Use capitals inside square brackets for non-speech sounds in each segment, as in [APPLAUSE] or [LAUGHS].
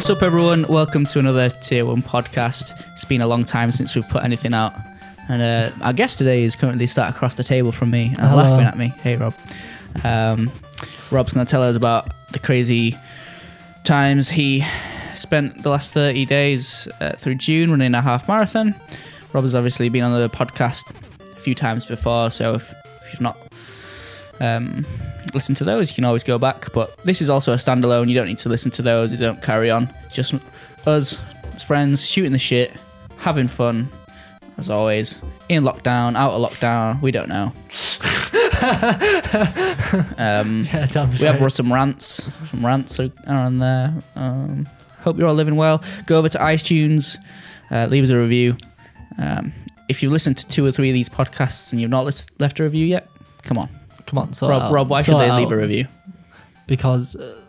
What's up, everyone? Welcome to another Tier 1 podcast. It's been a long time since we've put anything out. And uh, our guest today is currently sat across the table from me and Hello. laughing at me. Hey, Rob. Um, Rob's going to tell us about the crazy times he spent the last 30 days uh, through June running a half marathon. Rob has obviously been on the podcast a few times before, so if, if you've not um, listened to those, you can always go back. But this is also a standalone. You don't need to listen to those. They don't carry on. It's just us as friends shooting the shit, having fun, as always. In lockdown, out of lockdown, we don't know. [LAUGHS] um, Yeah, we have some rants. Some rants are on there. Um, hope you're all living well. Go over to iTunes, uh, leave us a review. Um, if you've listened to two or three of these podcasts and you've not lis- left a review yet, come on, Come on, it Rob. Rob, why should they leave a review? Because uh,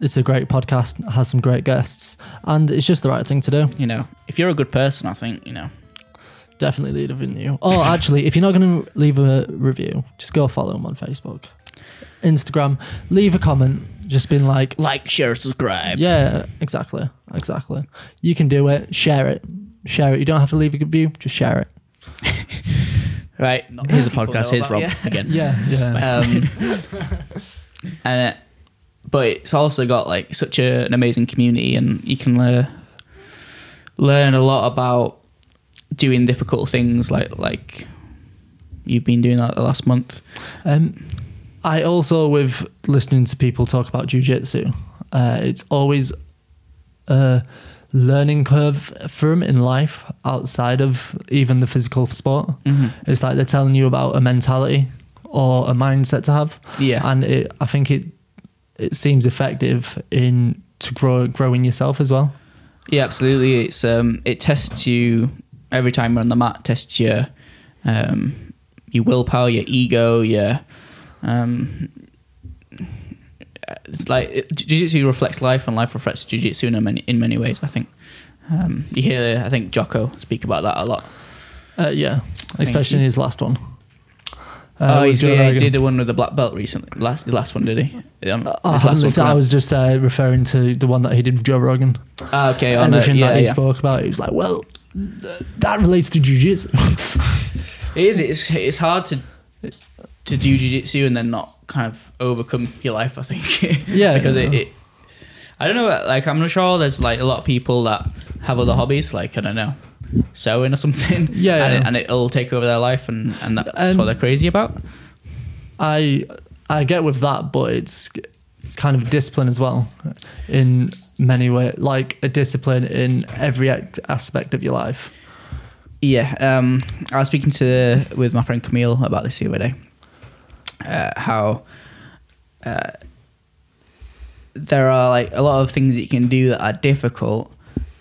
it's a great podcast, has some great guests, and it's just the right thing to do. You know, if you're a good person, I think you know. Definitely leave a review. Oh, [LAUGHS] actually, if you're not going to leave a review, just go follow them on Facebook, Instagram. Leave a comment, just being like, Like, share, subscribe. yeah, exactly, exactly. You can do it. Share it. Share it. You don't have to leave a review. Just share it. [LAUGHS] Right. Here's a people podcast. know Here's about Rob you. again. [LAUGHS] Yeah, yeah. Um, [LAUGHS] and it, but it's also got like such a, an amazing community, and you can uh, learn a lot about doing difficult things, like like you've been doing that the last month. Um, I also, with listening to people talk about jujitsu, uh, it's always a learning curve for them in life outside of even the physical sport. Mm-hmm. It's like they're telling you about a mentality or a mindset to have, Yeah, and it, I think it it seems effective in to grow growing yourself as well. yeah, absolutely. It's um, it tests you every time you're on the mat. Tests your um, your willpower, your ego, your um, it's like it, jiu-jitsu reflects life and life reflects jiu-jitsu in many in many ways i think um, you hear i think jocko speak about that a lot Uh, yeah, especially in his last one. oh Uh, he's, yeah, he did the one with the black belt recently last the last one did he um, I, last one I was just uh, referring to the one that he did with Joe Rogan. ah, okay on the, Everything yeah, that he yeah. spoke about, he was like, "Well, that relates to jujitsu." it is it's, it's hard to to do jiu-jitsu and then not kind of overcome your life i think [LAUGHS] Yeah, because it, it i don't know like i'm not sure there's like a lot of people that have other hobbies like i don't know sewing or something [LAUGHS] Yeah, and, yeah. It, and it'll take over their life and and that's Um, what they're crazy about I I get with that, but it's it's kind of discipline as well, in many ways, like a discipline in every aspect of your life. Yeah, um, I was speaking to with my friend Camille about this the other day. Uh, how uh, there are like a lot of things that you can do that are difficult,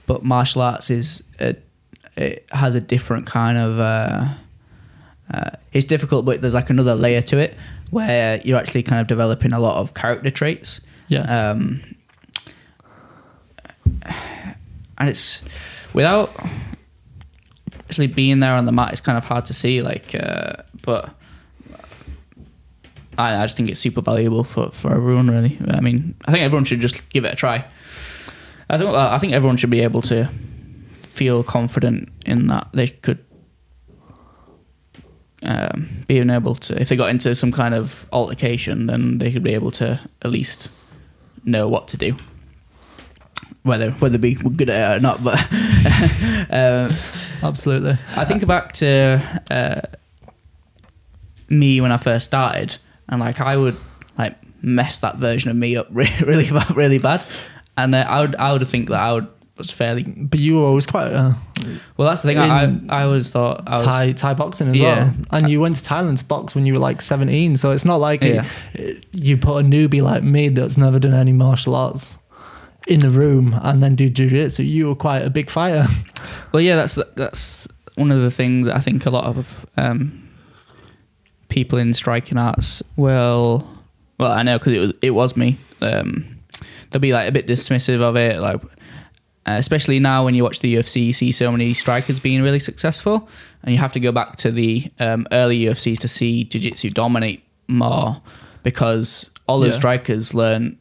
but martial arts is a, it has a different kind of. Uh, uh, it's difficult, but there's like another layer to it where you're actually kind of developing a lot of character traits. Yes. Um, and it's without actually being there on the mat, it's kind of hard to see. Like, uh, but I, I just think it's super valuable for, for everyone. Really, I mean, I think everyone should just give it a try. I think I think everyone should be able to feel confident in that they could um, being able to if they got into some kind of altercation, then they could be able to at least know what to do. Whether whether be good at it or not, but um, [LAUGHS] Absolutely. I think back to uh, me when I first started, and like I would like mess that version of me up [LAUGHS] really, really, bad- really bad, and uh, I would I would think that I would was fairly But you were always quite uh, well. That's the thing. I I always thought I was Thai Thai boxing as Yeah. well, and you went to Thailand to box when you were like seventeen. So it's not like Yeah. it- you put a newbie like me that's never done any martial arts in the room and then do jiu-jitsu. You were quite a big fighter. Well, yeah, that's that's one of the things that I think a lot of um, people in striking arts will. Well, I know because it was it was me. Um, they'll be like a bit dismissive of it, like uh, especially now when you watch the UFC, you see so many strikers being really successful, and you have to go back to the um, early UFCs to see jiu-jitsu dominate more because all those Yeah. strikers learn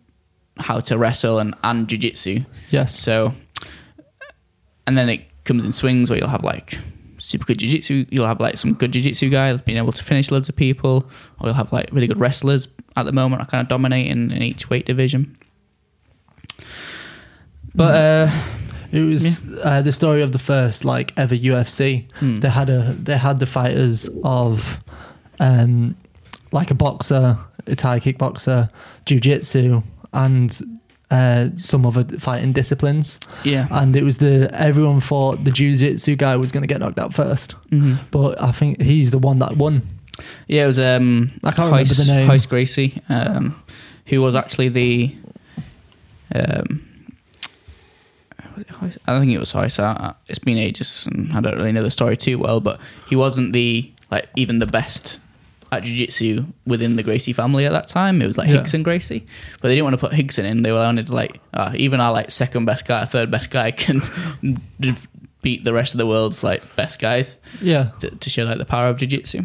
how to wrestle and and jujitsu. Yes. So, and then it comes in swings where you'll have like super good jiu-jitsu. You'll have like some good jiu-jitsu guy that's been able to finish loads of people or you'll have like really good wrestlers. At the moment are kind of dominating in each weight division. But uh It was uh, the story of the first like ever UFC. hmm. They had a they had the fighters of um like a boxer, a Thai kickboxer, jiu-jitsu and uh, some other fighting disciplines, yeah and it was the everyone thought the jiu-jitsu guy was going to get knocked out first, hmm but I think he's the one that won. yeah it was um I can't remember the name. Royce Gracie um who was actually the um was it Royce? I think it was Royce. It's been ages, and I don't really know the story too well. But he wasn't the like even the best at jiu-jitsu within the Gracie family at that time. It was like Yeah. Rickson Gracie, but they didn't want to put Rickson in. They wanted to like uh, even our like second best guy, third best guy [LAUGHS] can beat the rest of the world's like best guys Yeah, to, to show like the power of jiu-jitsu.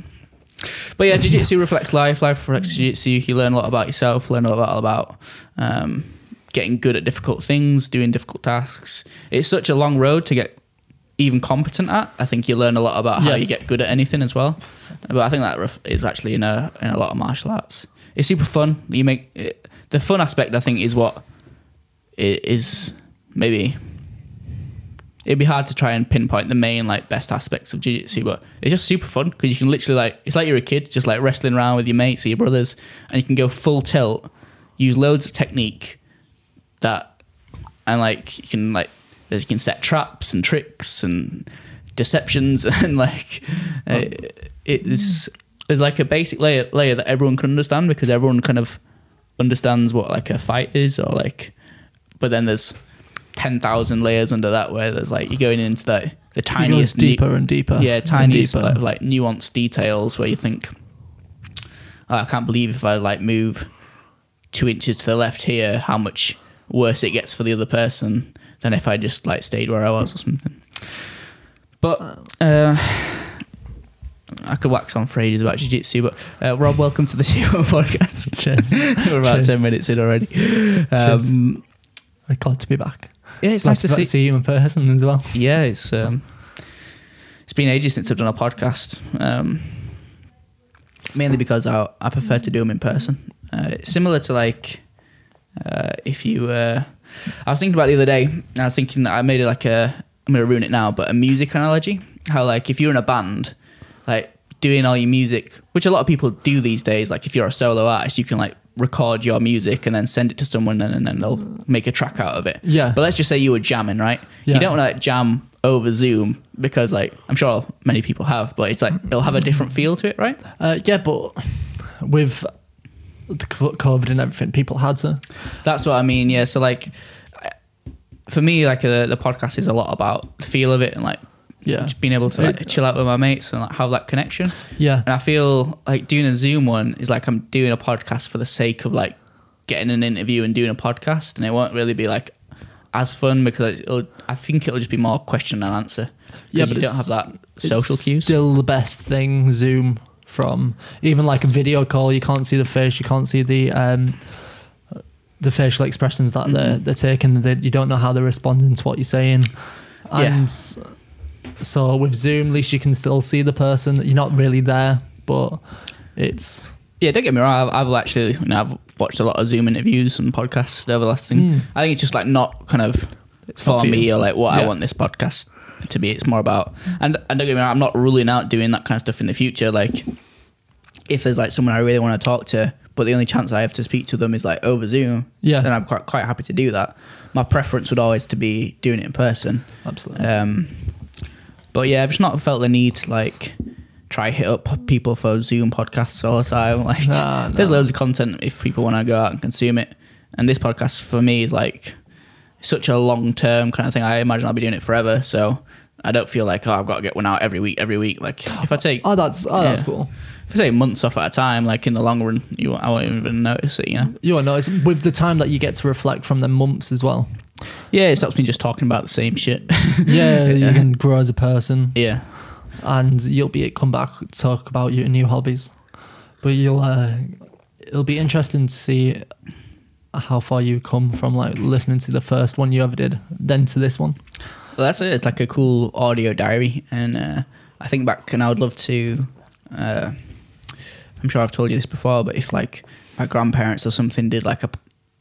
But yeah, jiu-jitsu [LAUGHS] reflects life. Life reflects jiu-jitsu. You learn a lot about yourself. Learn a lot about um, getting good at difficult things, doing difficult tasks. It's such a long road to get even competent at. I think you learn a lot about how Yes. you get good at anything as well. But I think that is actually in a in a lot of martial arts. It's super fun. You make it, the fun aspect. I think is what is maybe it'd be hard to try and pinpoint the main like best aspects of jiu-jitsu but it's just super fun because you can literally like it's like you're a kid just like wrestling around with your mates or your brothers and you can go full tilt use loads of technique that and like you can like you can set traps and tricks and deceptions [LAUGHS] and like uh, it's there's like a basic layer layer that everyone can understand because everyone kind of understands what like a fight is or like but then there's 10,000 layers under that where there's like you're going into the the tiniest nu- deeper and deeper. yeah tiniest deeper. like, like nuanced details where you think oh, I can't believe if I like move two inches to the left here how much worse it gets for the other person than if I just like stayed where I was or something but uh I could wax on for ages about jiu-jitsu but uh, Rob welcome to the [LAUGHS] Zero podcast [LAUGHS] Cheers. [LAUGHS] we're about Cheers. 10 minutes in already um, I'm glad to be back. yeah it's nice to see see you in person as well. yeah, it's um, it's been ages since I've done a podcast. Um, mainly because I I prefer to do them in person. Uh, it's similar to like uh, if you. Uh, I was thinking about the other day. I was thinking that I made it like a. I'm gonna ruin it now, but a music analogy. How like if you're in a band, like doing all your music, which a lot of people do these days. Like if you're a solo artist, you can like record your music and then send it to someone, and, and then they'll make a track out of it. Yeah. But let's just say you were jamming, right? Yeah. You don't want to like jam over Zoom because like I'm sure many people have, but it's like it'll have a different feel to it, right? Uh, yeah, but with the COVID and everything, people had to. That's what I mean. Yeah. So like, for me, like uh, the podcast is a lot about the feel of it and like Yeah, just being able to like, It- chill out with my mates and like, have that connection. yeah, And I feel like doing a Zoom one is like I'm doing a podcast for the sake of like getting an interview and doing a podcast, and it won't really be like as fun because it'll, I think it'll just be more question and answer. Yeah, Yeah, but you don't have that social cues. Still the best thing. Zoom from even like a video call, you can't see the face, you can't see the um, the facial expressions that they're Mhm. they're taking. They, you don't know how they're responding to what you're saying, and s- so with Zoom, at least you can still see the person. You're not really there, but it's Yeah, don't get me wrong. I've, I've actually, you know, I've watched a lot of Zoom interviews and podcasts over the last thing. Mm. I think it's just like not kind of It's for me or like what Yeah. I want this podcast to be. It's more about, and, and don't get me wrong, I'm not ruling out doing that kind of stuff in the future. Like, if there's like someone I really want to talk to, but the only chance I have to speak to them is like over Zoom, yeah, then I'm quite quite happy to do that. My preference would always to be doing it in person. absolutely. Um, but yeah, I've just not felt the need to like try hit up people for Zoom podcasts all the time. [LAUGHS] Like, Nah, there's loads of content if people want to go out and consume it. And this podcast for me is like such a long term kind of thing. I imagine I'll be doing it forever. So I don't feel like oh I've got to get one out every week. Every week, like if I oh, take Oh, that's oh, that's cool. if I take months off at a time, like in the long run, you I won't even notice it. You know? You won't notice with the time that you get to reflect from the months as well. Yeah, it stops me just talking about the same shit. [LAUGHS] Yeah, you can grow as a person. yeah, and you'll be come back talk about your new hobbies. But you'll uh, it'll be interesting to see how far you come from like listening to the first one you ever did, then to this one. Well, that's it. It's like a cool audio diary, and uh, I think back, and I would love to. Uh, I'm sure I've told you this before, but if like my grandparents or something did like a,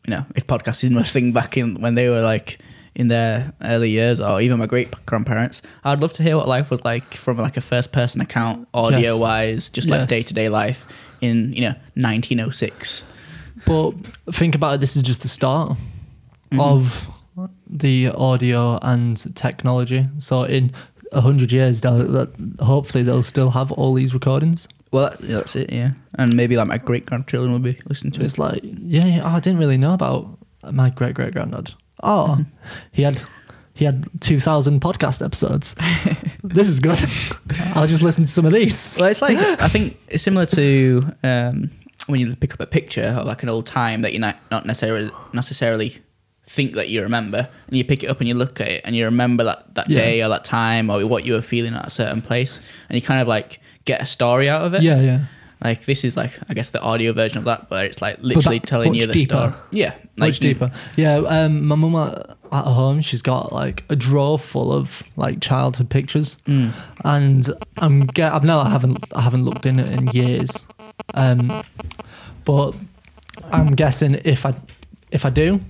you know, if podcasting was a thing back in when they were like in their early years, or even my great grandparents, I'd love to hear what life was like from like a first person account, audio Yes. wise, just like day to day life in you know 1906. But think about it, this is just the start Mhm. of the audio and technology. So in a hundred years, they'll, that hopefully they'll still have all these recordings. Well, that, yeah, that's it, yeah. And maybe like my great grandchildren will be listening to it. It's like, yeah, yeah oh, I didn't really know about my great great granddad. Oh, he had he had two thousand podcast episodes. [LAUGHS] this is good. I'll just listen to some of these. Well, it's like I think [LAUGHS] it's similar to um, when you pick up a picture or like an old time that you not not necessarily necessarily think that you remember, and you pick it up and you look at it and you remember that that Yeah. day or that time or what you were feeling at a certain place, and you kind of like get a story out of it. yeah, yeah. Like this is like I guess the audio version of that, where it's like literally that telling you much the deeper. story. Yeah, like Much deeper. Yeah, um, my mum at at home, she's got like a drawer full of like childhood pictures, Mm. and I'm get. I've no, I haven't, I haven't looked in it in years, um, but I'm guessing if I, if I do,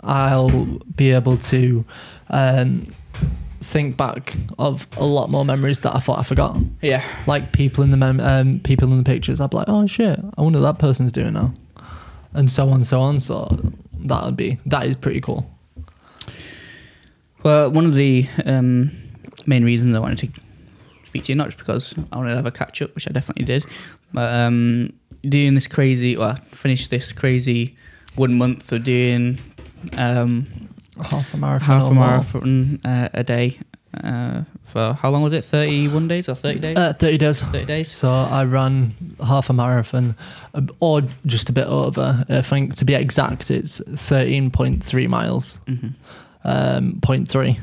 I'll be able to, um, think back of a lot more memories that I thought I forgot. Yeah, Like people in the mem- um, people in the pictures, I'd be like, oh shit, I wonder what that person's doing now, and so on, so on. So that would be that is pretty cool. Well, one of the um, main reasons I wanted to speak to you, not just because I wanted to have a catch up, which I definitely did, but um, doing this crazy, well, finish this crazy one month of doing um, Half a marathon. half or a more. marathon uh, a day uh, for how long was it? 31 days or 30 days? Uh, 30 days. 30 days? So I ran half a marathon, uh, or just a bit over. I think to be exact, it's 13.3 miles, hmm um, 0.3.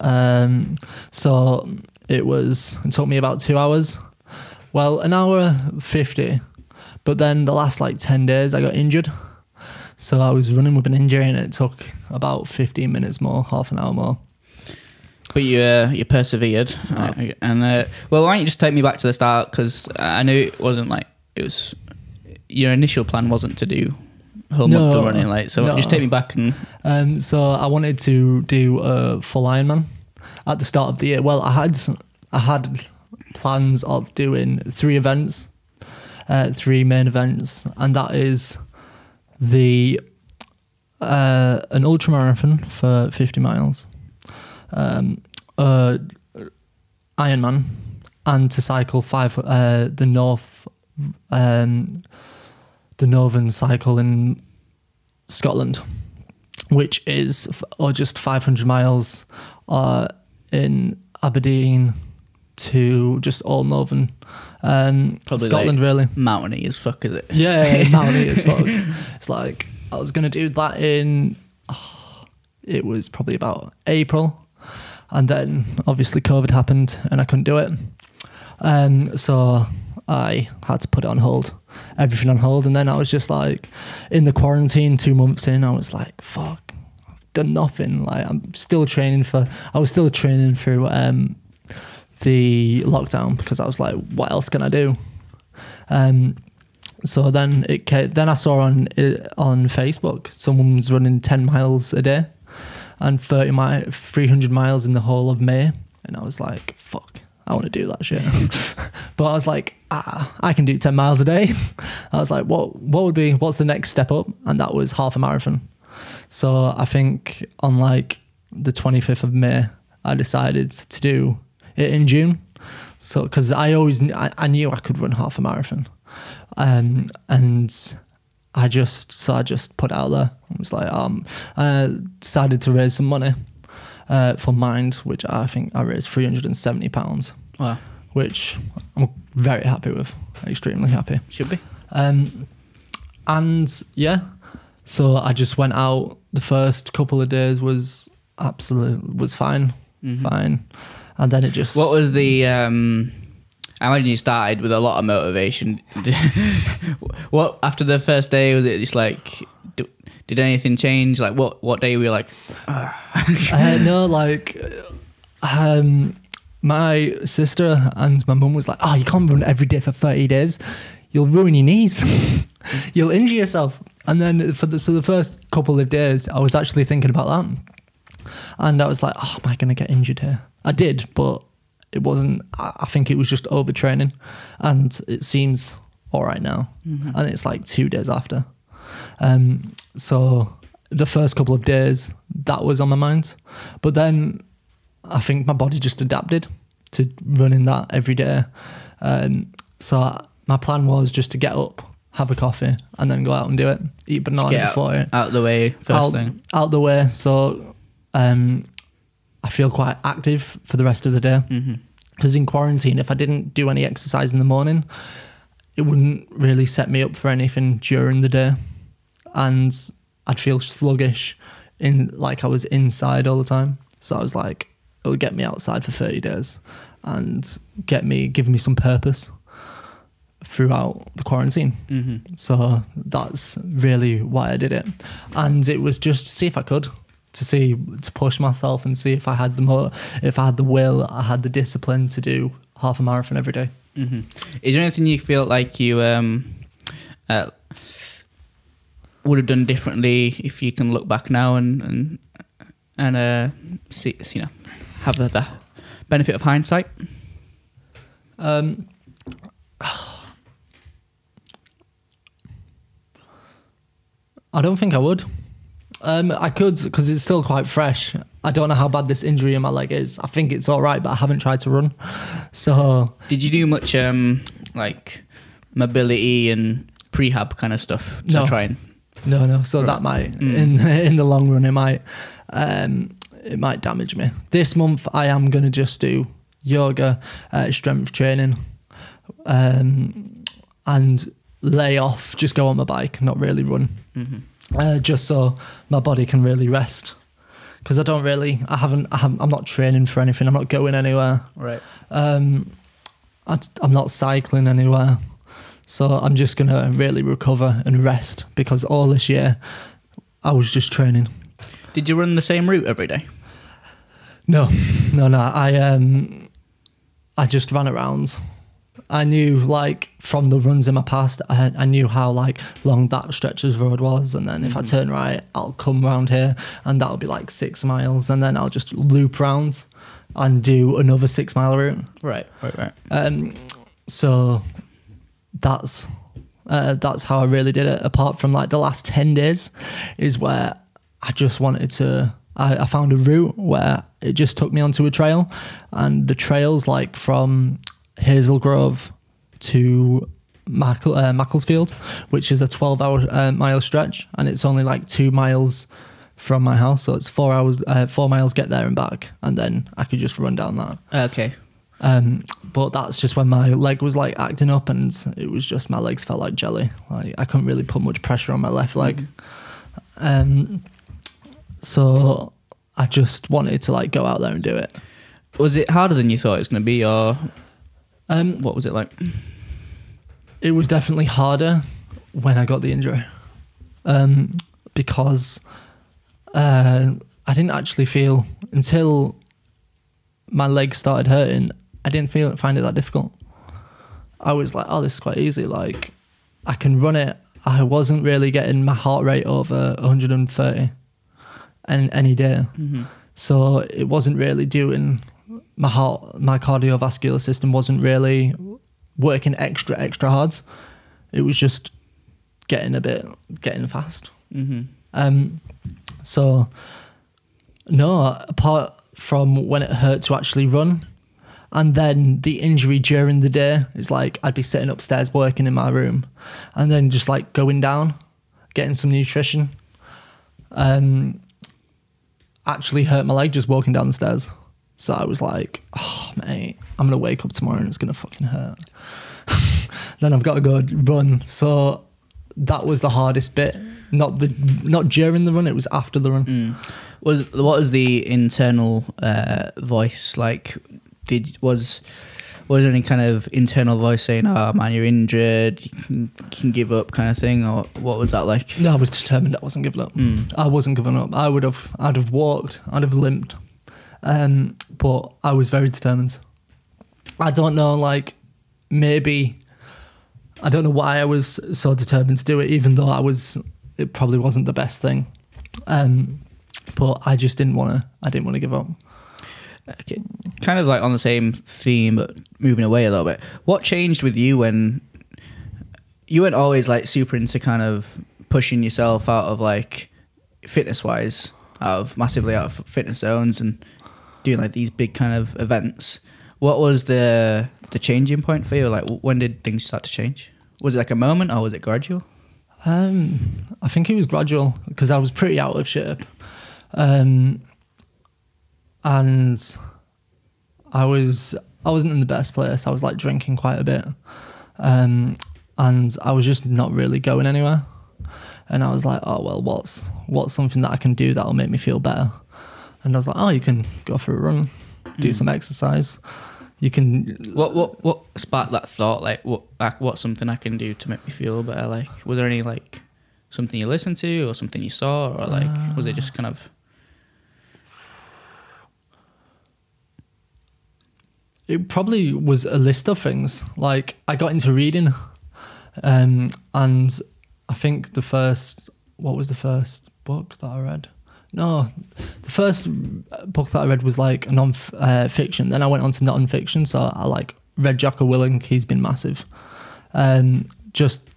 Um, so it was, it took me about two hours. Well, an hour 50. But then the last like 10 days, I got injured. So I was running with an injury and it took about 15 minutes more, half an hour more. But you uh, you persevered, uh, and uh, well, why don't you just take me back to the start? Because I knew it wasn't like it was. Your initial plan wasn't to do whole month of running, like so. no. Just take me back and Um, so I wanted to do a full Ironman at the start of the year. Well, I had I had plans of doing three events, uh, three main events, and that is the uh, an ultra marathon for fifty miles, um, uh, Ironman, and to cycle five uh, the north, um, the northern cycle in Scotland, which is f- or just 500 miles uh, in Aberdeen to just all northern um, Probably Scotland, really. mountainy as fuck, is it? Yeah, mountainy as fuck. [LAUGHS] It's like I was gonna do that in. oh, it was probably about April, and then obviously COVID happened and I couldn't do it. Um, so I had to put it on hold, everything on hold, and then I was just like, in the quarantine, two months in, I was like, fuck, I've done nothing. Like I'm still training for. I was still training through um, the lockdown because I was like, what else can I do? Um, so then it came, then I saw on uh, on Facebook someone was running ten miles a day, and thirty mi- 300 miles in the whole of May, and I was like, "Fuck, I want to do that shit." [LAUGHS] but I was like, "Ah, I can do ten miles a day." [LAUGHS] I was like, "What? What would be? What's the next step up?" And that was half a marathon. So I think on like the 25th of May, I decided to do in June. So because I always I, I knew I could run half a marathon, um, and I just so I just put it out there. I was like, um, I decided to raise some money uh, for Mind, which I think I raised 370 pounds, Wow, which I'm very happy with, extremely happy. should be. Um, and yeah, so I just went out. The first couple of days was absolute was fine, Mhm. fine, and then it just What was the? Um, I imagine you started with a lot of motivation. [LAUGHS] what after the first day was it just like d- did anything change? Like, what what day were you like? [LAUGHS] uh, no, like, um, my sister and my mum was like, "Oh, you can't run every day for thirty days. You'll ruin your knees. [LAUGHS] You'll injure yourself." And then for the so the first couple of days, I was actually thinking about that, and I was like, "Oh, am I gonna get injured here?" I did, but it wasn't. I think it was just overtraining, and it seems all right now. And it's like two days after. Um, so the first couple of days, that was on my mind, but then I think my body just adapted to running that every day. Um, so I, my plan was just to get up, have a coffee, and then go out and do it. Eat banana get out, it. out of the way first out, thing. out the way. So um, I feel quite active for the rest of the day. hmm Because in quarantine, if I didn't do any exercise in the morning, it wouldn't really set me up for anything during the day, and I'd feel sluggish, in like I was inside all the time. So I was like, it would get me outside for thirty days, and get me give me some purpose throughout the quarantine. hmm So that's really why I did it. And it was just to see if I could, to see to push myself and see if I had the mo- if I had the will, I had the discipline to do half a marathon every day. hmm Is there anything you feel like you um, uh, would have done differently if you can look back now and and and uh, see you know have the, the benefit of hindsight? Um, I don't think I would. Um, I could because it's still quite fresh. I don't know how bad this injury in my leg is. I think it's all right, but I haven't tried to run. So Did you do much um, like mobility and prehab kind of stuff to No. try and? No, no. So that might Mm. in [LAUGHS] in the long run it might um, it might damage me. This month I am gonna just do yoga, uh, strength training, um, and lay off. Just go on my bike, not really run, hmm uh, just so my body can really rest. Because I don't really, I haven't, I haven't, I'm not training for anything. I'm not going anywhere. Right. Um, I, I'm not cycling anywhere. So I'm just going to really recover and rest because all this year I was just training. Did you run the same route every day? No, no, no. I um, I just ran around. I knew like from the runs in my past, I, I knew how like long that stretches road was, and then if I Mhm. turn right, I'll come round here, and that'll be like six miles, and then I'll just loop round and do another six mile route. Right. Right. Right. Um, so that's uh, that's how I really did it. Apart from like the last ten days, is where I just wanted to. I, I found a route where it just took me onto a trail, and the trails like from Hazel Grove to Mackle, uh, Macclesfield, which is a twelve-hour uh, mile stretch, and it's only like two miles from my house, so it's four hours, uh, four miles get there and back, and then I could just run down that. Okay. Um, but that's just when my leg was like acting up, and it was just my legs felt like jelly. Like I couldn't really put much pressure on my left leg. Um, so I just wanted to like go out there and do it. Was it harder than you thought it was going to be, or Um, what was it like? it was definitely harder when I got the injury, um, because uh, I didn't actually feel until my leg started hurting. I didn't feel find it that difficult. I was like, oh, this is quite easy. Like, I can run it. I wasn't really getting my heart rate over 130 any, any day. hmm So it wasn't really doing my heart, my cardiovascular system wasn't really working extra, extra hard. It was just getting a bit, getting fast. hmm Um, so no, apart from when it hurt to actually run, and then the injury during the day is like I'd be sitting upstairs working in my room, and then just like going down, getting some nutrition. Um, actually hurt my leg just walking down the stairs. So I was like, oh mate, I'm gonna wake up tomorrow and it's gonna fucking hurt. [LAUGHS] then I've got to go run. So that was the hardest bit. Not the not during the run, it was after the run. Mm. Was what was the internal uh, voice like? Did was Was there any kind of internal voice saying, "Oh man, you're injured, you can, can give up," kind of thing, or what was that like? No, I was determined. I wasn't giving up. Mm. I wasn't giving up. I would have. I'd have walked. I'd have limped. Um, but I was very determined. I don't know. Like maybe I don't know why I was so determined to do it, even though I was. It probably wasn't the best thing. Um, but I just didn't want to. I didn't want to give up. Okay. Kind of like on the same theme, but moving away a little bit. What changed with you when you weren't always like super into kind of pushing yourself out of like fitness wise, out of massively out of fitness zones and doing like these big kind of events. What was the the changing point for you? Like when did things start to change? Was it like a moment or was it gradual? Um, I think it was gradual because I was pretty out of shape, um, and I was I wasn't in the best place. I was like drinking quite a bit, um, and I was just not really going anywhere. And I was like, oh well, what's what's something that I can do that'll make me feel better? And I was like, oh, you can go for a run, do Mm. some exercise. You can What what what sparked that thought? Like what what's something I can do to make me feel better? Like was there any like something you listened to or something you saw or like was it just kind of it probably was a list of things. Like I got into reading, um, and I think the first what was the first book that I read? No, the first book that I read was like a non uh, fiction. Then I went on to non fiction, so I like read Jocko Willink. He's been massive. Um, just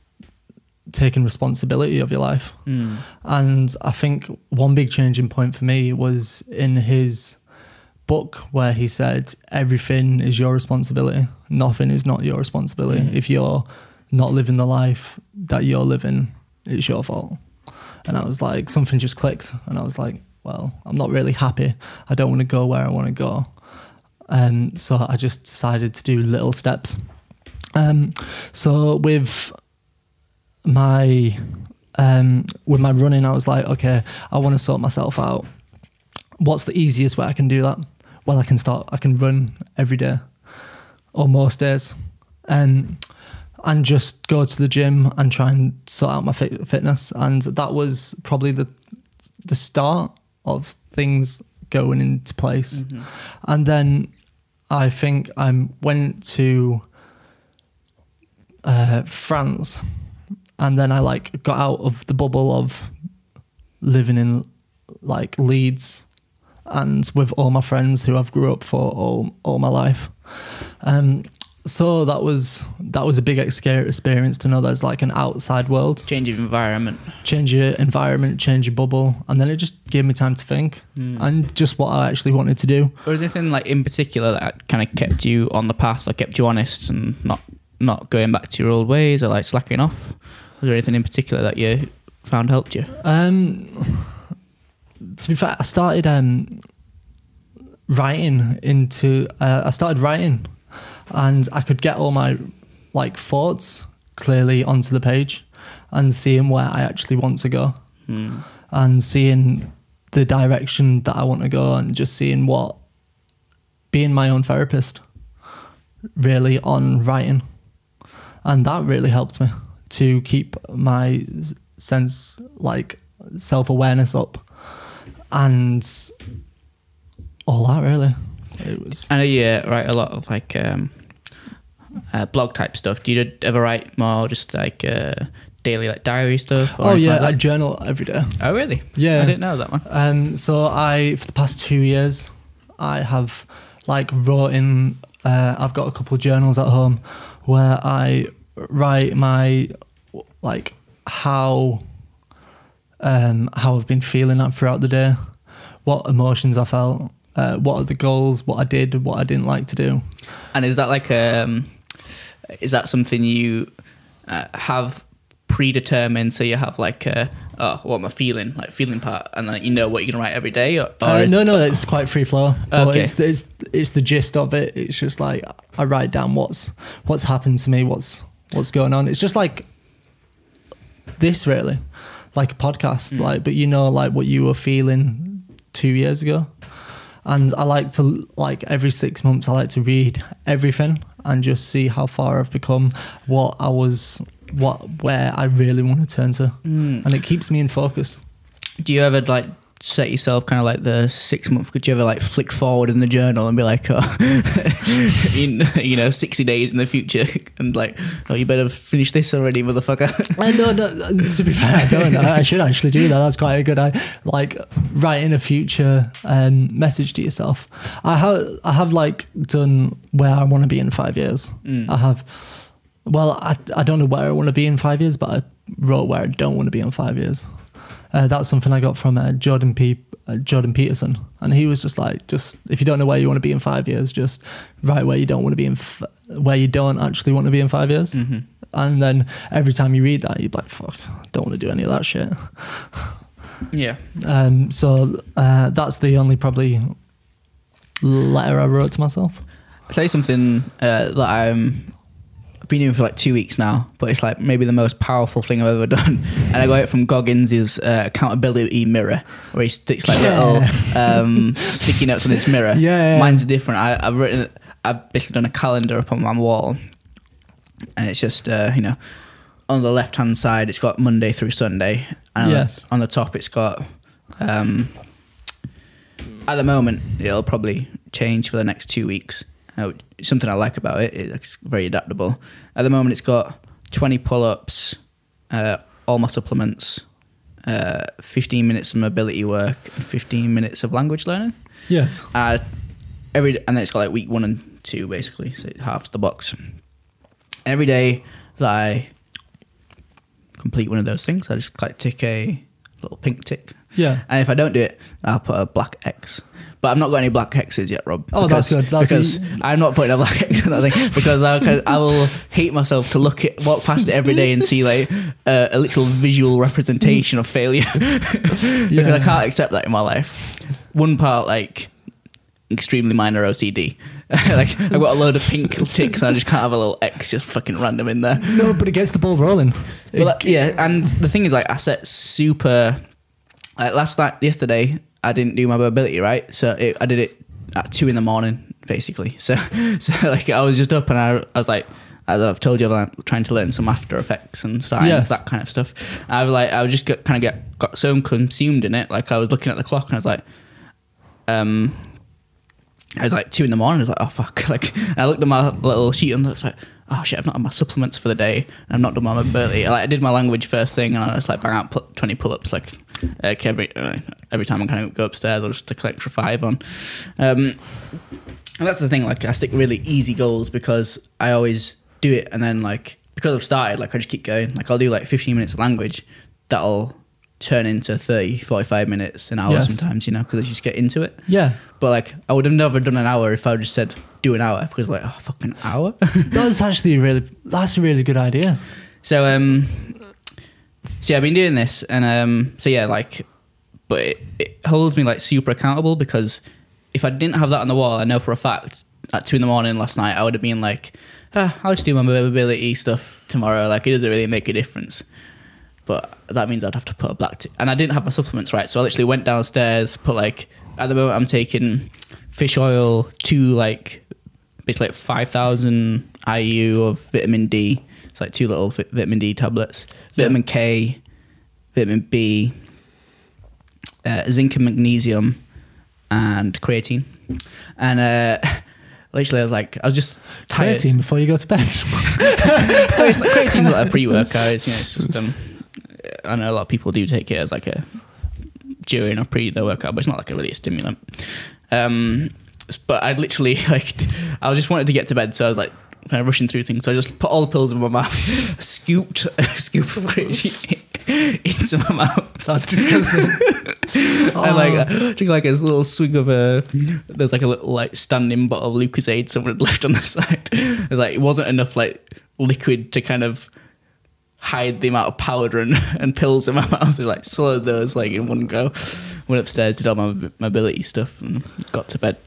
taking responsibility of your life. mm, And I think one big changing point for me was in his book where he said, Everything is your responsibility. Nothing is not your responsibility. Mhm. If you're not living the life that you're living, it's your fault. And I was like, something just clicked. And I was like, well, I'm not really happy. I don't want to go where I want to go. Um, so I just decided to do little steps. Um, so with my um, with my running, I was like, okay, I want to sort myself out. What's the easiest way I can do that? Well, I can start. I can run every day, or most days, um, and just go to the gym and try and sort out my fit- fitness. And that was probably the the start of things going into place. mm-hmm. And then I think I went to uh, France, and then I like got out of the bubble of living in like Leeds and with all my friends who I've grew up for all all my life. Um, so that was that was a big experience to know there's like an outside world, change of environment. change your environment, change your bubble, and then it just gave me time to think Mm. and just what I actually wanted to do. Or is there anything like in particular that kind of kept you on the path, or kept you honest and not not going back to your old ways or like slacking off? Was there anything in particular that you found helped you? Um, to be fair, I started um, writing into. Uh, I started writing, and I could get all my like thoughts clearly onto the page, and seeing where I actually want to go, Mm. and seeing the direction that I want to go, and just seeing what being my own therapist really on writing, and that really helped me to keep my sense like self awareness up, and all that really. It was. I know you uh, write a lot of like um, uh, blog type stuff. Do you ever write more just like uh, daily like diary stuff? or Oh yeah, like I journal every day. oh really? Yeah. I didn't know that one. Um, so I, for the past two years, I have like wrote in. Uh, I've got a couple of journals at home where I write my like how um, how I've been feeling that throughout the day, what emotions I felt, uh, what are the goals, what I did, what I didn't like to do. And is that like um, is that something you uh, have predetermined? So you have like uh, oh, what am I feeling? Like feeling part, and then you know what you're gonna write every day. Or, or Uh, no, no, it's quite free flow. But Okay. it's, it's it's the gist of it. It's just like I write down what's what's happened to me, what's what's going on. It's just like this, really, like a podcast. Mm. Like, but you know, like what you were feeling two years ago, and I like to like every six months I like to read everything and just see how far I've become, what I was, what where I really want to turn to, Mm. and it keeps me in focus. Do you ever like set yourself kind of like the six month? Could you ever like flick forward in the journal and be like, oh, [LAUGHS] in you know, sixty days in the future, and like, oh, you better finish this already, motherfucker. I no, no, [LAUGHS] to be fair, I don't. I, I should actually do that. That's quite a good. I like writing a future um, message to yourself. I have, I have like done where I want to be in five years. Mm. I have. Well, I, I don't know where I want to be in five years, but I wrote where I don't want to be in five years. Uh, that's something I got from uh, Jordan P. Uh, Jordan Peterson, and he was just like, just if you don't know where you want to be in five years, just write where you don't want to be in, f- where you don't actually want to be in five years. hmm And then every time you read that, you're like, fuck, I don't want to do any of that shit. Yeah. Um, so uh, that's the only probably letter I wrote to myself. You something uh, that I'm. Been doing for like two weeks now, but it's like maybe the most powerful thing I've ever [LAUGHS] done. And I got it from Goggins' uh, accountability mirror, where he sticks like Yeah. little um, sticky notes on his mirror. [LAUGHS] Yeah, yeah. Mine's different. I, I've written, I've basically done a calendar up on my wall, and it's just uh, you know, on the left hand side it's got Monday through Sunday, and Yes. on the top it's got. Um, at the moment, it'll probably change for the next two weeks. Uh, something I like about it, it's very adaptable. At the moment, it's got 20 pull ups, uh, all my supplements, uh, 15 minutes of mobility work, and 15 minutes of language learning. Yes. Uh, every and then it's got like week one and two basically, so it halves the box. Every day that I complete one of those things, I just like tick a little pink tick, Yeah. and if I don't do it, I'll put a black X. But I've not got any black hexes yet, Rob. Oh, that's good. That's because I'm not putting a black X on that thing because I, I will hate myself to look at walk past it every day and see like uh, a literal visual representation of failure [LAUGHS] because I can't accept that in my life. One part like extremely minor OCD. [LAUGHS] like I've got a load of pink ticks and I just can't have a little X just fucking random in there. No, but it gets the ball rolling. But like, yeah, and the thing is, like, I set super. Like last night, yesterday, I didn't do my mobility right, so it, I did it at two in the morning, basically. [LAUGHS] So, so like, I was just up and I, I was like, as I've told you, I'm trying to learn some After Effects and starting Yes. that kind of stuff. I was like, I was just kind of get got so consumed in it, like I was looking at the clock and I was like, um. I was like two in the morning. I was like, oh fuck! [LAUGHS] Like, I looked at my little sheet and I was like, oh shit! I've not had my supplements for the day. I've not done my mobility. Like, I did my language first thing, and I just like bang out put twenty pull-ups like, like every uh, every time I kind of go upstairs, I'll just stick an extra five on. Um, and that's the thing. Like, I stick really easy goals because I always do it, and then like because I've started, like I just keep going. Like I'll do like fifteen minutes of language. That'll turn into 30, 45 minutes, an hour Yes. sometimes. You know, because I just get into it. Yeah. But like, I would have never done an hour if I just said do an hour because like, oh, fucking hour. [LAUGHS] That's actually a really that's a really good idea. so um, so yeah, I've been doing this, and um, so yeah, like, but it, it holds me like super accountable because if I didn't have that on the wall, I know for a fact at two in the morning last night I would have been like, ah, I'll just do my mobility stuff tomorrow. Like, it doesn't really make a difference. But that means I'd have to put a black tick. And I didn't have my supplements right. So I literally went downstairs, put like, at the moment I'm taking fish oil, two like, basically like 5,000 IU of vitamin D. It's like two little vi- vitamin D tablets, vitamin K, vitamin B, uh, zinc and magnesium, and creatine. And uh, [LAUGHS] literally, I was like, I was just tired. Creatine before you go to bed. [LAUGHS] It's like creatine's like a pre-workout. It's, you know, it's just um, I know a lot of people do take it as like a during or pre the workout, but it's not like a really a stimulant. Um, but I'd literally [LAUGHS] like I was just wanted to get to bed, so I was like kind of rushing through things. So I just put all the pills in my mouth, [LAUGHS] scooped a scoop of creatine into my mouth. That's disgusting. [LAUGHS] And like I took like a little swig of a there's like a little like standing bottle of Lucozade someone had left on the side. It was like it wasn't enough like liquid to kind of hide the amount of powder and, [LAUGHS] and pills in my mouth. I like swallowed those like in one go. Went upstairs, did all my mobility stuff, and got to bed.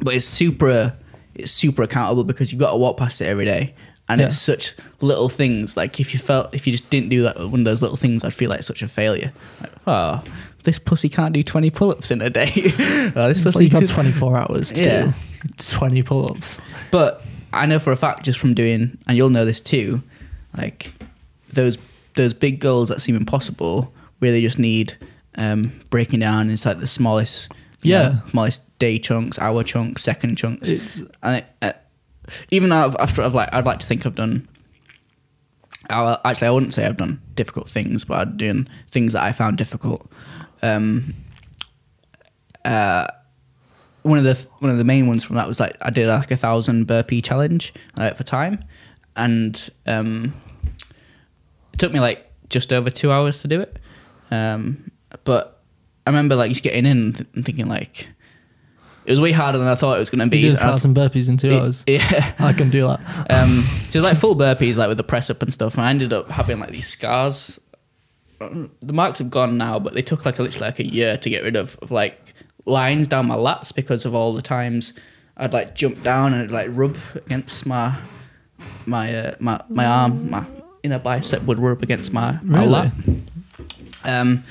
But it's super, it's super accountable because you've got to walk past it every day, and Yeah. it's such little things. Like if you felt, if you just didn't do that one of those little things, I'd feel like such a failure. Like, oh, this pussy can't do 20 pull-ups in a day. [LAUGHS] oh, this Well, pussy you've got 24 hours to Yeah. do 20 pull-ups. But I know for a fact, just from doing, and you'll know this too, like those those big goals that seem impossible really just need um, breaking down into like the smallest, Yeah. know, smallest day chunks, hour chunks, second chunks, It's and it, uh, even though I've, after I've like, I'd like to think I've done. I, actually, I wouldn't say I've done difficult things, but I'm doing things that I found difficult. Um, uh, one of the one of the main ones from that was like I did like a thousand burpee challenge like for time, and um, it took me like just over two hours to do it. Um, but I remember like just getting in and thinking like it was way harder than I thought it was going to be. you did a And I was- burpees in two hours. yeah. I can do that. [LAUGHS] Um, so like full burpees, like with the press up and stuff. And I ended up having like these scars. The marks have gone now, but they took like a, literally like a year to get rid of, of like lines down my lats because of all the times I'd like jump down and it'd, like rub against my my uh, my my arm, my inner bicep would rub against my, my Really? lat. Um,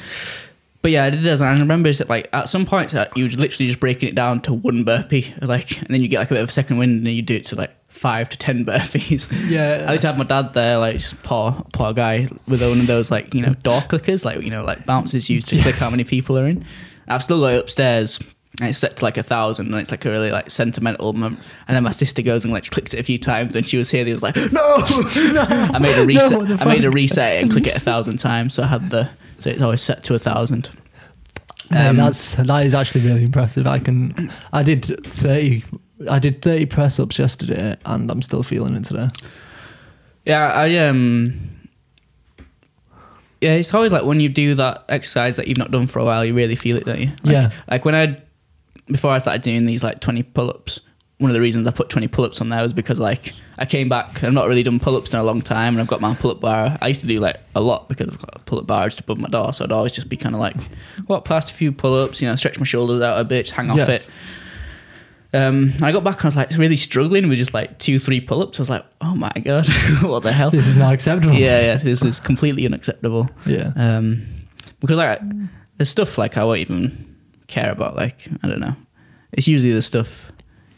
but yeah, I did this, and I remember that like at some points uh, you would literally just breaking it down to one burpee, like, and then you get like a bit of a second wind, and you do it to like five to ten [LAUGHS] burpees. Yeah. I used to have my dad there, like just poor poor guy with one of those like you know door clickers, like you know like bouncers used to [LAUGHS] click how many people are in. I've still got it upstairs. And it's set to like a thousand, and it's like a really like sentimental. Mem- and then my sister goes and like clicks it a few times, and she was here. And he was like, [LAUGHS] "No!" I made a [LAUGHS] reset. the I made a reset and click it a thousand times, so I had the so it's always set to a thousand. Um, that's that is actually really impressive. I can, I did thirty, I did thirty press ups yesterday, and I'm still feeling it today. Yeah, I um. Yeah, it's always like when you do that exercise that you've not done for a while, you really feel it, don't you? Like, Yeah. Like when I, before I started doing these like twenty pull-ups, one of the reasons I put twenty pull-ups on there was because like I came back, I've not really done pull-ups in a long time, and I've got my pull-up bar. I used to do like a lot because I've got a pull-up bar just above my door, so I'd always just be kind of like, walk past a few pull-ups, you know, stretch my shoulders out a bit, just hang off Yes. it. Um, I got back and I was like really struggling with just like two, three pull-ups. I was like, oh my god, [LAUGHS] what the hell? This is not acceptable. yeah, yeah, this is completely unacceptable. yeah. Um, because like there's stuff like I won't even care about. Like I don't know, it's usually the stuff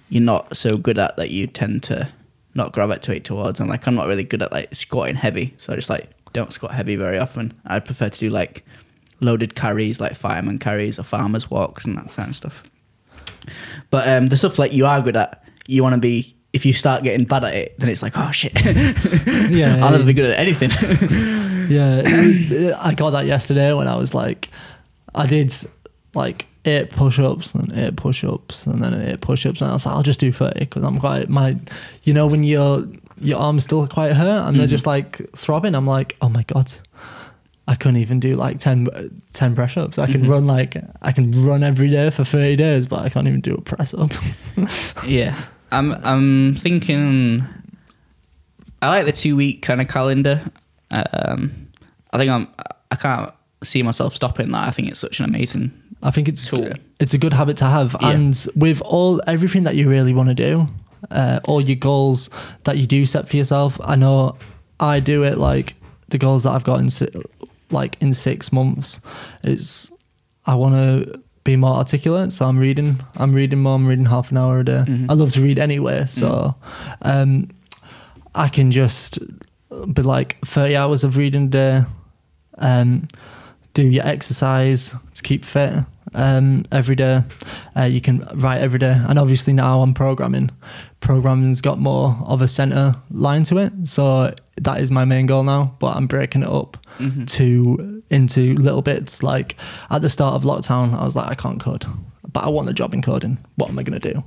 you're not so good at that you tend to not gravitate towards. And like I'm not really good at like squatting heavy, so I just like don't squat heavy very often. I prefer to do like loaded carries, like fireman carries or farmers walks and that kind of stuff. But um, the stuff like you are good at, you want to be. If you start getting bad at it, then it's like, oh shit, [LAUGHS] Yeah, I'll never be good at anything. Yeah, [LAUGHS] I got that yesterday when I was like, I did like eight push-ups and eight push-ups and then eight push-ups and I was like, I'll just do thirty because I'm quite my, you know, when your your arms still quite hurt and they're Mhm. just like throbbing. I'm like, oh my god, I couldn't even do like 10, 10 press-ups. I can Mhm. run like I can run every day for thirty days, but I can't even do a press-up. [LAUGHS] Yeah, I'm. I'm thinking. I like the two week kind of calendar. Um, I think I'm. I can't see myself stopping that. I think it's such an amazing. I think it's Cool. it's a good habit to have, Yeah. and with all everything that you really want to do, uh, all your goals that you do set for yourself. I know I do it like the goals that I've got in si- like in six months. It's I want to be more articulate, so I'm reading. I'm reading more. I'm reading half an hour a day. Mhm. I love to read anyway, so um, I can just be like thirty hours of reading a day. Um, do your exercise to keep fit um, every day. Uh, you can write every day, and obviously now I'm programming. Programming's got more of a center line to it, so that is my main goal now. But I'm breaking it up Mhm. to into little bits. Like at the start of lockdown, I was like, I can't code, but I want a job in coding. What am I gonna do?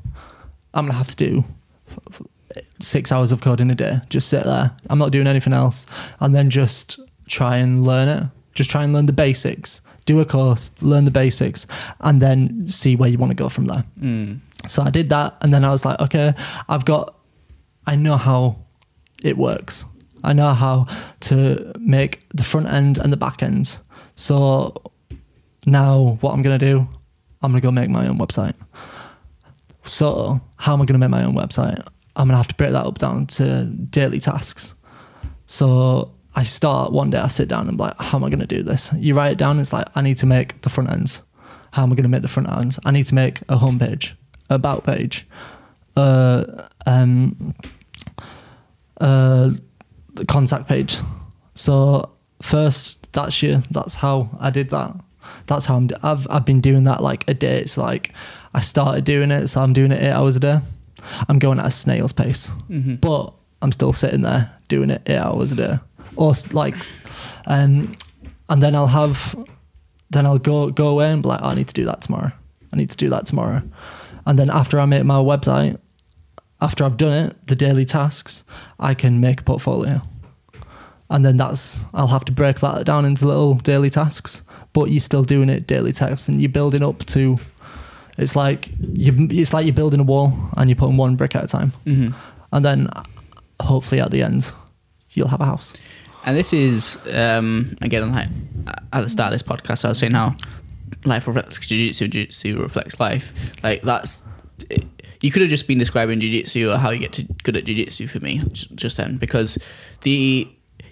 I'm gonna have to do f- f- six hours of coding a day. Just sit there. I'm not doing anything else, and then just try and learn it. Just try and learn the basics. Do a course, learn the basics, and then see where you want to go from there. Mm. So I did that, and then I was like, okay, I've got, I know how it works. I know how to make the front end and the back end. So now what I'm gonna do, I'm gonna go make my own website. So how am I gonna make my own website? I'm gonna have to break that up down to daily tasks. So I start one day, I sit down and be like, how am I going to do this? You write it down. It's like, I need to make the front ends. How am I going to make the front ends? I need to make a homepage, about page, uh, um, uh, the contact page. So first, that's you. That's how I did that. That's how I'm. d- I've I've been doing that like a day. It's like I started doing it, so I'm doing it eight hours a day. I'm going at a snail's pace, Mm-hmm. but I'm still sitting there doing it eight hours a day, or like, um, and then I'll have, then I'll go go away and be like, "Oh, I need to do that tomorrow. I need to do that tomorrow, and then after I make my website, after I've done it, the daily tasks, I can make a portfolio. And then that's I'll have to break that down into little daily tasks, but you're still doing it daily tasks and you're building up to it's like you it's like you're building a wall and you're putting one brick at a time. Mm-hmm. And then hopefully at the end you'll have a house. And this is um, again like at the start of this podcast, I was saying how life reflects jiu-jitsu, jiu-jitsu reflects life. Like that's you could have just been describing jiu-jitsu or how you get to good at jiu-jitsu for me just then because the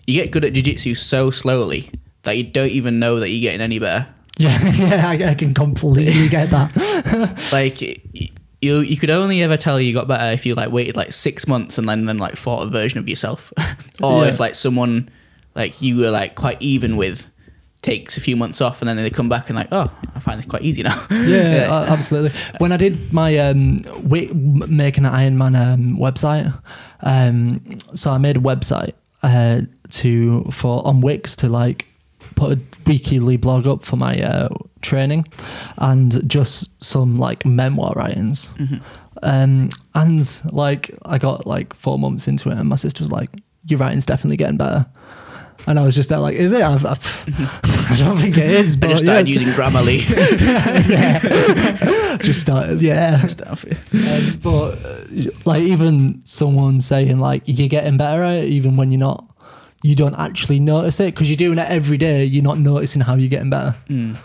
you get good at jiu-jitsu so slowly that you don't even know that you're getting any better. Yeah, [LAUGHS] yeah, I, I can completely get that. [LAUGHS] like you you could only ever tell you got better if you like waited like six months and then then like fought a version of yourself [LAUGHS] or Yeah. if like someone like you were like quite even with takes a few months off and then they come back and like oh i find this quite easy now [LAUGHS] yeah, uh, absolutely. When I did my um, making an Ironman um, website, um, so I made a website uh, to for on Wix to like put a weekly blog up for my uh, training and just some like memoir writings. Mhm. Um, and like I got like four months into it, and my sister was like, "Your writing's definitely getting better." And I was just there like, "Is it?" I've, I've, [LAUGHS] I don't think it is. i just started yeah. using grammarly [LAUGHS] yeah. just started, yeah. stuff Um, but uh, like even someone saying like you're getting better at it, even when you're not, you don't actually notice it because you're doing it every day. You're not noticing how you're getting better. Mm.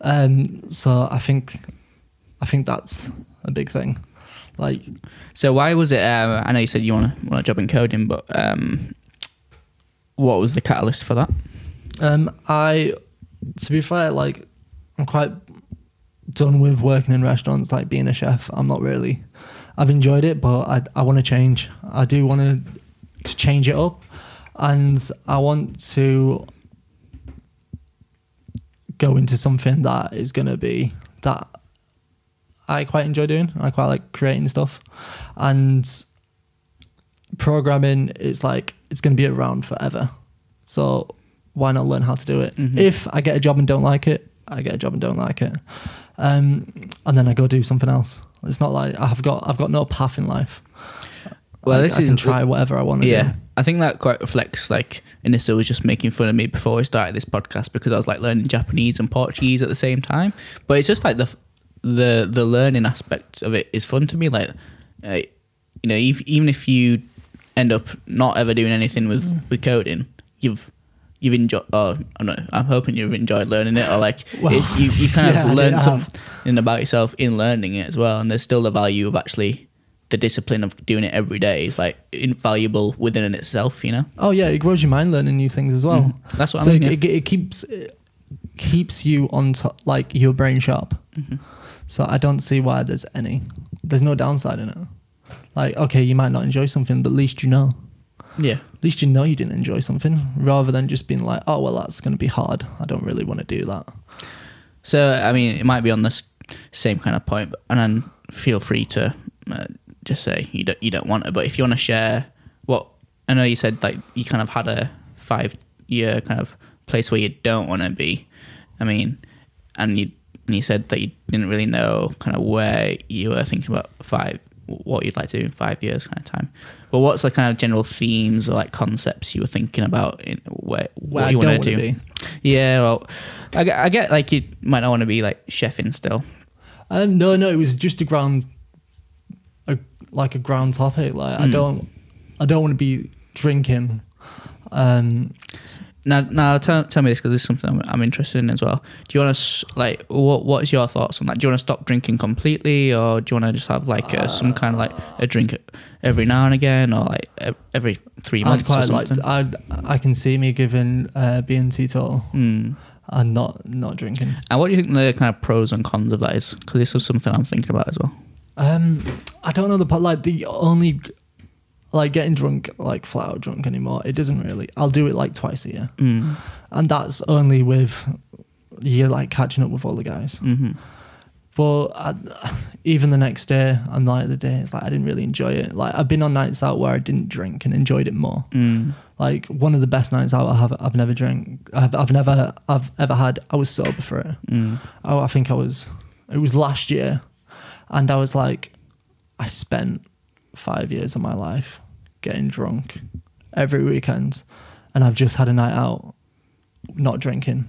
Um, so I think, I think that's a big thing. Like so why was it uh, i know you said you want to want to job in coding but um what was the catalyst for that Um, I, to be fair, like I'm quite done with working in restaurants, like being a chef. I'm not really. I've enjoyed it, but I I want to change. I do want to to change it up, and I want to go into something that is to be that I quite enjoy doing. I quite like creating stuff, and programming is like it's going to be around forever. So why not learn how to do it? Mhm. If I get a job and don't like it, I get a job and don't like it, um, and then I go do something else. It's not like I've got I've got no path in life. Well, I, this I can is- try whatever I want to yeah do. i think that quite reflects like Anissa was just making fun of me before we started this podcast because i was like learning japanese and portuguese at the same time but it's just like the the the learning aspect of it is fun to me like uh, you know if, even if you end up not ever doing anything with Mm. with coding you've you've enjoyed oh i know i'm hoping you've enjoyed learning it or like [LAUGHS] Well, you, you kind yeah, of learn something about yourself in learning it as well and there's still the value of actually the discipline of doing it every day is like invaluable within in itself you know Oh yeah, it grows your mind learning new things as well. Mhm. that's what so i mean it, yeah. it, it keeps it keeps you on top, like your brain sharp. Mhm. So I don't see why there's any. There's no downside in it. Like okay, you might not enjoy something, but at least you know. yeah At least you know you didn't enjoy something, rather than just being like, oh well, that's going to be hard. I don't really want to do that. So I mean, it might be on the s- same kind of point, but, and then feel free to uh, just say you don't you don't want it. But if you want to share what I know, you said like you kind of had a five year kind of place where you don't want to be. I mean, and you and you said that you didn't really know kind of where you were thinking about five what you'd like to do in five years kind of time. But what's the kind of general themes or like concepts you were thinking about in where Where what you want to do? be. Yeah, well, I get, I get like you might not want to be like chefing still. Um, no, no, it was just a ground, a, like a ground topic. Like I Mm. don't, I don't want to be drinking. Um, now, now tell, tell me this because this is something I'm, I'm interested in as well. Do you want to like what what is your thoughts on that? Do you want to stop drinking completely, or do you want to just have like uh, some kind of like a drink every now and again, or like every three I'd months or quite like. I'd. I can see me giving uh, being teetotal Mm. and not not drinking. And what do you think the kind of pros and cons of that is? Because this is something I'm thinking about as well. Um, I don't know the part. Like the only, like getting drunk, like flat out drunk anymore. It doesn't really. I'll do it like twice a year, Mm. and that's only with you're like catching up with all the guys. hmm But I, even the next day and like the day, it's like I didn't really enjoy it. Like I've been on nights out where I didn't drink and enjoyed it more. Mm. Like one of the best nights out I have, I've never drank. I've, I've never, I've ever had. I was sober for it. Mm. Oh, I think I was. It was last year, and I was like, I spent five years of my life getting drunk every weekend, and I've just had a night out, not drinking.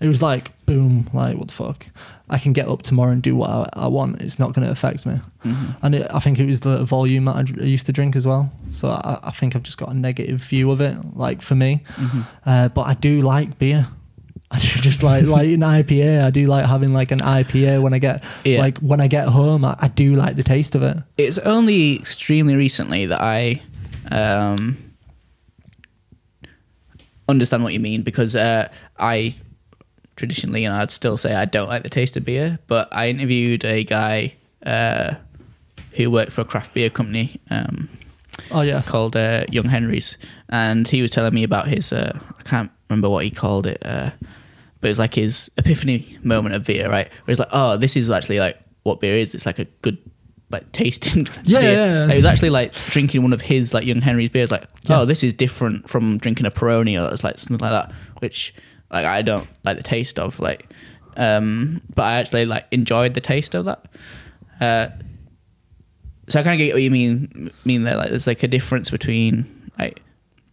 It was like boom, like what the fuck? I can get up tomorrow and do what I, I want. It's not going to affect me. Mhm. And it, I think it was the volume that I I used to drink as well. So I, I think I've just got a negative view of it, like for me. Mhm. Uh, but I do like beer. [LAUGHS] I do just like like an IPA. I do like having like an IPA when I get Yeah. like when I get home. I, I do like the taste of it. it's only extremely recently that I um, understand what you mean because uh, I traditionally, and I'd still say I don't like the taste of beer, but I interviewed a guy uh, who worked for a craft beer company um, Oh yeah, called uh, Young Henry's, and he was telling me about his. Uh, I can't remember what he called it, uh, but it was like his epiphany moment of beer, right? Where he's like, "Oh, this is actually like what beer is. It's like a good." Like tasting, [LAUGHS] Yeah, beer. yeah, he was actually like drinking one of his like Young Henry's beers. Like, oh, this is different from drinking a Peroni or it's like something like that. Which like I don't like the taste of. Like, um, but I actually like enjoyed the taste of that. Uh, so I kind of get what you mean mean there. Like, there's like a difference between like,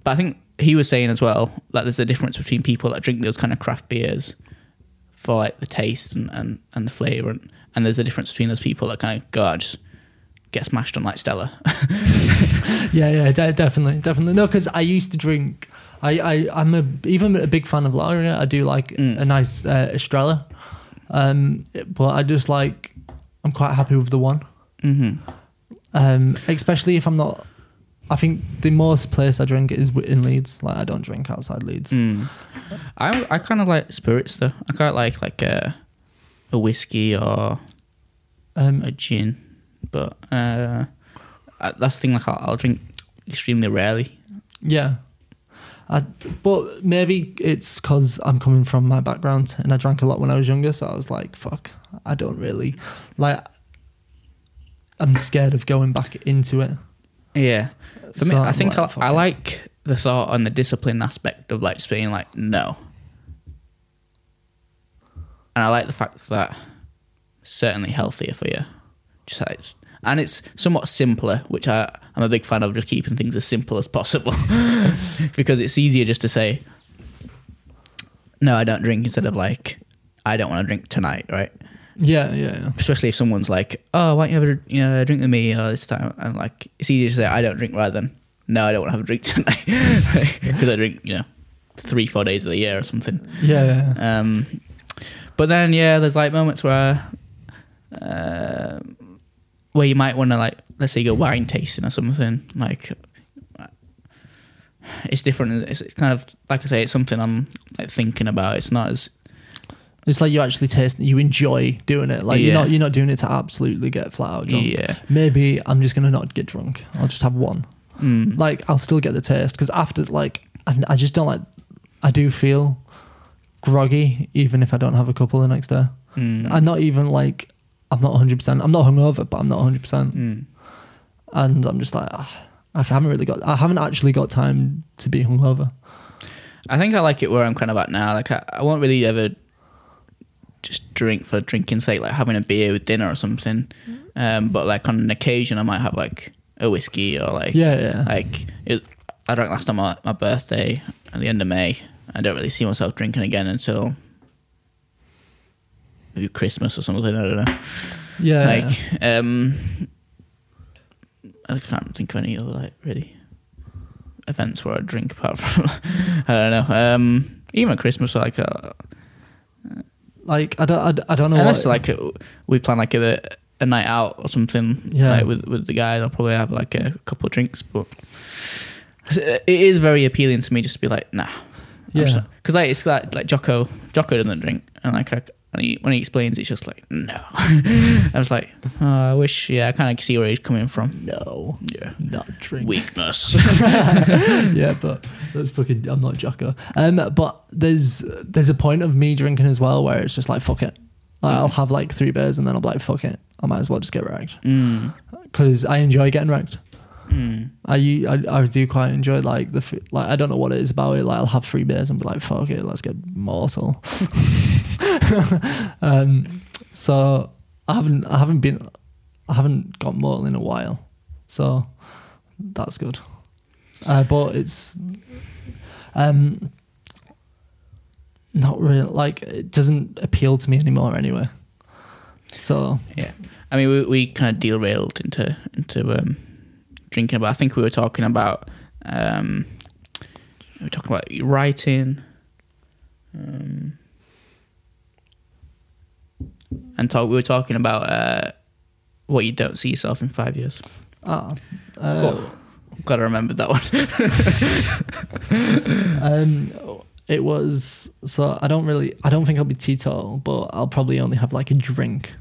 but I think he was saying as well like there's a difference between people that drink those kind of craft beers for like the taste and and, and the flavor, and, and there's a difference between those people that kind of go out just get smashed on like Stella. [LAUGHS] yeah, yeah, de- definitely, definitely. No, because I used to drink. I, I, I'm a, even a big fan of lager. I do like Mm. a nice uh, Estrella, um, but I just like. I'm quite happy with the one, hmm um, especially if I'm not. I think the most place I drink is in Leeds. Like I don't drink outside Leeds. Mm. I I kind of like spirits though. I quite like like a a whiskey or Um, a gin, but uh, I- that's the thing. Like I'll, I'll drink extremely rarely. Yeah. I, but maybe it's because I'm coming from my background and I drank a lot when I was younger. So I was like, fuck, I don't really like. I'm scared of going back into it. Yeah, for me, I think like, I, I like the thought and the discipline aspect of like just being like no, and I like the fact that it's certainly healthier for you. Just like it's, and it's somewhat simpler, which I I'm a big fan of, just keeping things as simple as possible [LAUGHS] because it's easier just to say no, I don't drink instead of like I don't want to drink tonight, right? Yeah, yeah, yeah. especially if someone's like, "Oh, why don't you have a you know a drink with me uh, this time?" And like, it's easier to say, "I don't drink," rather than, "No, I don't want to have a drink tonight," [LAUGHS] because I drink, you know, three four days of the year or something. Yeah, yeah, yeah. Um, but then yeah, there's like moments where, uh, where you might want to like, let's say you go wine tasting or something. Like, it's different. It's, it's kind of like I say, it's something I'm like thinking about. It's not as It's like you actually taste, you enjoy doing it. Like you're not, you're not doing it to absolutely get flat out drunk. yeah. Maybe I'm just gonna not get drunk. I'll just have one. Mm. Like I'll still get the taste because after like, I, I just don't like. I do feel groggy even if I don't have a couple the next day. Mm. I'm not even like I'm not 100. percent I'm not hungover, but I'm not 100. percent Mm. And I'm just like ah, I haven't really got. I haven't actually got time to be hungover. I think I like it where I'm kind of at now. Like I, I won't really ever just drink for drinking's sake, like having a beer with dinner or something. Um, but like on an occasion, I might have like a whiskey or like Yeah, yeah. like it, I drank last time my my birthday at the end of May. I don't really see myself drinking again until maybe Christmas or something. I don't know. Yeah, like um, I can't think of any other like really. events where I drink apart from [LAUGHS] I don't know. Um, even at Christmas, like uh, Like I don't I, I don't know unless what, like uh, we plan like a, a night out or something. Yeah. like, with with the guys, I'll probably have like a couple of drinks, but it is very appealing to me just to be like, nah. yeah. Because like it's like like Jocko Jocko doesn't drink, and like I, and he, when he explains, it's just like no. [LAUGHS] I was like, oh, I wish. Yeah, I kind of see where he's coming from. no, Yeah, not drink. weakness. [LAUGHS] yeah, but that's fucking. I'm not Jocko. Um, but there's there's a point of me drinking as well where it's just like fuck it. Like, I'll have like three beers and then I'm like fuck it. I might as well just get wrecked mm, because I enjoy getting wrecked. mm. I, I I do quite enjoy like the like I don't know what it is about it. Like I'll have three beers and be like fuck it, let's get mortal. [LAUGHS] [LAUGHS] um, so I haven't I haven't been I haven't got mortal in a while, so that's good. Uh, but it's um not really like it doesn't appeal to me anymore anyway. So Yeah, I mean, we, we kind of derailed into into um, drinking, but I think we were talking about um, we were talking about writing, um, and talk. We were talking about uh, what you don't see yourself in five years. ah, uh, Oh, gotta remember that one. [LAUGHS] Um, it was so I don't really I don't think I'll be teetotal, but I'll probably only have like a drink.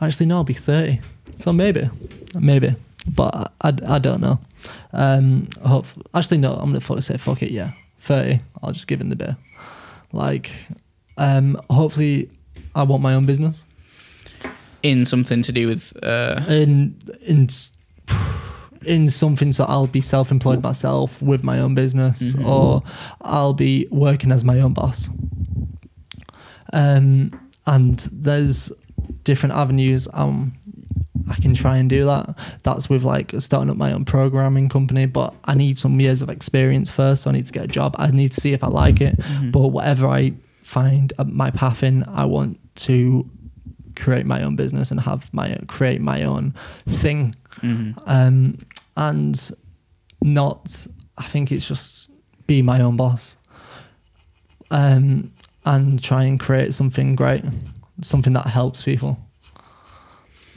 Actually, no, I'll be thirty, so maybe, maybe, but I, I, I don't know. Um, hope, actually no, I'm gonna fuck- say fuck it, yeah, thirty. I'll just give in the beer. Like, um, hopefully, I want my own business in something to do with uh, in in in something so I'll be self-employed myself with my own business Mhm. or I'll be working as my own boss um and there's different avenues um I can try and do that that's with like starting up my own programming company but I need some years of experience first so I need to get a job I need to see if I like it mhm. but whatever I find uh, my path in, I want to create my own business and have my create my own thing, Mhm. um, and not. I think it's just be my own boss, um, and try and create something great, something that helps people.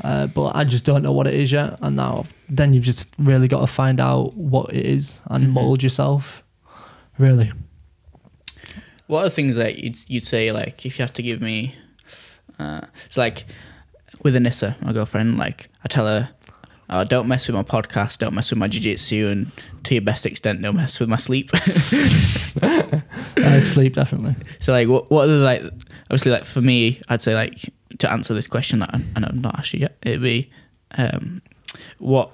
Uh, but I just don't know what it is yet, and now then you've just really got to find out what it is and Mhm. mold yourself. Really. What are things that you'd you'd say like if you have to give me? Uh, it's like with Anissa, my girlfriend. Like I tell her, oh, don't mess with my podcast, don't mess with my jiu-jitsu, and to your best extent, don't mess with my sleep. Sleep definitely. so like, what what are the like? Obviously, like for me, I'd say like to answer this question that I, I know I'm not asked yet, it'd be um, what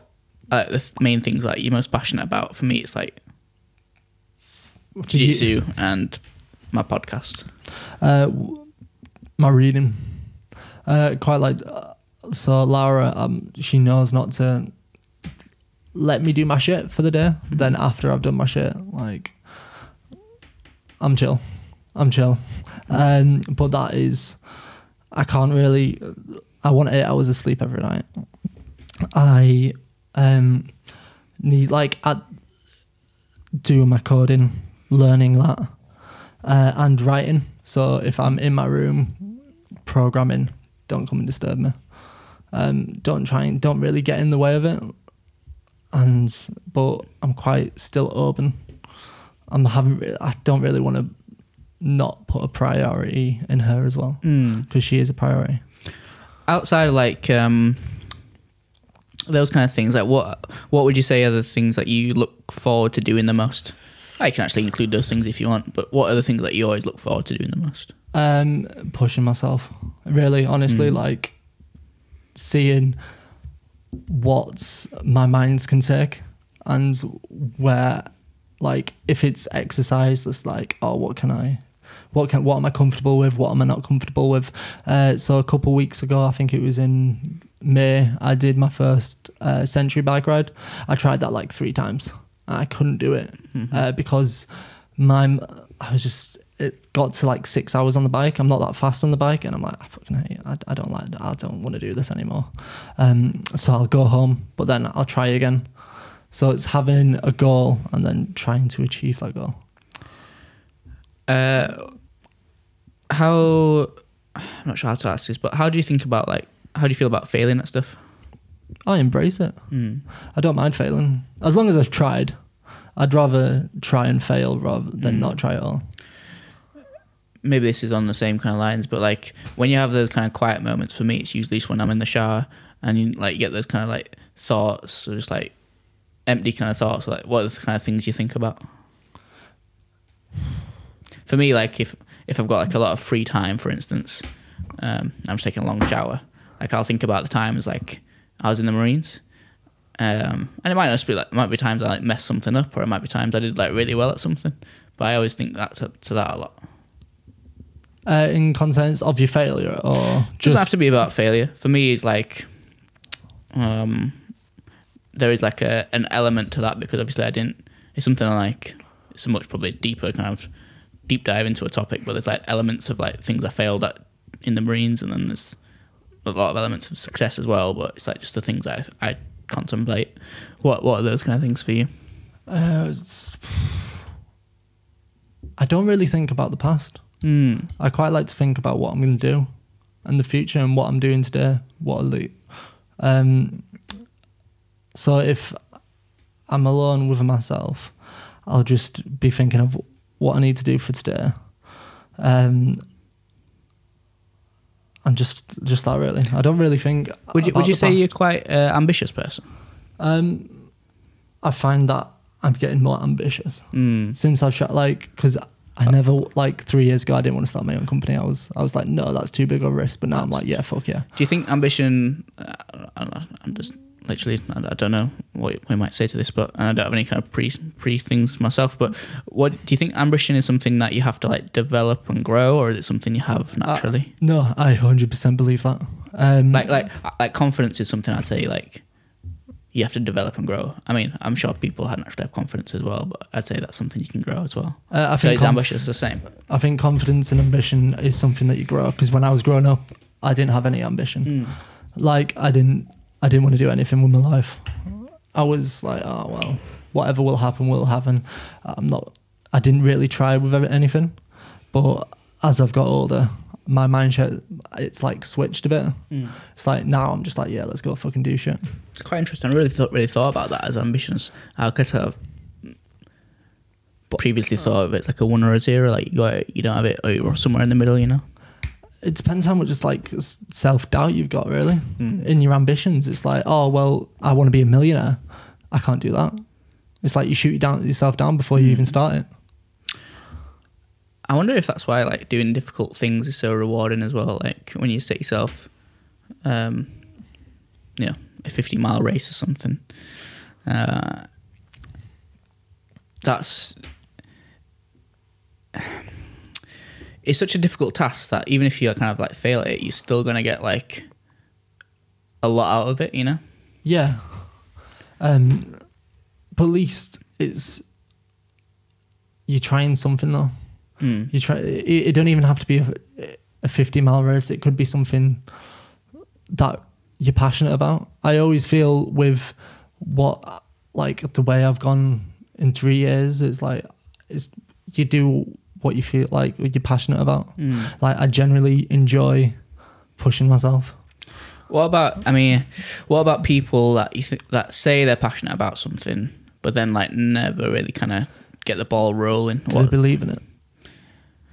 uh, the th- main things like you're most passionate about. For me, it's like jiu-jitsu and my podcast. Uh, my reading. Uh, quite like uh, so. Laura, um, she knows not to let me do my shit for the day. Then after I've done my shit, like I'm chill. I'm chill. Um, but that is, I can't really. I want eight hours of sleep every night. I um need like at doing my coding, learning that, uh, and writing. So if I'm in my room programming, don't come and disturb me. Um, don't try and don't really get in the way of it. And but I'm quite still open. I'm haven't. re- I don't really want to not put a priority in her as well because she is a priority. outside of like um those kind of things like what what would you say are the things that you look forward to doing the most i can actually include those things if you want but what are the things that you always look forward to doing the most Um, pushing myself, really, honestly, Mm. like seeing what my minds can take and where, like, if it's exercise, it's like, oh, what can I, what can, what am I comfortable with? What am I not comfortable with? Uh, so a couple weeks ago, I think it was in May, I did my first uh, century bike ride. I tried that like three times. I couldn't do it Mhm. uh, because my I was just it got to like six hours on the bike. I'm not that fast on the bike, and I'm like, I fucking hate it. I, I don't like. I don't want to do this anymore. Um, so I'll go home, but then I'll try again. So it's having a goal and then trying to achieve that goal. Uh, how I'm not sure how to ask this, but how do you think about like how do you feel about failing at stuff? I embrace it. Mm. I don't mind failing as long as I've tried. I'd rather try and fail rather than Mm. not try at all. Maybe this is on the same kind of lines, but like when you have those kind of quiet moments, for me, it's usually just when I'm in the shower and you like you get those kind of like thoughts, or just like empty kind of thoughts. Like what are the kind of things you think about? For me, like if if I've got like a lot of free time, for instance, um, I'm just taking a long shower. Like I'll think about the times like I was in the Marines, um, and it might just be like might be times I like messed something up, or it might be times I did like really well at something. But I always think that's up to that a lot. Uh, in context of your failure or It just doesn't have to be about failure. For me, it's like um, there is like a an element to that because obviously I didn't. It's something I like. It's a much probably deeper kind of deep dive into a topic, but there's like elements of like things I failed at in the Marines, and then there's a lot of elements of success as well. But it's like just the things I I contemplate. What what are those kind of things for you? Uh, it's- I don't really think about the past. Mm. I quite like to think about what I'm going to do and the future and what I'm doing today. What are the, um, so if I'm alone with myself, I'll just be thinking of what I need to do for today. Um, I'm just just that really. I don't really think. Would you would you say you're past. quite uh, ambitious person? Um, I find that I'm getting more ambitious Mm. since I've shot like because I never like three years ago I didn't want to start my own company. I was I was like no that's too big of a risk, but now I'm like yeah fuck yeah. Do you think ambition? Uh, I don't know, I'm just literally. I don't know what we might say to this, but I don't have any kind of pre pre things myself. But what do you think? Ambition is something that you have to like develop and grow, or is it something you have naturally? No, I hundred percent believe that. Um, like like like confidence is something I'd say like you have to develop and grow. I mean, I'm sure people naturally have confidence as well, but I'd say that's something you can grow as well. uh, I So think is conf- ambitious the same? I think confidence and ambition is something that you grow because when I was growing up, I didn't have any ambition. Like I didn't I didn't want to do anything with my life. I was like, oh well, whatever will happen will happen. I'm not. I didn't really try with anything, but as I've got older, my mindset it's like switched a bit. Mm. It's like now I'm just like, yeah, let's go fucking do shit. It's quite interesting. I really thought really thought about that as ambitions. I could have previously thought of it as like a one or a zero. Like you got it, you don't have it, or you're somewhere in the middle. You know. It depends how much just like self doubt you've got really Mm. in your ambitions. It's like, oh well, I want to be a millionaire. I can't do that. It's like you shoot yourself down before you Mm. even start it. I wonder if that's why like doing difficult things is so rewarding as well. Like when you set yourself, um, you know, a fifty mile race or something. Uh, that's it's such a difficult task that even if you kind of like fail at it, you're still gonna get like a lot out of it. You know. Yeah. Um, but at least it's you're trying something though. Mm. You try. It, it don't even have to be a, a 50 mile race. It could be something that you're passionate about. I always feel with what like the way I've gone in three years. It's like it's you do what you feel like what you're passionate about. Mm. Like I generally enjoy pushing myself. What about? I mean, what about people that you think that say they're passionate about something, but then like never really kind of get the ball rolling? Do What- they believe in it?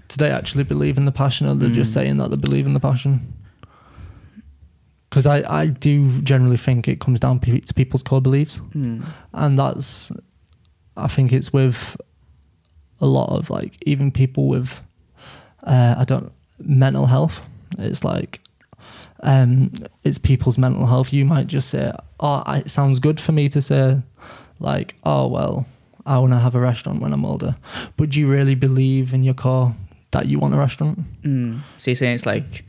Do they actually believe in the passion, or they're just Mm. saying that they believe in the passion? Because I, I do generally think it comes down to people's core beliefs, Mm. and that's, I think it's with a lot of like even people with, uh, I don't mental health. It's like, um, it's people's mental health. You might just say, oh, it sounds good for me to say, like, oh well, I want to have a restaurant when I'm older. But do you really believe in your core that you want a restaurant? Mm. So you're saying it's like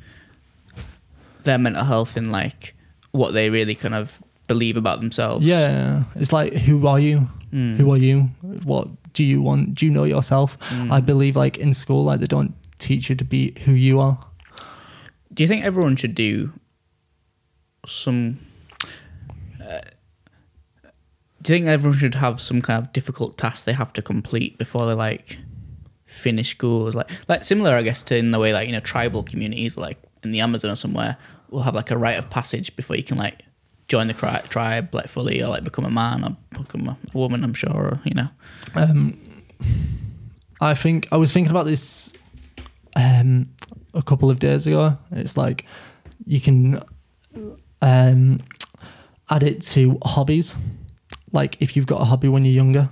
their mental health and like what they really kind of believe about themselves. Yeah, it's like who are you? Mm. Who are you? What do you want? Do you know yourself? Mm. I believe like in school, like they don't teach you to be who you are. Do you think everyone should do some? Uh, do you think everyone should have some kind of difficult task they have to complete before they like finish schools? Like, like similar, I guess, to in the way like you know tribal communities, like in the Amazon or somewhere, will have like a rite of passage before you can like join the tribe like fully or like become a man or become a woman. I'm sure, or you know. Um, I think I was thinking about this um, a couple of days ago. It's like you can um, add it to hobbies. Like if you've got a hobby when you're younger,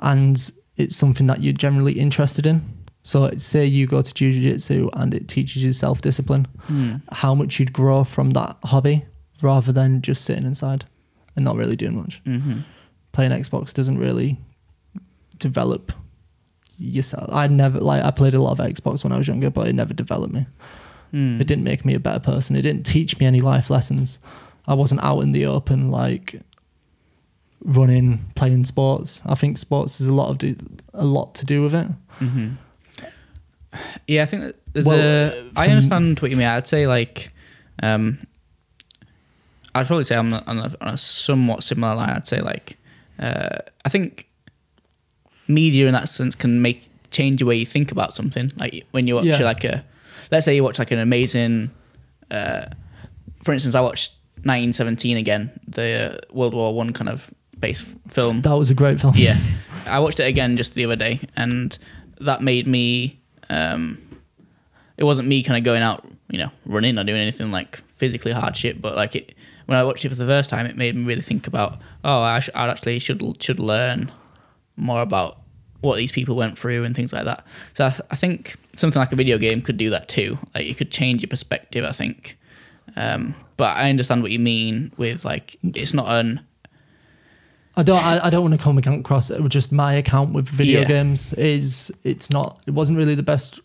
and it's something that you're generally interested in. So say you go to jiu-jitsu and it teaches you self-discipline. Hmm. How much you'd grow from that hobby rather than just sitting inside and not really doing much. Mm-hmm. Playing Xbox doesn't really develop yourself. I never like I played a lot of Xbox when I was younger, but it never developed me. Mm. It didn't make me a better person. It didn't teach me any life lessons. I wasn't out in the open like running, playing sports. I think sports is a lot of do, a lot to do with it. hmm Yeah, I think there's Well, a. uh, I understand what you mean. I'd say like, um, I'd probably say I'm on a, on a somewhat similar line. I'd say like, uh, I think media in that sense can make change the way you think about something. Like when you watch Yeah. like a, let's say you watch like an amazing, uh, for instance, I watched 1917 again, the World War One kind of based film. That was a great film. yeah. [LAUGHS] I watched it again just the other day and that made me um it wasn't me kind of going out you know running or doing anything like physically hard shit but like it when i watched it for the first time it made me really think about oh i, sh- I actually should should learn more about what these people went through and things like that. So I, th- I think something like a video game could do that too. Like you could change your perspective i think. Um but i understand what you mean with like it's not an I don't. I, I don't want to come across it just my account with video Yeah. games. Is it's not. It wasn't really the best.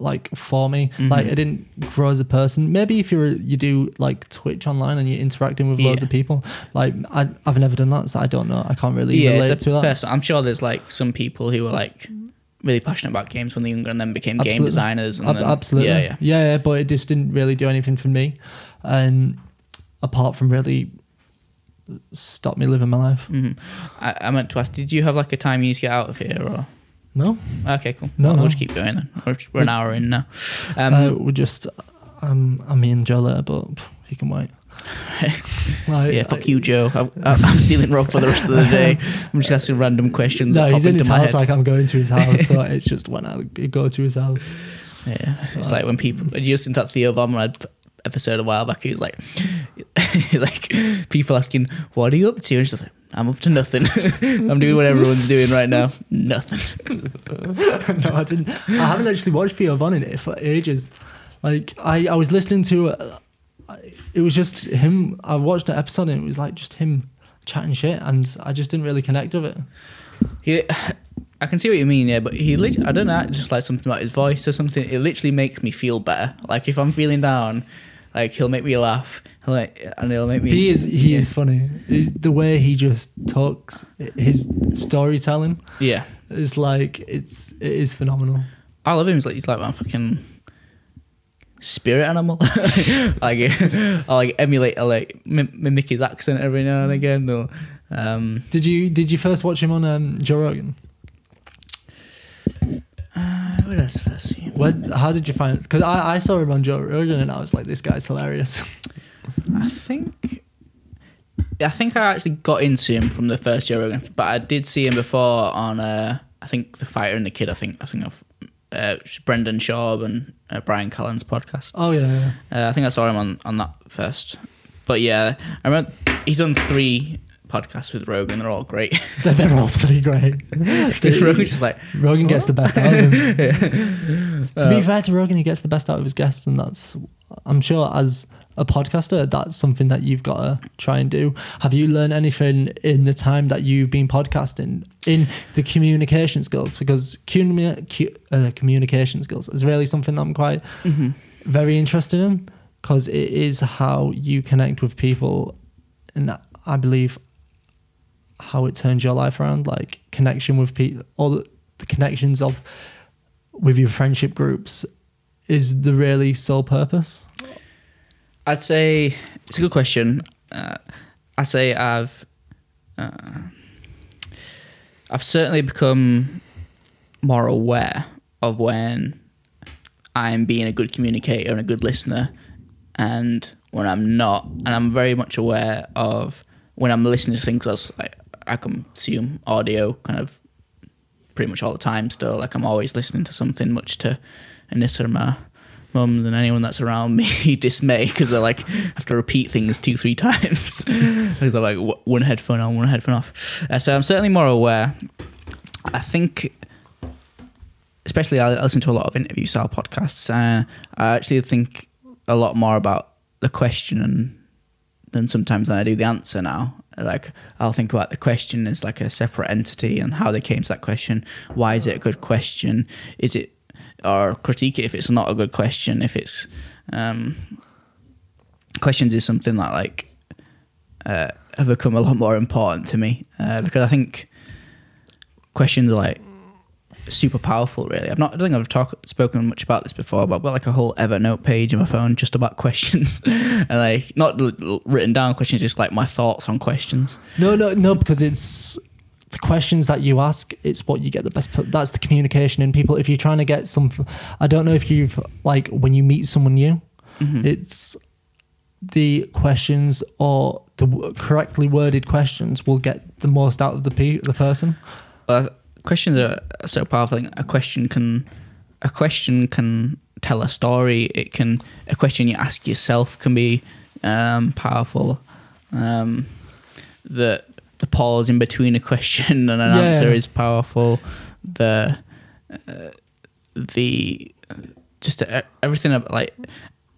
Like for me, Mhm. like I didn't grow as a person. Maybe if you're you do like Twitch online and you're interacting with loads Yeah. of people, like I I've never done that, so I don't know. I can't really yeah, it's relate a to that. person. I'm sure there's like some people who were like really passionate about games when they were younger and then became game Absolutely. designers. And Ab- then, absolutely, Yeah, yeah, yeah. yeah, But it just didn't really do anything for me, um, apart from really stop me living my life. hmm I, I meant to ask, did you have like a time you need to get out of here or? No, Okay, cool. No, Well, no. We'll just keep going then. We're, we're an hour in now. Um, uh, we just. Um, I'm me and Joe but he can wait. [LAUGHS] Like, yeah, fuck you, Joe. I'm, I'm stealing Rob for the rest of the day. [LAUGHS] I'm just asking random questions. No, he's in into his my house like I'm going to his house, so [LAUGHS] it's just when I go to his house. Yeah, it's like when people. Did you listen to that Theo Von Rad episode a while back? He was like, [LAUGHS] like people asking, "What are you up to?" And he's just like, "I'm up to nothing. [LAUGHS] I'm doing what everyone's doing right now. Nothing." [LAUGHS] no, I didn't. I haven't actually watched Theo Von in it for ages. Like I, I was listening to, uh, it was just him. I watched an episode and it was like just him chatting shit, and I just didn't really connect with it. He, I can see what you mean, yeah, but he, lit- I don't know, just like something about his voice or something. It literally makes me feel better. Like if I'm feeling down, like he'll make me laugh, like, and he'll make me. He is he is funny. The way he just talks, his storytelling Yeah, is like it's it is phenomenal. I love him. He's like he's like my fucking spirit animal. [LAUGHS] like I like emulate, I like mim- mimic his accent every now and again. Or, um, Did you did you first watch him on um, Joe Rogan? Uh, where did I first see him? How did you find? Because I, I saw him on Joe Rogan and I was like, this guy's hilarious. [LAUGHS] I think. I think I actually got into him from the first Joe Rogan, but I did see him before on. Uh, I think the Fighter and the Kid. I think I think of uh, Brendan Schaub and uh, Brian Callen's podcast. Oh yeah, yeah. Uh, I think I saw him on, on that first. But yeah, I remember he's done three podcasts with Rogan. They're all great. [LAUGHS] They're, they're all [LAUGHS] pretty great. [LAUGHS] Rogan's just like, Rogan gets the best out of him. to be fair to Rogan, he gets the best out of his guests, and that's I'm sure as a podcaster, that's something that you've got to try and do. Have you learned anything in the time that you've been podcasting in the communication skills? Because uh, communication skills is really something that I'm quite mm-hmm. very interested in because it is how you connect with people, and I believe how it turns your life around. Like connection with people, all the, the connections of with your friendship groups is the really sole purpose. I'd say it's a good question. Uh, I'd say I've uh, I've certainly become more aware of when I'm being a good communicator and a good listener, and when I'm not. And I'm very much aware of when I'm listening to things. As like I consume audio kind of pretty much all the time. Still, like I'm always listening to something, much to Anissa and my mum and anyone that's around me [LAUGHS] dismay because they like have to repeat things two, three times [LAUGHS] because they're like one headphone on, one headphone off. Uh, so I'm certainly more aware. I think especially I listen to a lot of interview style podcasts, and I actually think a lot more about the question than sometimes than I do the answer now. Like I'll think about the question as like a separate entity and how they came to that question. Why is it a good question? Is it or critique it if it's not a good question? If it's um, questions is something that like uh, have become a lot more important to me uh, because I think questions are like super powerful. Really, I've not. I don't think I've talked spoken much about this before, but I've got like a whole Evernote page on my phone just about [LAUGHS] questions, and like not written down questions, just like my thoughts on questions. No, no, no, because it's the questions that you ask. It's what you get the best. That's the communication in people. If you're trying to get some, I don't know if you've like when you meet someone new, Mhm. it's the questions or the correctly worded questions will get the most out of the pe- the person. Well, questions are so powerful. A question can, a question can tell a story. It can a question you ask yourself can be um, powerful. Um, the the pause in between a question [LAUGHS] and an Yeah. answer is powerful. The uh, the just uh, everything like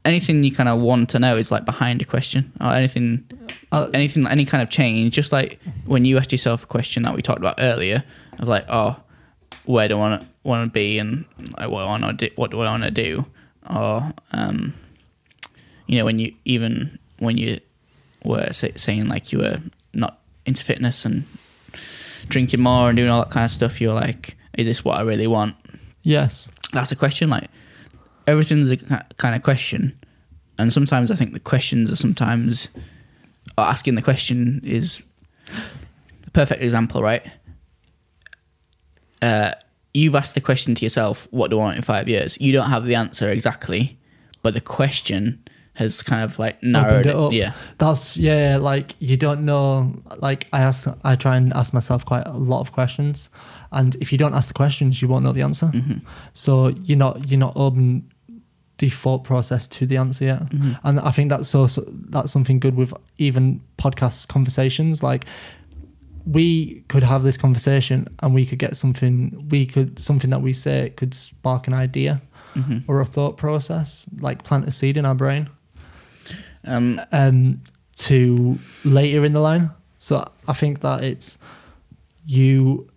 anything you kind of want to know is like behind a question or anything Uh, anything any kind of change just like when you asked yourself a question that we talked about earlier of like oh where do i want to want to be and like, what, do I wanna do, what do i want to do? Or um you know when you even when you were say, saying like you were not into fitness and drinking more and doing all that kind of stuff you're like is this what i really want? Yes. that's a question like everything's a kind of question. And sometimes i think the questions are sometimes or asking the question is the perfect example right uh, you've asked the question to yourself what do i want in five years you don't have the answer exactly but the question has kind of like narrowed it it, up. yeah That's yeah, like you don't know. Like I ask, I try and ask myself quite a lot of questions, and if you don't ask the questions, you won't know the answer. hmm So you're not you're not open the thought process to the answer yet. hmm And I think that's so, so that's something good with even podcast conversations. Like we could have this conversation and we could get something. We could something that we say could spark an idea hmm or a thought process, like plant a seed in our brain um, um, to later in the line. So I think that it's you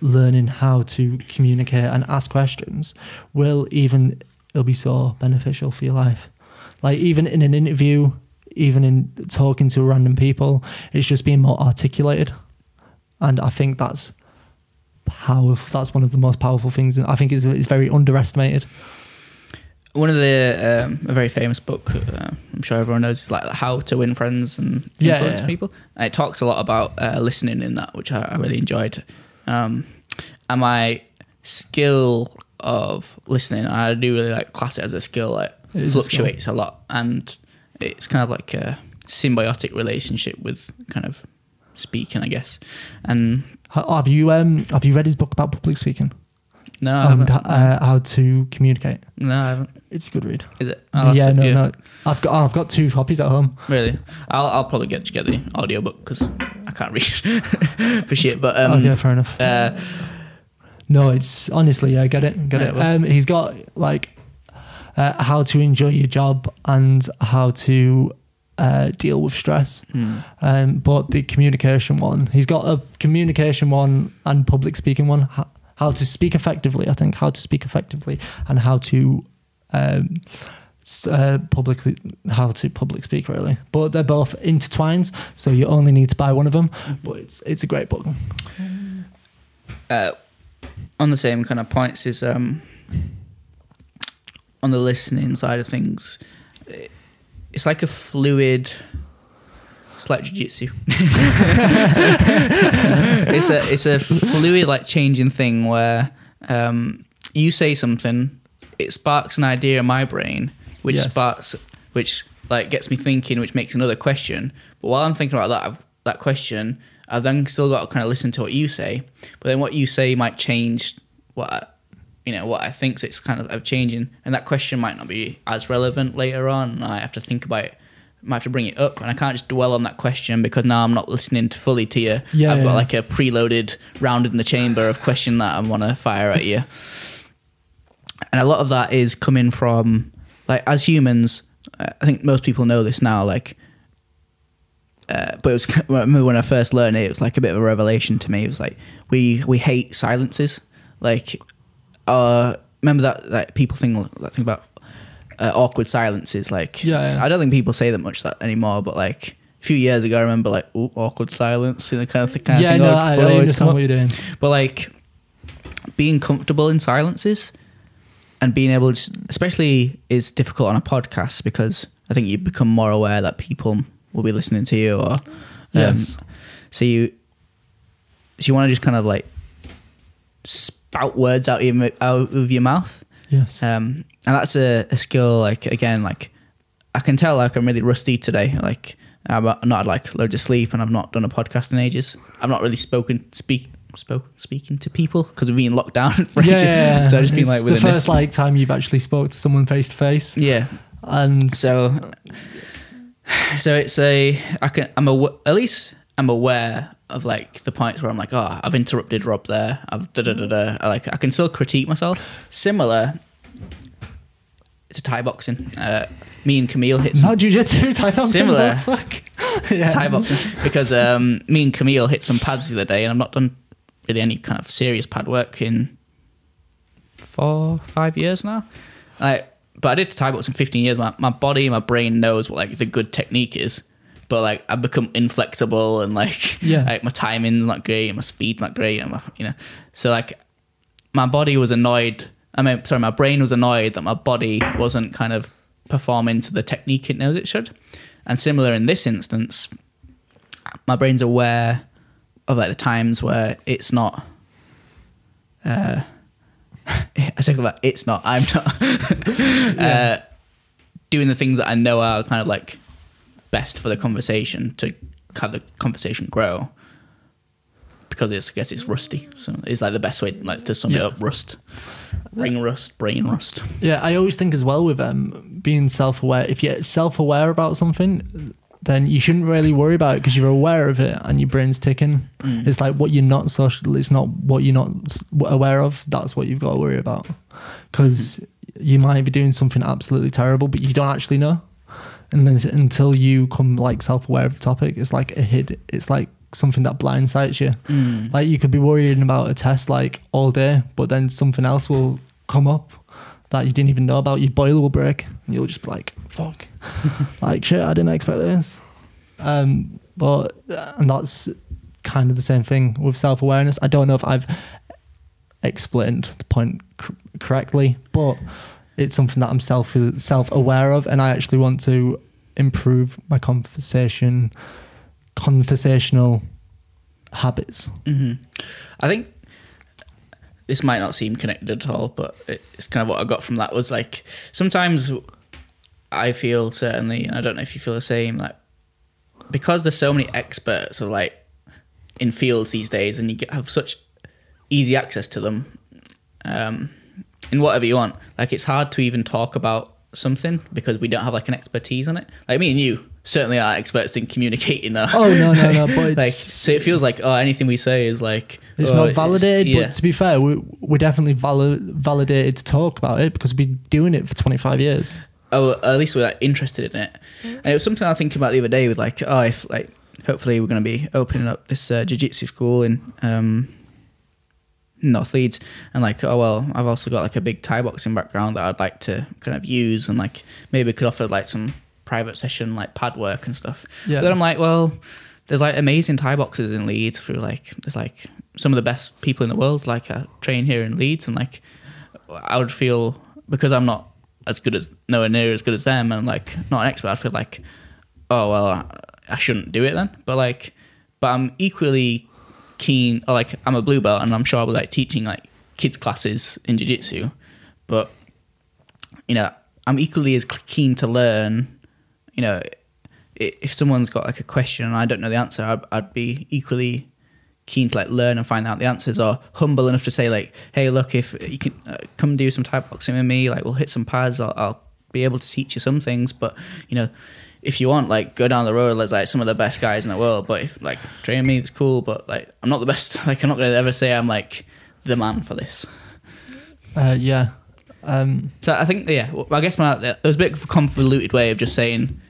learning how to communicate and ask questions will even it'll be so beneficial for your life. Like even in an interview, even in talking to random people, it's just being more articulated. And I think that's powerful. That's one of the most powerful things. And I think it's, it's very underestimated. one of the um, a very famous book uh, I'm sure everyone knows is like how to win friends and Yeah, influence yeah. people. And it talks a lot about uh, listening in that, which I, I really enjoyed. Um, and my skill of listening, I do really like class it as a skill. Like It is a fluctuates a, lot, and it's kind of like a symbiotic relationship with kind of speaking, I guess. And Have you um have you read his book about public speaking no, I and haven't. uh, how to communicate? no, I haven't. It's a good read. Is it? I'll yeah, no, no. I've got I've got two copies at home. Really? I'll, I'll probably get to get the audiobook because I can't read [LAUGHS] for shit. But um, okay, fair enough. uh, No, it's honestly, yeah, get it, get Right, it. well. Um, he's got like uh, how to enjoy your job and how to uh, deal with stress. hmm. Um, but the communication one, he's got a communication one and public speaking one. How, how to speak effectively, I think. How to speak effectively and how to um, uh, publicly, how to public speak really. But they're both intertwined, so you only need to buy one of them. But it's it's a great book. uh, on the same kind of points is um, on the listening side of things. It- It's like a fluid It's like jiu-jitsu. [LAUGHS] it's a it's a fluid like changing thing where um, you say something, it sparks an idea in my brain, which Yes. sparks which like gets me thinking, which makes another question. But while I'm thinking about that I've, that question, I've then still got to kind of listen to what you say. But then what you say might change what I, you know what I think it's kind of, of changing, and that question might not be as relevant later on. I have to think about it. I might have to bring it up, and I can't just dwell on that question because now I'm not listening to fully to you. Yeah, I've got like a preloaded round in the chamber of question that I want to fire at you, and a lot of that is coming from like as humans. I think most people know this now. Like, uh, but it was [LAUGHS] I remember when I first learned it, it was like a bit of a revelation to me. It was like we we hate silences. Like, uh, remember that like people think that thing about uh, awkward silences. Like, Yeah, yeah. I don't think people say that much that anymore. But like a few years ago, I remember like Ooh, awkward silence, you know, kind of thing. Kind yeah, of thing no, would- I, I understand what you're doing. But like being comfortable in silences and being able to, especially is difficult on a podcast because I think you become more aware that people will be listening to you or, um, Yes. so you, so you want to just kind of like spout words out of your, out of your mouth. Yes. Um, and that's a, a skill, like, again, like, I can tell, like, I'm really rusty today. Like, I've not had, like, loads of sleep and I've not done a podcast in ages. I've not really spoken, speak, spoke, speaking to people because we've been locked down [LAUGHS] for yeah, ages. yeah, yeah. So I've just been, It's like, the first like time you've actually spoke to someone face to face, Yeah. and So, so it's a, I can, I'm aw- at least I'm aware of, like, the points where I'm like, oh, I've interrupted Rob there. I've da da da da. I, Like, I can still critique myself. Similar, it's a Thai boxing. Uh, me and Camille hit some not jujitsu type of Similar. Fuck. [LAUGHS] It's yeah. Thai boxing because um, me and Camille hit some pads the other day, and I've not done really any kind of serious pad work in four, five years now. Like, but I did Thai boxing 15 years. My my body, my brain knows what like the good technique is, but like I've become inflexible and like Yeah. like my timing's not great, and my speed's not great, and my, you know, so like my body was annoyed. I mean, sorry, my brain was annoyed that my body wasn't kind of performing to the technique it knows it should. And similar in this instance, my brain's aware of like the times where it's not. Uh, [LAUGHS] I think about it's not. I'm not [LAUGHS] uh, doing the things that I know are kind of like best for the conversation to have the conversation grow. Because it's, I guess it's rusty, so it's like the best way like to sum it up. Rust, ring rust, brain rust. Yeah, I always think as well with um, being self aware, if you're self aware about something, then you shouldn't really worry about it because you're aware of it and your brain's ticking. Mm. It's like what you're not social, it's not what you're not aware of, that's what you've got to worry about. Because you might be doing something absolutely terrible, but you don't actually know. And then until you come like self aware of the topic, it's like a hid, it's like something that blindsides you. Mm. Like you could be worrying about a test like all day, but then something else will come up that you didn't even know about. Your boiler will break, and you'll just be like, "Fuck!" [LAUGHS] like shit, I didn't expect this. Um, but and that's kind of the same thing with self awareness. I don't know if I've explained the point cor- correctly, but it's something that I'm self self aware of, and I actually want to improve my conversation conversational habits. hmm I think this might not seem connected at all, but it's kind of what I got from that was like sometimes I feel certainly, and I don't know if you feel the same, like because there's so many experts of like in fields these days, and you have such easy access to them um, in whatever you want. Like it's hard to even talk about something because we don't have like an expertise on it. Like me and you certainly are experts in communicating. Our, Oh no no no! [LAUGHS] But it's like so it feels like oh anything we say is like it's oh, not validated. yeah. But to be fair, we we're definitely vali- validated to talk about it because we've been doing it for 25 years. oh at least we're like, interested in it and it was something i was thinking about the other day with like oh if like hopefully we're going to be opening up this uh, jiu-jitsu school in um north leeds and like oh well i've also got like a big thai boxing background that i'd like to kind of use and like maybe could offer like some private session like pad work and stuff Yeah. But then I'm like, well, there's like amazing Thai boxers in Leeds through like there's like some of the best people in the world like train here in Leeds and like I would feel because I'm not as good as nowhere near as good as them and like not an expert. I feel like oh well I shouldn't do it then. But like, but I'm equally keen. Or like, I'm a blue belt, and I'm sure I'll be like teaching like kids classes in jiu-jitsu. But you know, I'm equally as keen to learn. You know, if someone's got like a question and I don't know the answer, I'd, I'd be equally keen to like learn and find out the answers or humble enough to say like hey look if you can uh, come do some Thai boxing with me like we'll hit some pads I'll, I'll be able to teach you some things but you know if you want like go down the road there's like some of the best guys in the world but if like train me it's cool but like i'm not the best [LAUGHS] like i'm not gonna ever say i'm like the man for this Uh, yeah. Um, so i think yeah i guess my it was a bit of a convoluted way of just saying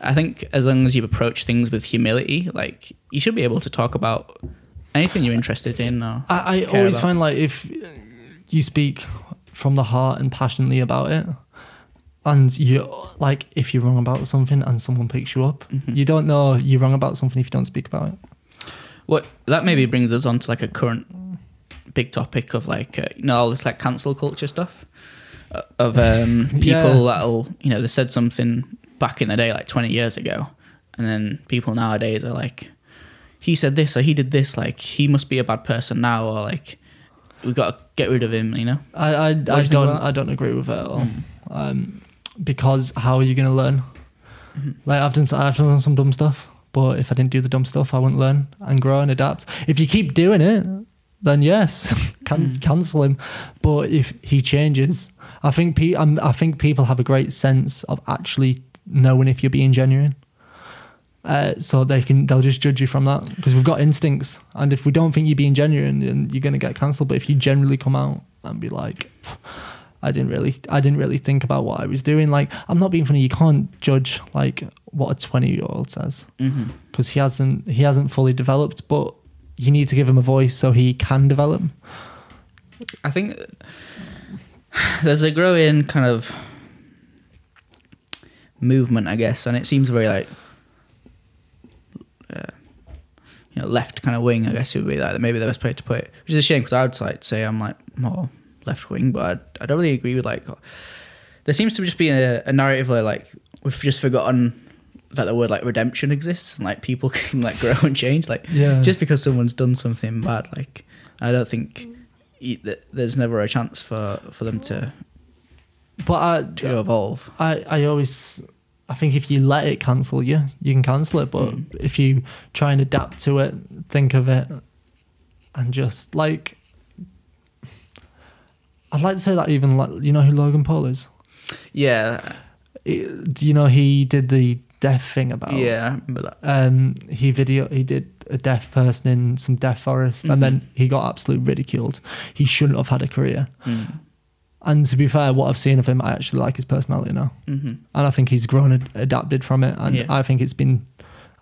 i think as long as you approach things with humility like you should be able to talk about anything you're interested in or I, I always about. find like if you speak from the heart and passionately about it, and you like if you're wrong about something and someone picks you up, Mhm. you don't know you're wrong about something if you don't speak about it. What that maybe brings us on to like a current big topic of like uh, you know all this like cancel culture stuff uh, of um, [LAUGHS] people Yeah. that'll you know they said something back in the day like 20 years ago and then people nowadays are like he said this or he did this like he must be a bad person now or like we've got to get rid of him you know I I, I don't? I don't agree with it at all. Mm. Um, because how are you going to learn? Mhm. Like I've done I've done some dumb stuff, but if I didn't do the dumb stuff, I wouldn't learn and grow and adapt. If you keep doing it, then yes, [LAUGHS] can Mm. cancel him. But if he changes, I think pe- I'm, I think people have a great sense of actually knowing if you're being genuine. Uh, so they can they'll just judge you from that because we've got instincts, and if we don't think you're being genuine, then you're gonna get cancelled. But if you generally come out and be like, I didn't really, I didn't really think about what I was doing. Like, I'm not being funny. You can't judge like what a 20 year old says mm-hmm. because he hasn't, he hasn't fully developed. But you need to give him a voice so he can develop. I think there's a growing kind of movement, I guess, and it seems very like uh, you know left kind of wing. I guess it would be like maybe the best way to put it, which is a shame because I would like say I'm like more left wing, but I, I don't really agree with like there seems to just be a, a narrative where like we've just forgotten that the word like redemption exists and like people [LAUGHS] can like grow and change like Yeah. just because someone's done something bad like i don't think there's never a chance for for them to but I, to evolve I, I always, I think if you let it cancel you, you can cancel it. But Mm. if you try and adapt to it, think of it, and just like, I'd like to say that even like, you know who Logan Paul is? yeah It- do you know he did the deaf thing about? yeah i remember that Um, he video he did a deaf person in some deaf forest, Mhm. and then he got absolutely ridiculed. He shouldn't have had a career. mm. And to be fair, what I've seen of him, I actually like his personality now. hmm and I think he's grown and adapted from it, and Yeah. I think it's been,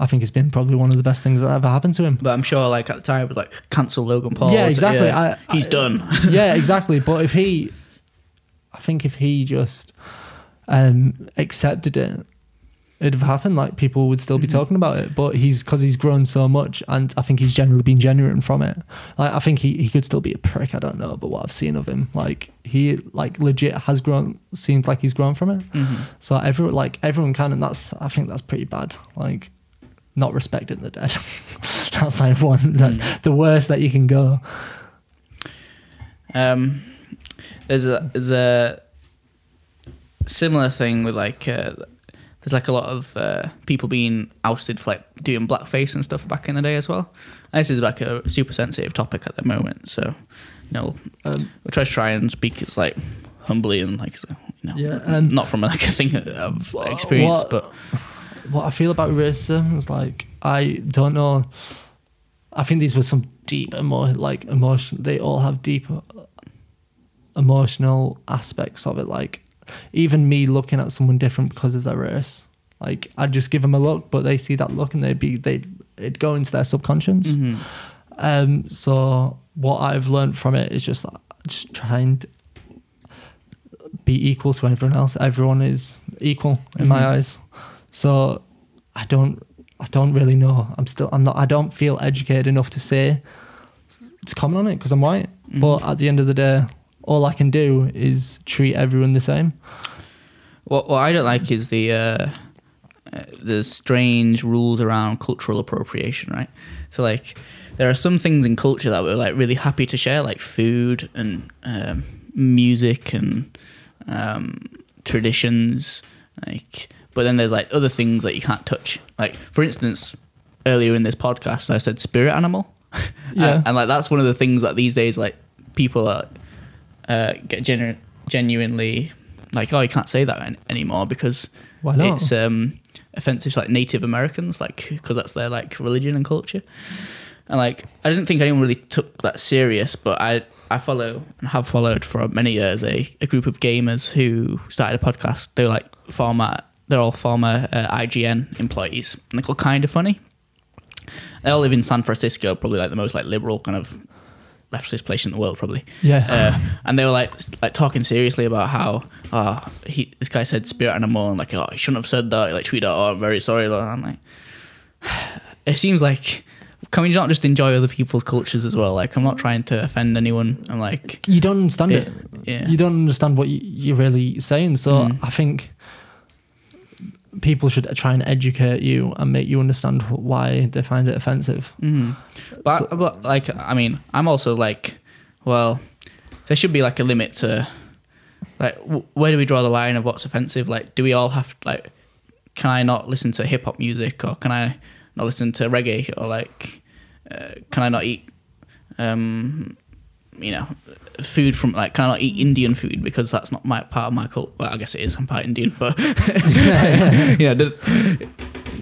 I think it's been probably one of the best things that ever happened to him. but i'm sure like at the time it was like cancel logan paul yeah, exactly. yeah, I, he's I- done [LAUGHS] yeah, [LAUGHS] exactly. But if he, I think if he just um, accepted it, it'd have happened. Like people would still be Mhm. talking about it. But he's because he's grown so much, and I think he's generally been genuine from it. Like I think he, he could still be a prick. I don't know, but what I've seen of him, like he like legit has grown. Seems like he's grown from it. hmm So everyone, like everyone can, and that's I think that's pretty bad. Like not respecting the dead. [LAUGHS] that's like one. That's Mm. the worst that you can go. Um, there's a there's a similar thing with like uh, there's like a lot of uh, people being ousted for like doing blackface and stuff back in the day as well. And this is like a super sensitive topic at the moment, so you know Um, we'll try to try and speak as like humbly and like you know Yeah, um, not from like a thing of experience, what- but what I feel about racism is like I don't know. I think these were some deep emo like emotion. They all have deep uh, emotional aspects of it. Like even me looking at someone different because of their race. Like I'd just give them a look, but they see that look and they'd be they it'd go into their subconscious. mhm. Um, so what I've learned from it is just just try and be equal to everyone else. Everyone is equal in my Mhm. eyes. So I don't I don't really know. I'm still I'm not I don't feel educated enough to say it's common on it because I'm white. Mhm. But at the end of the day, all I can do is treat everyone the same. What what I don't like is the uh, uh, there's strange rules around cultural appropriation, right? So like there are some things in culture that we're like really happy to share, like food and um, music and um, traditions, like. But then there's like other things that you can't touch. Like for instance, earlier in this podcast, I said spirit animal. [LAUGHS] Yeah. and, and, like that's one of the things that these days like people are uh, get genu- genuinely like oh you can't say that an- anymore because Why not? it's um offensive to like Native Americans like because that's their like religion and culture and like I didn't think anyone really took that serious but I I follow and have followed for many years a, a group of gamers who started a podcast they're like former they're all former uh, IGN employees and they're called Kinda Funny they all live in San Francisco probably like the most like liberal kind of leftist place in the world probably yeah. uh, and they were like like talking seriously about how uh, he this guy said spirit animal and like oh he shouldn't have said that like tweet out oh I'm very sorry like, I'm [SIGHS] like it seems like can we not just enjoy other people's cultures as well like I'm not trying to offend anyone I'm like you don't understand yeah, it. yeah. You don't understand what you- you're really saying. So Mm. I think people should try and educate you and make you understand why they find it offensive. Mhm. But, So- but like I mean I'm also like well there should be like a limit to like w- where do we draw the line of what's offensive like do we all have like can I not listen to hip hop music or can I not listen to reggae or like uh, can I not eat um you know food from like can I not eat Indian food because that's not my part of my culture well I guess it is I'm part Indian but [LAUGHS] yeah.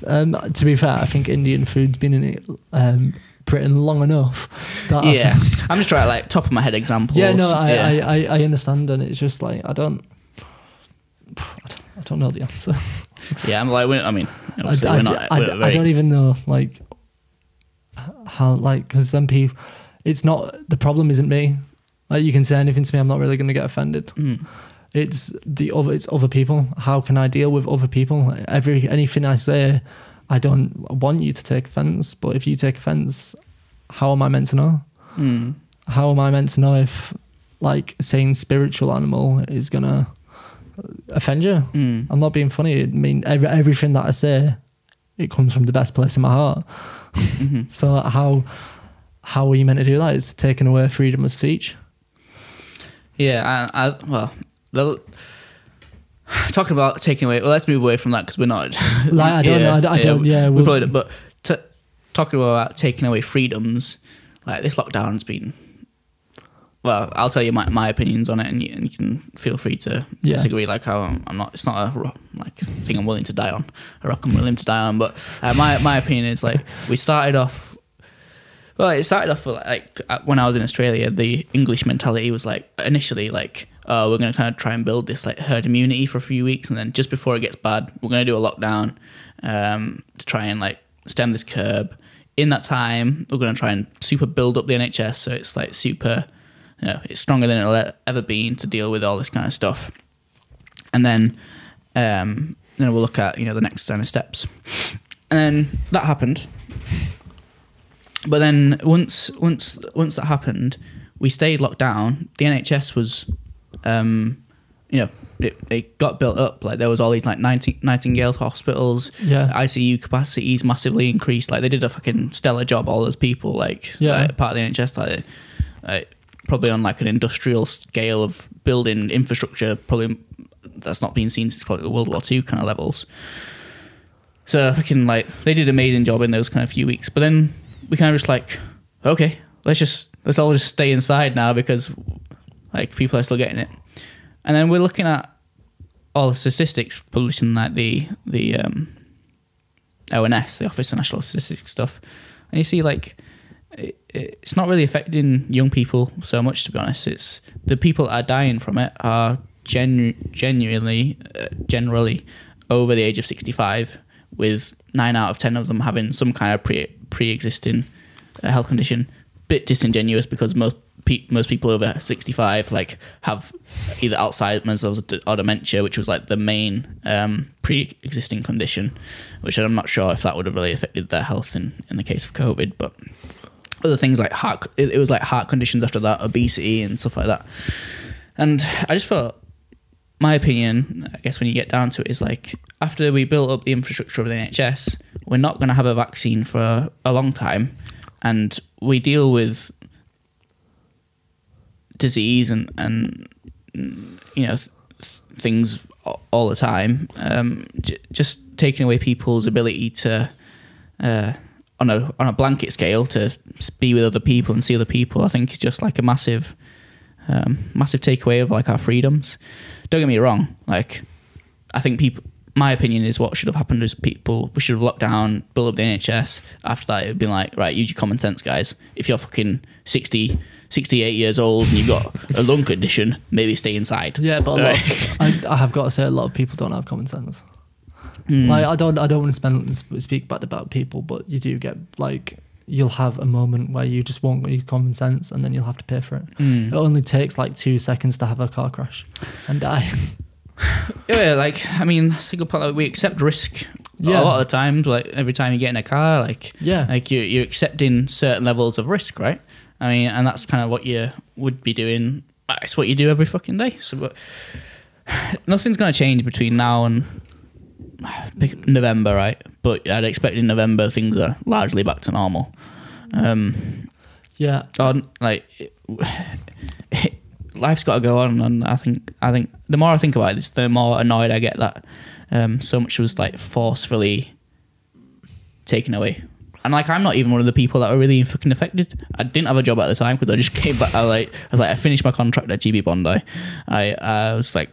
Um, to be fair, I think Indian food's been in it um, Britain long enough. That yeah I'm just trying to like top of my head examples yeah, no, I, Yeah. I, I, I understand, and it's just like I don't, I don't, I don't know the answer. Yeah, I'm like, I mean, I, I, not. I- I don't even know like how like because then people, it's not the problem isn't me. Like you can say anything to me, I'm not really going to get offended. Mm. It's the other, it's other people. How can I deal with other people? Every anything I say, I don't want you to take offense. But if you take offense, how am I meant to know? Mm. How am I meant to know if like saying spiritual animal is gonna offend you? Mm. I'm not being funny. I mean, every, everything that I say, it comes from the best place in my heart. Mhm. [LAUGHS] So how how are you meant to do that? Is taking away freedom of speech? Yeah, I, I well, the, talking about taking away. Well, let's move away from that because we're not. [LAUGHS] Like I don't know. I, I don't. Yeah, we probably. don't, But t- talking about taking away freedoms, like this lockdown's been. Well, I'll tell you my, my opinions on it, and you, and you can feel free to Yeah. disagree. Like how I'm, I'm not. It's not a like thing I'm willing to die on. A rock I'm willing to die on. But uh, my my opinion is like we started off. Well, it started off with, like uh, when I was in Australia. The English mentality was like initially like, oh, we're gonna kind of try and build this like herd immunity for a few weeks, and then just before it gets bad, we're gonna do a lockdown um, to try and like stem this curb. In that time, we're gonna try and super build up the NHS so it's like super, you know, it's stronger than it'll ever been to deal with all this kind of stuff. And then, um, then we'll look at you know the next kind of steps, and then that happened. But then once once once that happened, we stayed locked down. The NHS was, um, you know, it, it got built up. Like there was all these like Nighting- Nightingale's hospitals, Yeah. ICU capacities massively increased. Like they did a fucking stellar job. All those people, like Yeah. like, part of the NHS, like, like probably on like an industrial scale of building infrastructure. Probably that's not been seen since probably World War Two kind of levels. So fucking like they did an amazing job in those kind of few weeks. But then we kind of just like, okay, let's just let's all just stay inside now because like people are still getting it. And then we're looking at all the statistics published in like the the um, ONS, the Office of National Statistics stuff, and you see like it, it's not really affecting young people so much. To be honest, it's the people that are dying from it are genu- genuinely uh, generally over the age of sixty five, with nine out of ten of them having some kind of pre pre existing uh, health condition. Bit disingenuous because most pe- most people over sixty five like have either Alzheimer's or, or dementia, which was like the main um, pre existing condition, which I'm not sure if that would have really affected their health in in the case of COVID, but other things like heart it, it was like heart conditions after that obesity and stuff like that and i just felt my opinion, I guess when you get down to it, is like after we built up the infrastructure of the NHS, we're not going to have a vaccine for a long time, and we deal with disease and and you know th- things all the time. Um, j- just taking away people's ability to. Uh, on a on a blanket scale to be with other people and see other people, I think is just like a massive, um, massive takeaway of like our freedoms. Don't get me wrong, like I think people. My opinion is what should have happened is people we should have locked down, built up the NHS. After that, it would been like, right, use your common sense, guys. If you're fucking 60, 68 years old and you've got a lung condition, maybe stay inside. Yeah, but I, I have got to say, a lot of people don't have common sense. Mm. Like, I don't, I don't want to spend speak bad about people, but you do get like you'll have a moment where you just won't use common sense, and then you'll have to pay for it. Mm. It only takes like two seconds to have a car crash and die. [LAUGHS] Yeah, like I mean, that's a good point. Like, we accept risk Yeah. a lot of the times. Like every time you get in a car, like Yeah, like you're you're accepting certain levels of risk, right? I mean, and that's kind of what you would be doing. It's what you do every fucking day. So, but [SIGHS] nothing's gonna change between now and November, right? But I'd expect in November things are largely back to normal. Um, yeah, on like [SIGHS] life's got to go on and i think i think the more i think about this the more annoyed i get that um, so much was like forcefully taken away and like i'm not even one of the people that are really fucking affected i didn't have a job at the time because i just [LAUGHS] came back i like i was like i finished my contract at gb bondi i i was like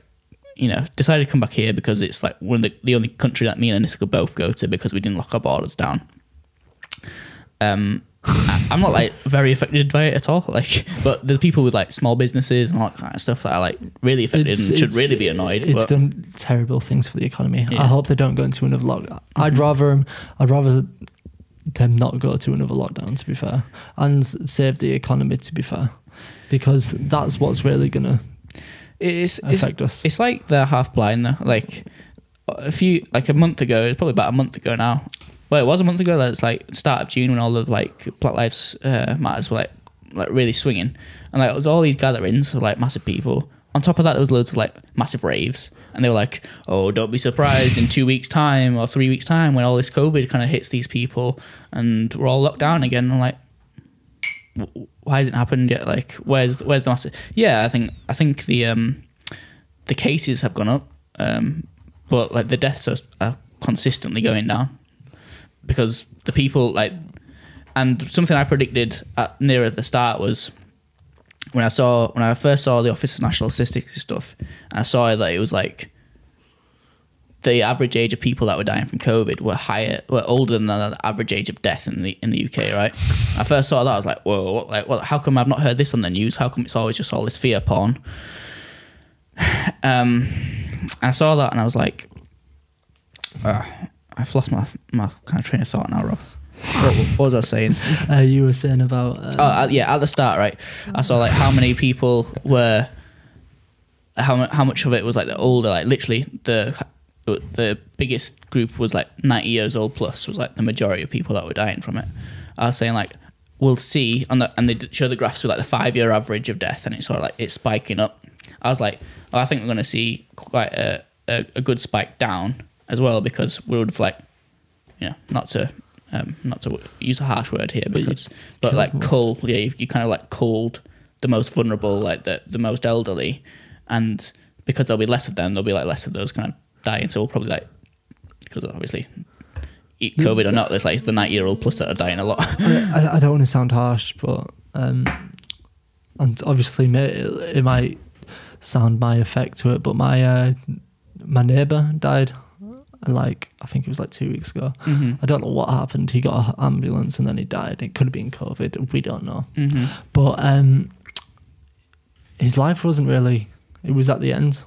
you know decided to come back here because it's like one of the, the only country that me and Anissa could both go to because we didn't lock our borders down um I- I'm not like very affected by it at all. Like, but there's people with like small businesses and all that kind of stuff that are like really affected It's- and should really be annoyed. It's but, done terrible things for the economy. Yeah. Mm-hmm. I hope they don't go into another lockdown. I'd rather, I'd rather them not go to another lockdown. To be fair, and save the economy. To be fair, because that's what's really gonna it's, it's us. it's like they're half blind though. Like a few like a month ago, it's probably about a month ago now. Well, it was a month ago. That's like start of June when all of like Black Lives uh, Matters were like like really swinging, and like it was all these gatherings of like massive people. On top of that, there was loads of like massive raves, and they were like, "Oh, don't be surprised in two weeks' time or three weeks' time when all this COVID kind of hits these people, and we're all locked down again." I'm like, "W- "Why hasn't it happened yet? Like, where's where's the massive?" Yeah, I think I think the um the cases have gone up, um, but like the deaths are, are consistently going down because the people like, and something I predicted at nearer the start was when I saw when I first saw the Office of National Statistics stuff, I saw that it was like the average age of people that were dying from COVID were higher, were older than the average age of death in the in the UK. Right? [LAUGHS] I first saw that I was like, whoa, what, like, well, how come I've not heard this on the news? How come it's always just all this fear porn? [SIGHS] Um, I saw that and I was like, uh, I've lost my my kind of train of thought now, Rob. What, what was I saying? [LAUGHS] Uh, you were saying about uh, Oh, uh, yeah, at the start, right? I saw like how many people were, how how much of it was like the older, like literally the the biggest group was like ninety years old plus was like the majority of people that were dying from it. I was saying like we'll see on the and they show the graphs with like the five year average of death and it's sort of like it's spiking up. I was like, oh, I think we're going to see quite a, a a good spike down as well because we would have like, you know, not to. Um, not to use a harsh word here, But because but killed like cull yeah you, you kind of like culled the most vulnerable like the, the most elderly and because there'll be less of them there'll be like less of those kind of dying so we'll probably like because obviously covid or not there's like it's the 90 year old plus that are dying a lot I, I don't want to sound harsh, but um, and obviously it, it might sound my effect to it, but my uh, my neighbour died, like I think it was like two weeks ago. hmm I don't know what happened. He got an ambulance and then he died. It could have been COVID. We don't know. hmm But um, his life wasn't really. It was at the end.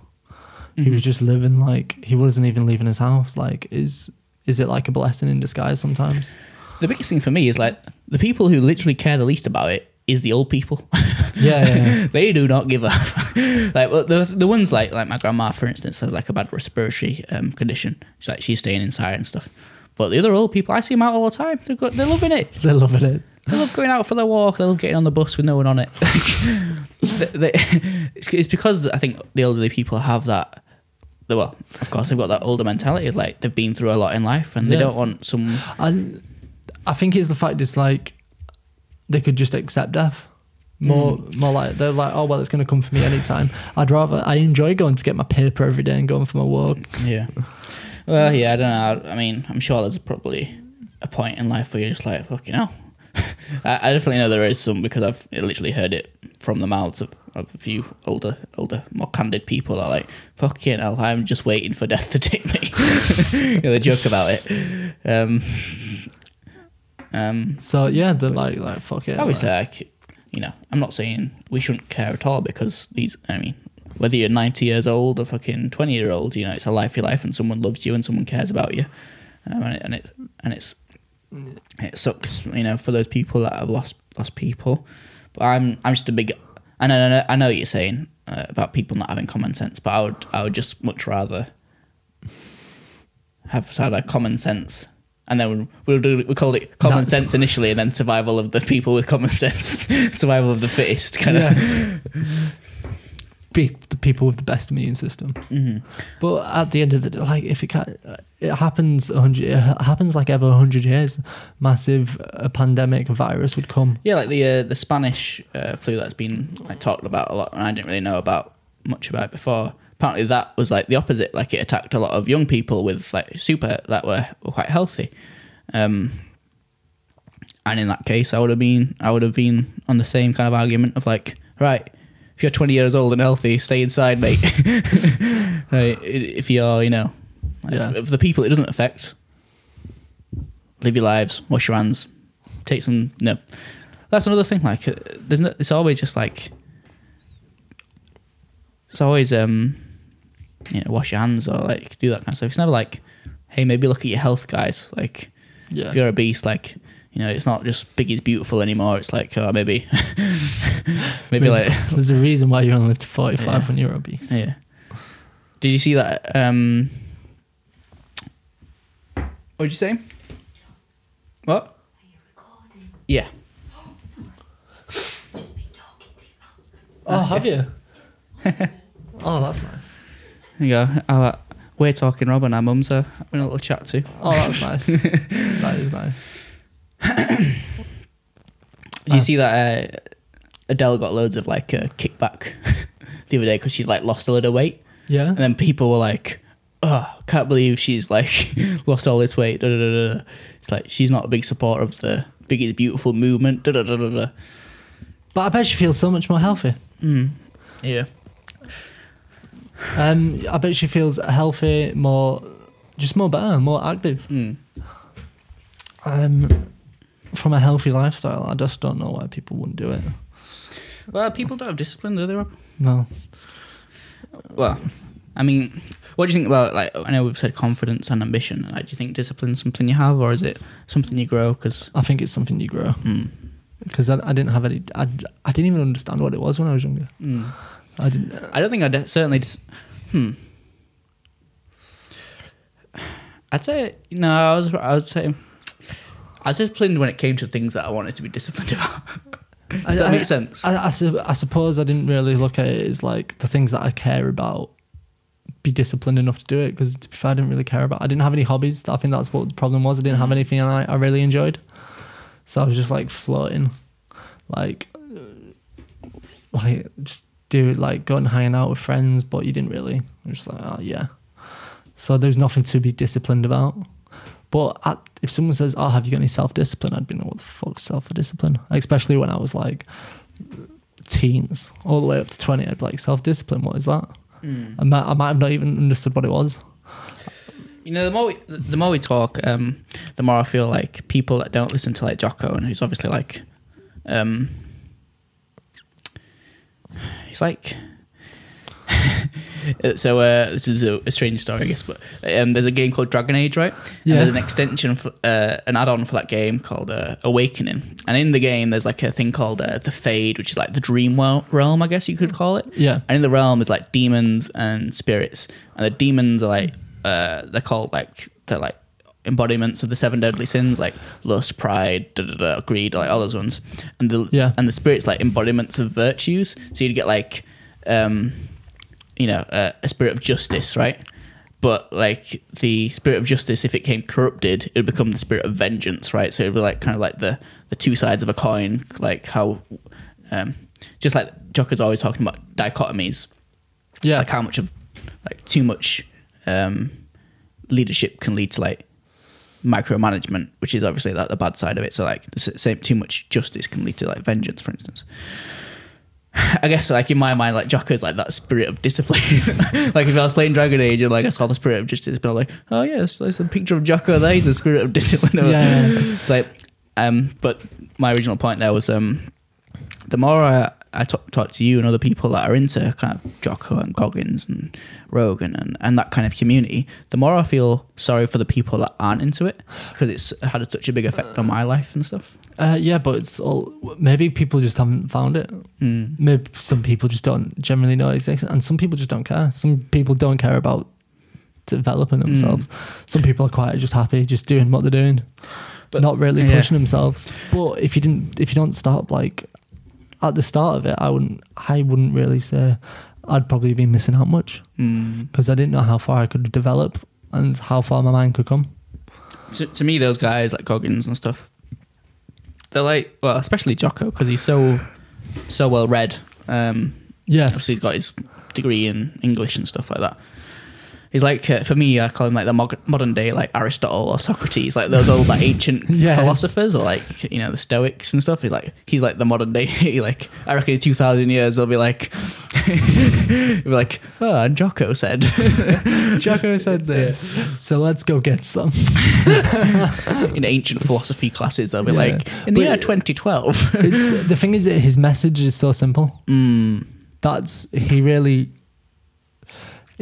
He Mm-hmm. was just living like he wasn't even leaving his house. Like is is it like a blessing in disguise sometimes? the biggest thing for me is like the people who literally care the least about it is the old people [LAUGHS] Yeah, yeah, yeah. they do not give up. [LAUGHS] like well, the the ones like like my grandma, for instance, has like a bad respiratory um, condition. She's like she's staying inside and stuff. But the other old people, I see them out all the time. They're go- they're loving it. [LAUGHS] They're loving it. They love going out for their walk. They love getting on the bus with no one on it. They- they- it's, it's because I think the elderly people have that well, of course, they've got that older mentality. of, Like they've been through a lot in life, and they Yes. don't want some. And I think it's the fact it's like they could just accept death. More, mm. more like they're like, oh well, it's going to come for me anytime. I'd rather I enjoy going to get my paper every day and going for my walk. Yeah. Well, yeah, I don't know. I mean, I'm sure there's probably a point in life where you're just like, fucking hell. [LAUGHS] I, I definitely know there is some because I've literally heard it from the mouths of a few older, older, more candid people are like, fucking hell, I'm just waiting for death to take me. [LAUGHS] you know, they joke about it. Um, um, So yeah, they're like, like fuck it. obviously, like- like, you know, I'm not saying we shouldn't care at all because these, I mean, whether you're 90 years old or fucking 20 year old, you know, it's a life your life and someone loves you and someone cares about you. Um, and, it, and it and it's it sucks, you know, for those people that have lost lost people. But I'm I'm just a big, and I know, I know what you're saying uh, about people not having common sense, but I would I would just much rather have had a common sense. And then we'll do. We called it common That's- sense initially, and then survival of the people with common [LAUGHS] sense, survival of the fittest, kind of. Be the people with the best immune system. hmm But at the end of the day, like if it can, it happens hundred, it happens like every hundred years. Massive a pandemic, a virus would come. Yeah, like the uh, the Spanish uh, flu that's been like talked about a lot, and I didn't really know about much about it before. Apparently, that was like the opposite. Like it attacked a lot of young people with like super that were, were quite healthy. Um, and in that case, I would have been I would have been on the same kind of argument of like, right, if you're 20 years old and healthy, stay inside, mate. [LAUGHS] If you're, you know, Yeah. if, if the people it doesn't affect, live your lives, wash your hands, take some. No, that's another thing. Like, uh, there's no, it's always just like, it's always um, you know, wash your hands or like do that kind of stuff. It's never like, hey, maybe look at your health, guys. Like, Yeah, if you're obese, like, you know, it's not just big is beautiful anymore. It's like, oh, maybe, [LAUGHS] maybe like, [LAUGHS] there's a reason why you only live to forty five Yeah. when you're obese. yeah. Did you see that? Um, what did you say? What? Yeah. Oh, have you? [LAUGHS] oh, that's nice. There you go. Our, we're talking, Rob, and our mums are having a little chat too. Oh, that's nice. that is nice. [COUGHS] Did you see that uh, Adele got loads of like uh, kickback [LAUGHS] the other day because she like lost a lot of weight, Yeah. and then people were like, "Oh, can't believe she's like [LAUGHS] lost all this weight." Da, da, da, da. It's like she's not a big supporter of the big is beautiful movement. Da, da, da, da, da. But I bet she feels so much more healthy. Mm. Yeah. Um, I bet she feels healthy, more, just more better, more active. Mm. Um, from a healthy lifestyle, I just don't know why people wouldn't do it. Well, people don't have discipline, do they, Rob? No. Well, I mean, what do you think about like? I know we've said confidence and ambition. Like, do you think discipline's something you have, or is it something you grow? Because I think it's something you grow mm. because I, I didn't have any. I, I didn't even understand what it was when I was younger. mm. I didn't. I don't think I'd certainly. Dis- hmm. I'd say no. I was. I would say. I was disciplined when it came to things that I wanted to be disciplined about. [LAUGHS] Does that I- make sense? I, I, su- I suppose I didn't really look at it as like the things that I care about. Be disciplined enough to do it because to be fair, I didn't really care about. I didn't have any hobbies. I think that's what the problem was. I didn't have Mhm. anything I, I really enjoyed, so I was just like floating, like, uh, like just do like going hanging out with friends, but you didn't really. I'm just like, oh yeah. So there's nothing to be disciplined about. But at, if someone says, "Oh, have you got any self discipline?" I'd be like, "What the fuck, self discipline?" Especially when I was like teens, all the way up to twenty. I'd be like, "Self discipline? What is that?" Mm. I might, I might have not even understood what it was. You know, the more we, the more we talk, um, the more I feel like people that don't listen to like Jocko and who's obviously like, um, he's like. [LAUGHS] so uh, this is a, a strange story, I guess, but um, there's a game called Dragon Age, right? And Yeah. there's an extension, for, uh, an add-on for that game called uh, Awakening, and in the game there's like a thing called uh, the Fade, which is like the dream realm, I guess you could call it. Yeah, And in the realm is like demons and spirits, and the demons are like uh, they're called like they're like embodiments of the seven deadly sins, like lust, pride, da, da, da, greed, like all those ones. And the Yeah. and the spirits like embodiments of virtues. So you'd get like, um, you know, uh, a spirit of justice, right? but like the spirit of justice, if it came corrupted, it would become the spirit of vengeance, right? So it'd be like kind of like the the two sides of a coin, like how, um, just like Jocko's always talking about dichotomies, Yeah. like how much of like too much um, leadership can lead to like micromanagement, which is obviously like the bad side of it. So like the same too much justice can lead to like vengeance, for instance. [LAUGHS] I guess like in my mind, like Jocko's like that spirit of discipline. [LAUGHS] like if I was playing Dragon Age and like I saw the spirit of justice, but I'm like, oh yeah, there's, there's a picture of Jocko there. He's the spirit of discipline. Yeah. [LAUGHS] It's like, um, but my original point there was um, the more I, I talk, talk to you and other people that are into kind of Jocko and Goggins and Rogan and, and that kind of community, the more I feel sorry for the people that aren't into it because it's had such a big effect on my life and stuff. Uh, yeah, but it's all maybe people just haven't found it. Mm. Maybe some people just don't generally know it exists, and some people just don't care. Some people don't care about developing themselves. Some people are quite just happy just doing what they're doing, But- not really yeah. pushing themselves. But if you didn't, if you don't start like at the start of it, I wouldn't. I wouldn't really say I'd probably be missing out much Mm. because I didn't know how far I could develop and how far my mind could come. To, to me, those guys like Goggins and stuff, they're like, well, especially Jocko because he's so so well read. Um, Yes. obviously, he's got his degree in English and stuff like that. He's like, uh, for me, I call him like the mod- modern day like Aristotle or Socrates, like those old like [LAUGHS] ancient Yes. philosophers or like you know the Stoics and stuff. He's like he's like the modern day. [LAUGHS] like I reckon in two thousand years they'll be like, [LAUGHS] be like, oh, and Jocko said, Jocko said this. So let's go get some. in ancient philosophy classes they'll be Yeah. like, in the But- year twenty twelve. the thing is that his message is so simple. mm. That's he really.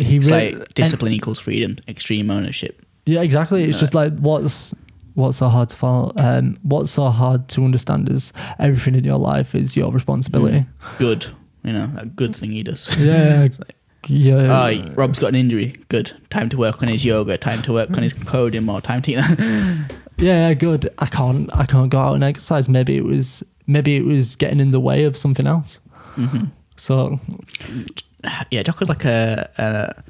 He It's really, like discipline equals freedom, extreme ownership. yeah, exactly. It's just like what's what's so hard to follow. Um, what's so hard to understand is everything in your life is your responsibility. Good, you know, a good thing he does. Yeah, [LAUGHS] like, yeah. oh, Rob's got an injury. Good. Time to work on his yoga. Time to work on his coding more. Time to, [LAUGHS] you know. yeah, good. I can't. I can't go out and exercise. Maybe it was. Maybe it was getting in the way of something else. hmm So [SIGHS] Yeah, Jocko's like a, a.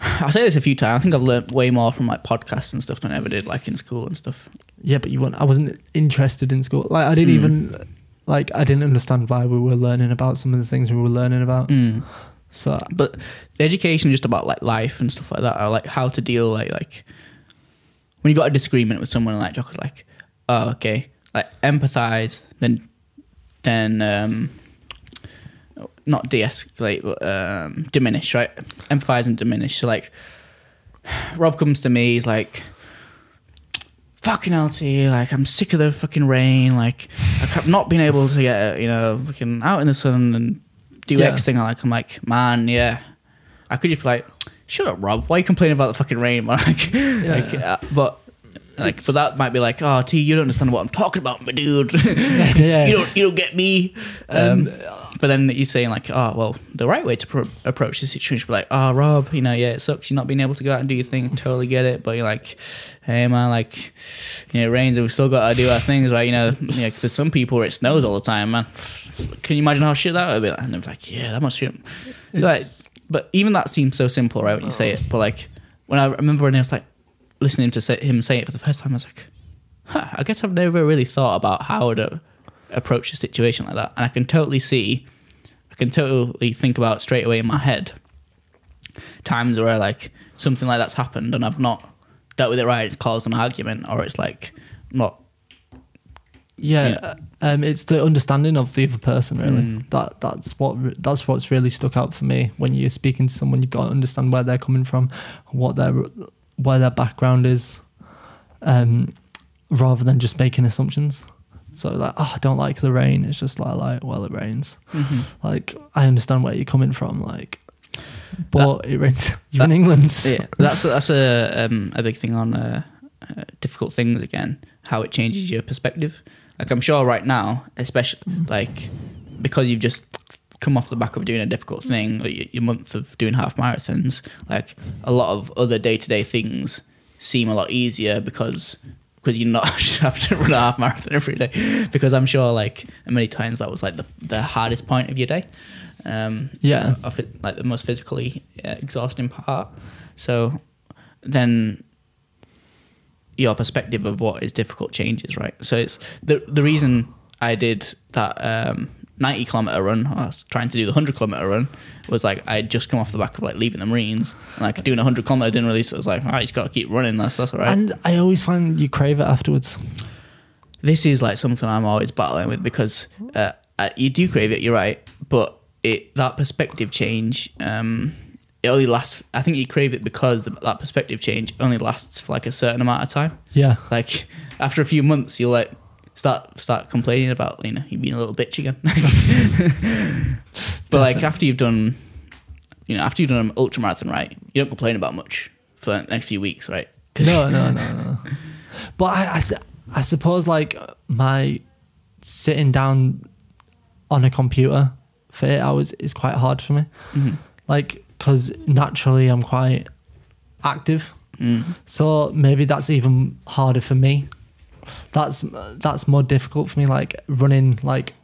[SIGHS] I'll say this a few times. I think I've learned way more from like podcasts and stuff than I ever did like in school and stuff. yeah, but you weren't. I wasn't interested in school. Like I didn't Mm. even. Like I didn't understand why we were learning about some of the things we were learning about. Mm. So But the education just about like life and stuff like that, or like how to deal like like when you got a disagreement with someone like Jocko's like, oh okay, like empathize, then then um not de-escalate, but um, diminish, right? Empathize and diminish. So like, Rob comes to me, he's like, "Fucking LT, like I'm sick of the fucking rain, like I've not been able to get you know fucking out in the sun and do Yeah. X thing." Like, I'm like, man, yeah, I could just be like, "Shut up, Rob. Why are you complaining about the fucking rain?" man?" [LAUGHS] like, like, uh, but. Like, but that might be like, oh, T, you don't understand what I'm talking about, my dude. [LAUGHS] [LAUGHS] yeah, you don't, you don't get me. Um, Um, but then you're saying like, oh well, the right way to pro- approach the situation be like, oh Rob, you know, yeah, it sucks you not being able to go out and do your thing. Totally get it, but you're like, hey man, like, you know, it rains and we still got to do our things, right? You know, you know, for some people it snows all the time, man. Can you imagine how shit that would be? Like? And they're like, yeah, that must shit. Like, but even that seems so simple, right? When you say it, but like when I remember when I was like listening to say, him say it for the first time, I was like, huh, I guess I've never really thought about how to approach a situation like that, and I can totally see, I can totally think about straight away in my head times where like something like that's happened and I've not dealt with it right. It's caused an argument, or it's like not. yeah, um, it's the understanding of the other person really. Mm. That that's what that's what's really stuck out for me. When you're speaking to someone, you've got to understand where they're coming from, what their where their background is, um, rather than just making assumptions. So like, oh, I don't like the rain. It's just like, like, well, it rains. Like, I understand where you're coming from. Like, but it rains. You're [LAUGHS] in that- England. [LAUGHS] yeah, that's that's a um, a big thing on uh, uh, difficult things again. How it changes your perspective. Like I'm sure right now, especially like because you've just come off the back of doing a difficult thing, like your, your month of doing half marathons, like a lot of other day to day things seem a lot easier because because you're not to run a half marathon every day. Because I'm sure like many times that was like the, the hardest point of your day. Um, Yeah. of it, like the most physically exhausting part. So then your perspective of what is difficult changes, right? So it's the the reason I did that um, 90 kilometer run. I was trying to do the 100 kilometer run. Was like I would just come off the back of like leaving the Marines and like doing a 100 kilometer didn't really. So I was like, oh, you just got to keep running. That's that's all right. And I always find you crave it afterwards. this is like something I'm always battling with because uh, you do crave it. You're right, but it that perspective change. Um, it only lasts. I think you crave it because the, that perspective change only lasts for like a certain amount of time. Yeah. Like after a few months, you'll like start start complaining about you know you being a little bitch again. [LAUGHS] but like after you've done, you know, after you've done an ultra marathon, right? You don't complain about much for the next few weeks, right? [LAUGHS] No, no, no, no. But I, I I suppose like my sitting down on a computer for eight hours is quite hard for me. Mhm. Like, because naturally I'm quite active. Mm. So maybe that's even harder for me. That's that's more difficult for me. Like running like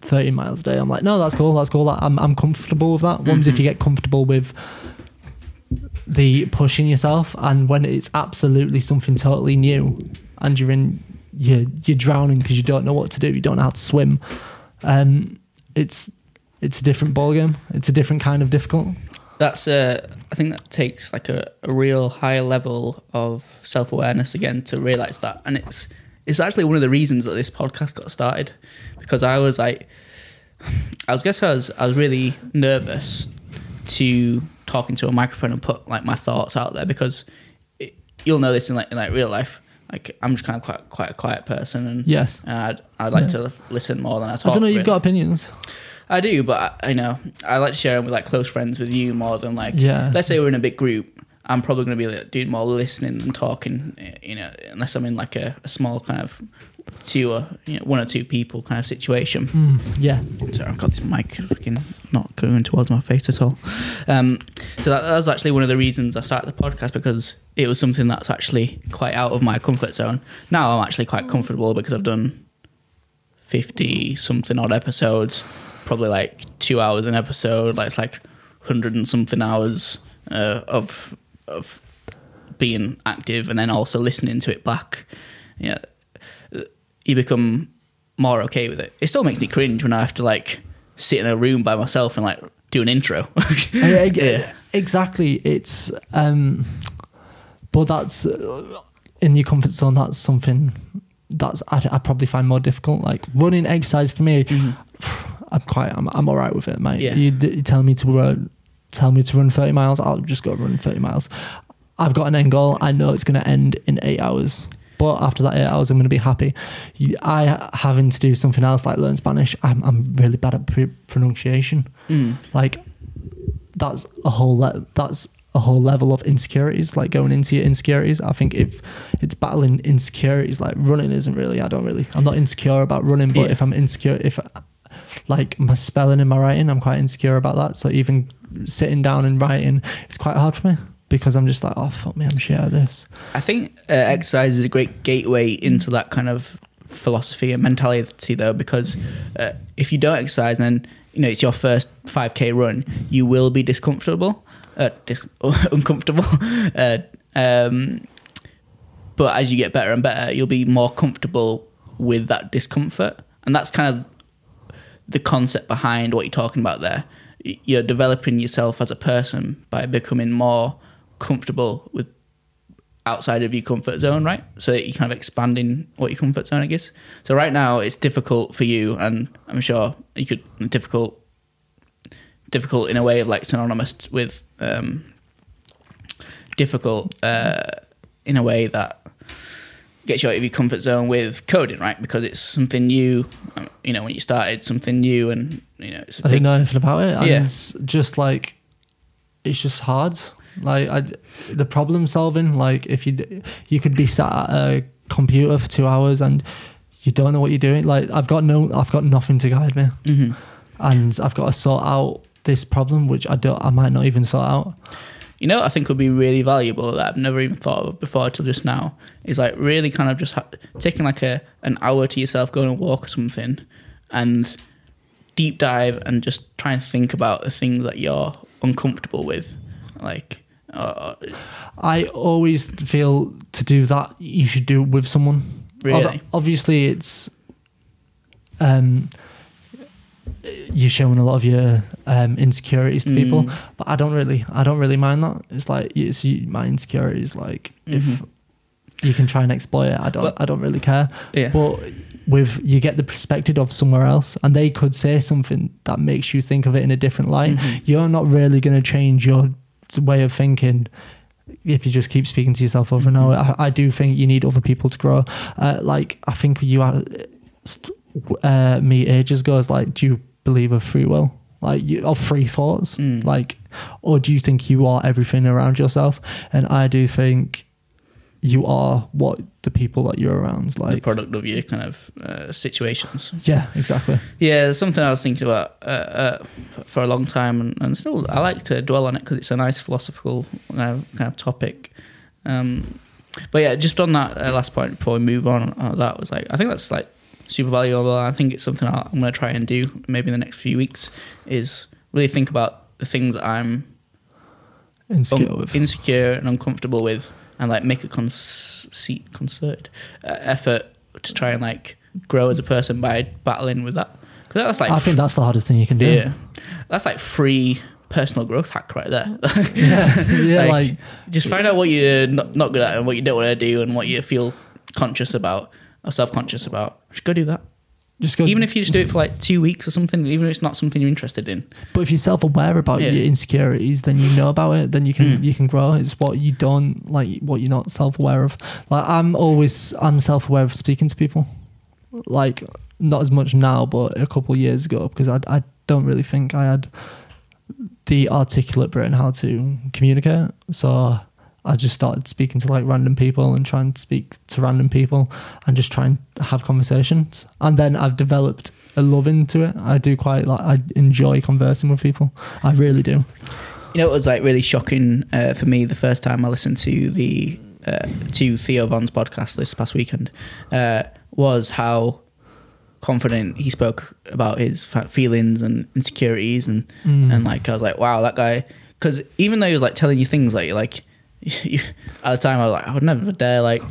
thirty miles a day. I'm like, no, that's cool. That's cool. I'm I'm comfortable with that. One's if you get comfortable with the pushing yourself, and when it's absolutely something totally new, and you're in you're you're drowning because you don't know what to do. You don't know how to swim. Um, it's it's a different ballgame. It's a different kind of difficult. that's uh i think that takes like a, a real high level of self-awareness again to realize that and it's it's actually one of the reasons that this podcast got started because i was like [SIGHS] i was guess i was i was really nervous to talk into a microphone and put like my thoughts out there because it, you'll know this in like in like real life like i'm just kind of quite quite a quiet person and Yes. and I'd, I'd like Yeah. to listen more than I I don't know. You've really. got opinions. I do, but I, I know I like to share them with like close friends with you more than like. Yeah. Let's say we're in a big group. I'm probably going to be like, doing more listening than talking. You know, unless I'm in like a, a small kind of two or you know, one or two people kind of situation. Mm, yeah. Sorry, I've got this mic fucking not going towards my face at all. Um, so that, that was actually one of the reasons I started the podcast because it was something that's actually quite out of my comfort zone. Now I'm actually quite comfortable because I've done fifty something odd episodes, probably like two hours an episode. Like it's like hundred and something hours uh, of of being active and then also listening to it back. Yeah, you become more okay with it. It still makes me cringe when I have to like sit in a room by myself and like do an intro. [LAUGHS] Yeah. Exactly. It's um, but that's uh, in your comfort zone. That's something that's I, I probably find more difficult. Like running exercise for me, I'm quite I'm I'm all right with it, mate. Yeah. You, you tell me to run, tell me to run 30 miles, I'll just go run 30 miles. I've got an end goal. I know it's going to end in eight hours. But after that eight hours, I'm going to be happy. I having to do something else like learn Spanish. I'm, I'm really bad at pre- pronunciation Mm. like that's a whole le- that's a whole level of insecurities like going into your insecurities i think if it's battling insecurities like running isn't really i don't really i'm not insecure about running but Yeah. if i'm insecure if like my spelling and my writing i'm quite insecure about that so even sitting down and writing it's quite hard for me because i'm just like oh fuck me i'm shit at this I think uh, exercise is a great gateway into that kind of philosophy and mentality, though, because uh, if you don't exercise, then you know it's your first 5k run, you will be discomfortable, uh, dis- [LAUGHS] uncomfortable. [LAUGHS] Uh, um, but as you get better and better, you'll be more comfortable with that discomfort, and that's kind of the concept behind what you're talking about there. You're developing yourself as a person by becoming more comfortable with outside of your comfort zone, right? So you're kind of expanding what your comfort zone, I guess. So right now it's difficult for you, and I'm sure you could difficult, difficult in a way of like synonymous with um, difficult uh, in a way that gets you out of your comfort zone with coding, right? Because it's something new. You know, when you started, something new, and you know, it's i big, didn't know anything about it and Yeah. it's just like it's just hard like I, the problem solving like if you you could be sat at a computer for two hours and you don't know what you're doing like i've got no i've got nothing to guide me Mhm. and i've got to sort out this problem which i don't i might not even sort out You know, what I think would be really valuable that I've never even thought of before till just now is like really kind of just ha- taking like a an hour to yourself, going on a walk or something, and deep dive and just try and think about the things that you're uncomfortable with, like. Uh, I always feel to do that you should do it with someone. Really? Ob- obviously, it's um, you're showing a lot of your um, insecurities to people, Mm. but I don't really, I don't really mind that. It's like it's my insecurities. Like if Mhm. you can try and exploit it, I don't, Well- I don't really care. yeah. But with you get the perspective of somewhere else, and they could say something that makes you think of it in a different light. Mhm. You're not really going to change your way of thinking if you just keep speaking to yourself over and over. I, I do think you need other people to grow. Uh, like I think you are uh, me ages ago is like, do you believe of free will? Like you, of free thoughts? Mm. Like, or do you think you are everything around yourself? And I do think you are what the people that you're around. the Like, product of your kind of uh, situations. yeah, exactly. Yeah, there's something I was thinking about uh, uh, for a long time, and, and still I like to dwell on it because it's a nice philosophical kind of topic. Um, but yeah, just on that uh, last point before we move on, uh, that was like I think that's like super valuable. I think it's something I'll, I'm going to try and do maybe in the next few weeks is really think about the things I'm Insecure un- insecure and uncomfortable with, and like make a conce- concerted uh, effort to try and like grow as a person by battling with that. Because that's like I think that's the hardest thing you can do. yeah, that's like free personal growth hack right there. [LAUGHS] yeah, [LAUGHS] yeah, Like, like, Just find out what you're not, not good at and what you don't want to do and what you feel conscious about or self conscious about. Just go do that. just go. Even if you just do it for like two weeks or something, even if it's not something you're interested in. but if you're self-aware about Yeah. your insecurities, then you know about it. Then you can Mm. you can grow. It's what you don't like, what you're not self-aware of. Like I'm always I'm self-aware of speaking to people. Like not as much now, but a couple of years ago, because I I don't really think I had the articulate brain how to communicate. So I just started speaking to like random people and trying to speak to random people and just try and have conversations. And then I've developed a love into it. I do quite like I enjoy conversing with people. I really do. You know, it was like really shocking uh, for me the first time I listened to the uh, to Theo Von's podcast this past weekend uh, was how confident he spoke about his feelings and insecurities and Mm. and like I was like, wow, that guy. Because even though he was like telling you things like like [LAUGHS] at the time I was like, I would never dare like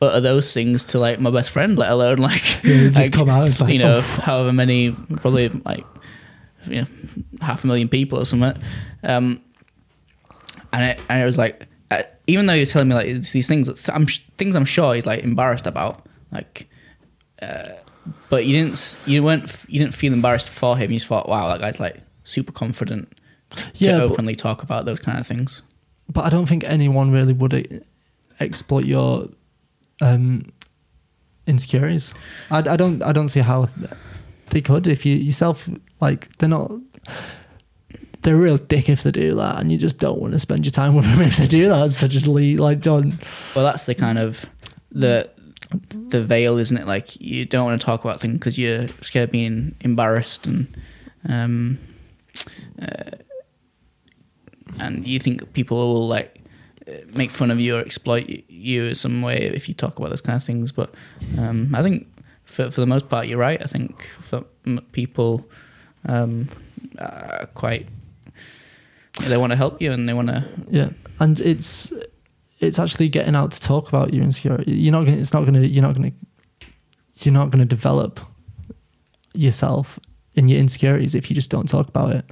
utter those things to like my best friend, let alone like, Yeah, just like, come out like, [LAUGHS] you know oh. however many probably like you know half a million people or something. Um, and it, and it was like uh, even though he was telling me like these things that I'm things I'm sure he's like embarrassed about like. Uh, but you didn't. You weren't. f- You didn't feel embarrassed for him. You just thought, "Wow, that guy's like super confident Yeah, to openly talk about those kind of things." But I don't think anyone really would exploit your um, insecurities. I, I don't I don't see how they could if you yourself like they're not they're a real dick if they do that and you just don't want to spend your time with them [LAUGHS] if they do that so just leave like don't Well, that's the kind of the the veil, isn't it? Like you don't want to talk about things because you're scared of being embarrassed and um, uh, and you think people will like uh, make fun of you or exploit you in some way if you talk about those kind of things. But um, I think for for the most part, you're right. I think for m- people um, are quite they want to help you and they want to yeah and it's it's actually getting out to talk about your insecurity you're not gonna it's not gonna you're not gonna you're not gonna develop yourself in your insecurities if you just don't talk about it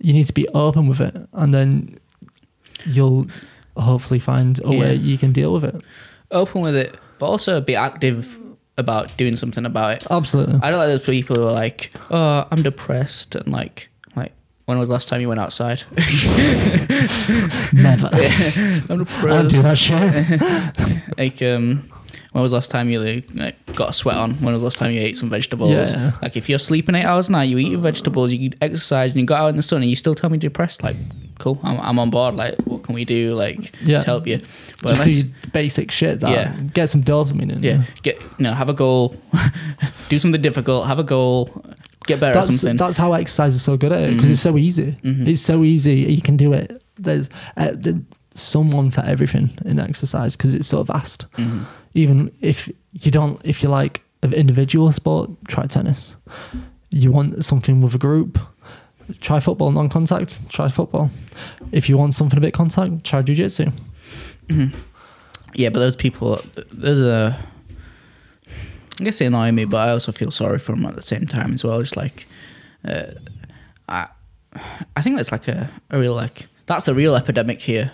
you need to be open with it and then you'll hopefully find a way you can deal with it. Open with it, but also be active about doing something about it. absolutely. I don't like those people who are like, "Oh, I'm depressed," and like, like, when was the last time you went outside? [LAUGHS] never. [LAUGHS] I'm i don't do that shit. [LAUGHS] Like, um, when was the last time you like, got a sweat on? When was the last time you ate some vegetables? Yeah. Like, if you're sleeping eight hours a night, you eat your vegetables, you exercise, and you got out in the sun, and you still tell me depressed. Like, cool, I'm, I'm on board. Like, what can we do? Like, Yeah. to help you? But just do unless- your basic shit that Yeah. get some dopamine in yeah, get know, have a goal, [LAUGHS] do something difficult, have a goal, get better at that's something. that's how exercise is so good at it because Mhm. it's so easy. Mhm. It's so easy. You can do it. There's, uh, there's someone for everything in exercise because it's so vast. Mhm. Even if you don't, if you like an individual sport, try tennis. you want something with a group, try football, non-contact. Try football. If you want something a bit contact, try jujitsu. Yeah, but those people, there's a. I guess they annoy me, but I also feel sorry for them at the same time as well. Just like, uh, I, I think that's like a, a real like that's the real epidemic here.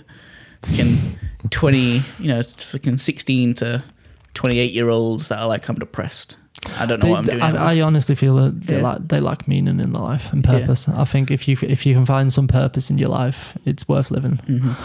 Fucking twenty, you know, fucking sixteen to twenty-eight year olds that are like, I'm depressed. I don't know They- what I'm doing. I. I honestly feel that they Yeah. lack they lack meaning in their life and Yeah. purpose. I think if you if you can find some purpose in your life, it's worth living. Mhm.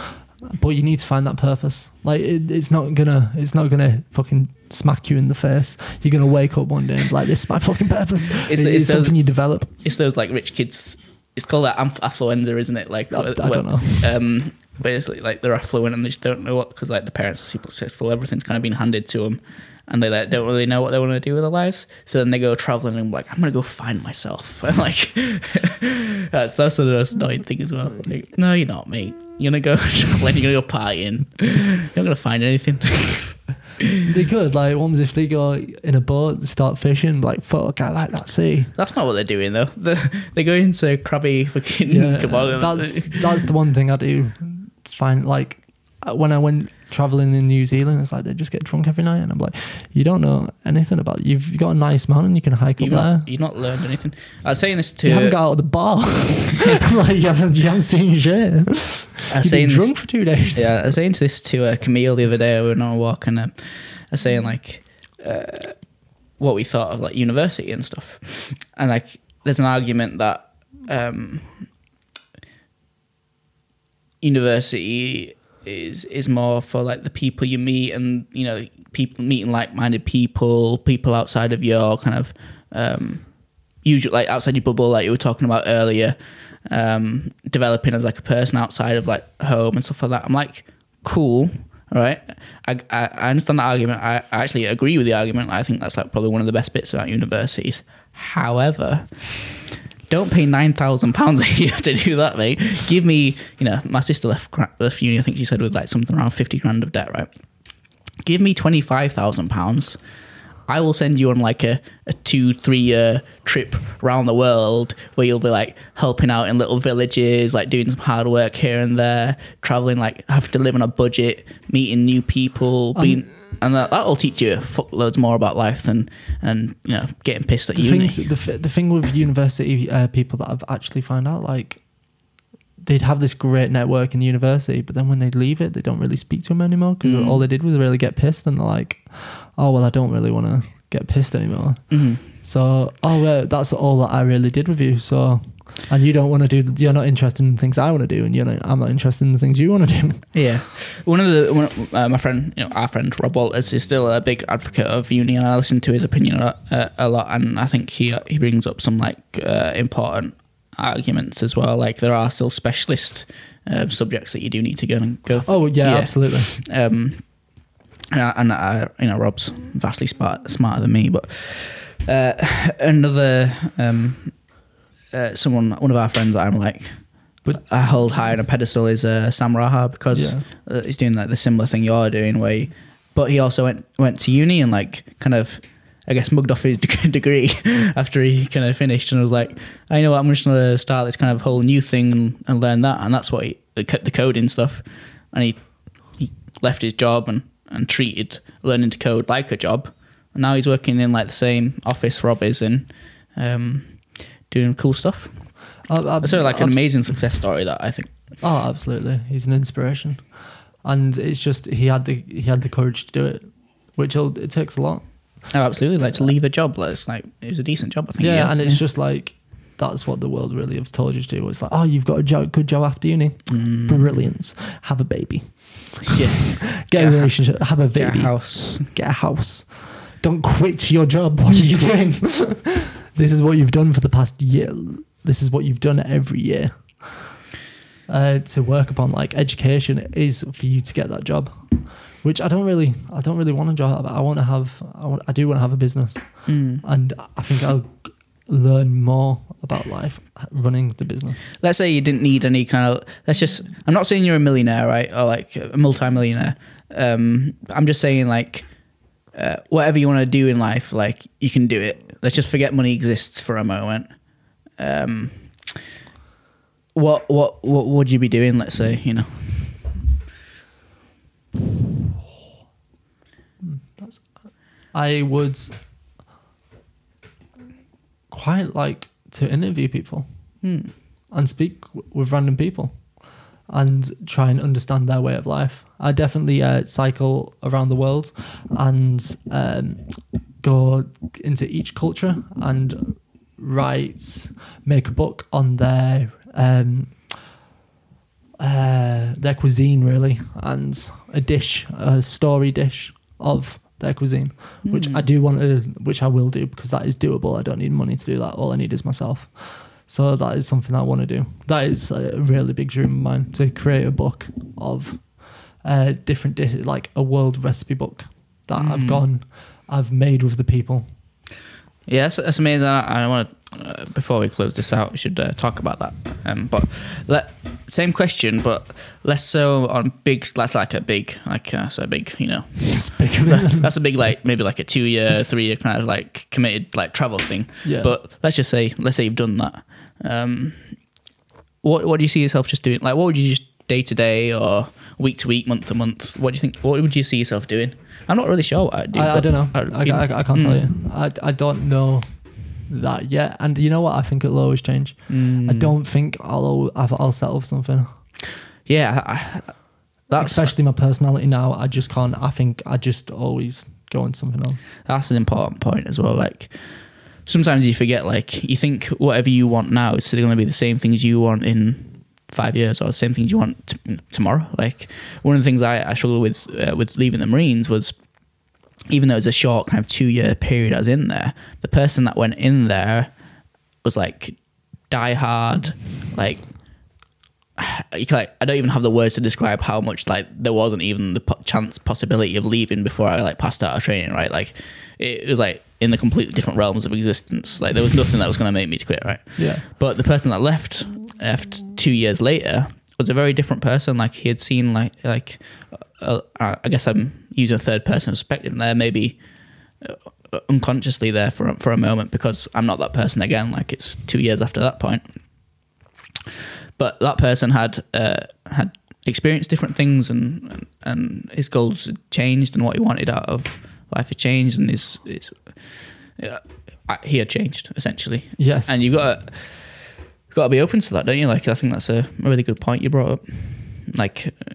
But you need to find that purpose. Like it, it's not gonna it's not gonna fucking smack you in the face. You're gonna wake up one day and be like, "This is my fucking purpose." [LAUGHS] It's- It- it's it's, those- something you develop. It's those like rich kids. It's called like amph- affluenza, isn't it? Like I, I don't know. um, basically like they're affluent and they just don't know what because like the parents are super successful. Everything's kind of been handed to them, and they like don't really know what they want to do with their lives. So then they go traveling and I'm like I'm gonna go find myself. [LAUGHS] And like [LAUGHS] that's that's the most annoying thing as well. Like, no, you're not, mate. You're gonna go [LAUGHS] traveling. You're gonna go partying. You're not gonna find anything. They could like what if they go in a boat, and start fishing, like fuck, I like that sea. that's not what they're doing though. They they go into crabby fucking Yeah, that's that's the one thing I do find like uh, when I went traveling in New Zealand, it's like they just get drunk every night, and I'm like, you don't know anything about. You've got a nice mountain, you can hike You've up there. you've not learned anything. I was saying this to You haven't got out of the bar. [LAUGHS] [LAUGHS] like you haven't, you haven't seen shit. I was You've been saying this- drunk for two days. Yeah, I was saying this to uh, Camille the other day. We were on a walk, and uh, I was saying like uh, what we thought of like university and stuff. And like, there's an argument that um, university is is more for like the people you meet, and you know, people meeting like-minded people, people outside of your kind of um, usual like outside your bubble, like you were talking about earlier. Um, developing as like a person outside of like home and stuff like that. I'm like, cool. Right, I, I, I understand that argument. I, I actually agree with the argument. I think that's like probably one of the best bits about universities. However, don't pay nine thousand pounds a year to do that, mate. Give me, you know, my sister left left uni. I think she said with like something around fifty grand of debt, right? Give me twenty five thousand pounds. I will send you on like a, a two, three year trip around the world where you'll be like helping out in little villages, like doing some hard work here and there, traveling, like having to live on a budget, meeting new people, being, and that, that'll teach you fuckloads more about life than, and you know, getting pissed at the uni. things the, the thing with university uh, people that I've actually found out like they'd have this great network in university but then when they leave it they don't really speak to them anymore because Mm. all they did was really get pissed and they're like oh well I don't really want to get pissed anymore Mhm. so oh well that's all that I really did with you so and you don't want to do you're not interested in the things I want to do and you're not I'm not interested in the things you want to do Yeah, one of the one, of- uh, my friend, you know, our friend Rob Walters is still a big advocate of uni, and I listen to his opinion a lot, uh, a lot and I think he he brings up some like uh, important arguments as well. Like there are still specialist uh, subjects that you do need to go and go. For. oh yeah, Yeah. absolutely Um, and, I, and I, you know, Rob's vastly smart, smarter than me. But uh, another, um, uh, someone, one of our friends that I'm like, But- I hold high on a pedestal is uh, Sam Raha because Yeah. uh, he's doing like the similar thing you're doing. Where, he- but he also went went to uni and like kind of. I guess mugged off his [LAUGHS] degree after he kind of finished, and I was like, "I know what, I'm just gonna start this kind of whole new thing and, and learn that." And that's what he, the, co- the coding stuff. And he he left his job and, and treated learning to code like a job. And now he's working in like the same office Rob is in, um, doing cool stuff. I, I, It's sort of like an amazing success story that I think. Oh, absolutely. He's an inspiration, and it's just he had the he had the courage to do it, which it takes a lot. Oh, absolutely. Like to leave a job, like, it's like it was a decent job, I think. Yeah, and it's just like that's what the world really have told you to do. It's like, oh, you've got a job, good job after uni, Mm, brilliant. Have a baby, [LAUGHS] yeah, [LAUGHS] get, Get a relationship, have a get a baby, house. get a house. Don't quit your job. [LAUGHS] What are you doing? this is what you've done for the past year. This is what you've done every year. Uh, to work upon like education is for you to get that job, which I don't really, I don't really want a job. I want to have, I, want, I do want to have a business, Mm. and I think I'll learn more about life running the business. Let's say you didn't need any kind of. Let's just. I'm not saying you're a millionaire, right, or like a multi-millionaire. Um, I'm just saying like, uh, whatever you want to do in life, like you can do it. let's just forget money exists for a moment. Um, what what what would you be doing? Let's say you know. I would quite like to interview people Hmm. and speak w- with random people and try and understand their way of life. I definitely uh, cycle around the world and um, go into each culture and write, make a book on their um, uh, their cuisine really, and a dish, a story dish of their cuisine, which I do want to, which I will do because that is doable. I don't need money to do that. All I need is myself. So that is something I want to do. That is a really big dream of mine to create a book of uh, different dishes, like a world recipe book that I've Mm. gone, I've made with the people. Yeah, that's, that's amazing. I, I want to uh, before we close this out, we should uh, talk about that. Um, but let same question, but less so on big. That's like a big, like uh, so big. You know, It's bigger that's, that's a big like maybe like a two year, three year kind of like committed like travel thing. yeah. But let's just say, let's say you've done that. Um, what what do you see yourself just doing? Like, what would you just day to day or week to week, month to month? What do you think? What would you see yourself doing? I'm not really sure what I'd do. I, I don't know. I, I, I can't tell Mm. you. I, I don't know that yet. And you know what? I think it'll always change. I Mm. don't think I'll I'll settle for something. Yeah, I, I- that's Especially my personality now. I just can't. I think I just always go on something else. That's an important point as well. Like sometimes you forget, like you think whatever you want now is still going to be the same things you want in five years or the same things you want t- tomorrow. Like one of the things I, I struggled with uh, with leaving the Marines was even though it was a short kind of two year period I was in there, the person that went in there was like die hard, like. [SIGHS] You can, like, I don't even have the words to describe how much like there wasn't even the po- chance possibility of leaving before I like passed out of training. Right, like it was like in the completely different realms of existence. Like there was nothing that was going to make me to quit. Right, Yeah. but the person that left left two years later was a very different person. Like he had seen like like uh, uh, I guess I'm using a third person perspective there, maybe uh, unconsciously there for a- for a moment because I'm not that person again. Like it's two years after that point. But that person had uh, had experienced different things and, and and his goals had changed and what he wanted out of life had changed and his, his I- he had changed essentially Yes. and you've got to, got to be open to that, don't you? Like, I think that's a really good point you brought up. Like, uh,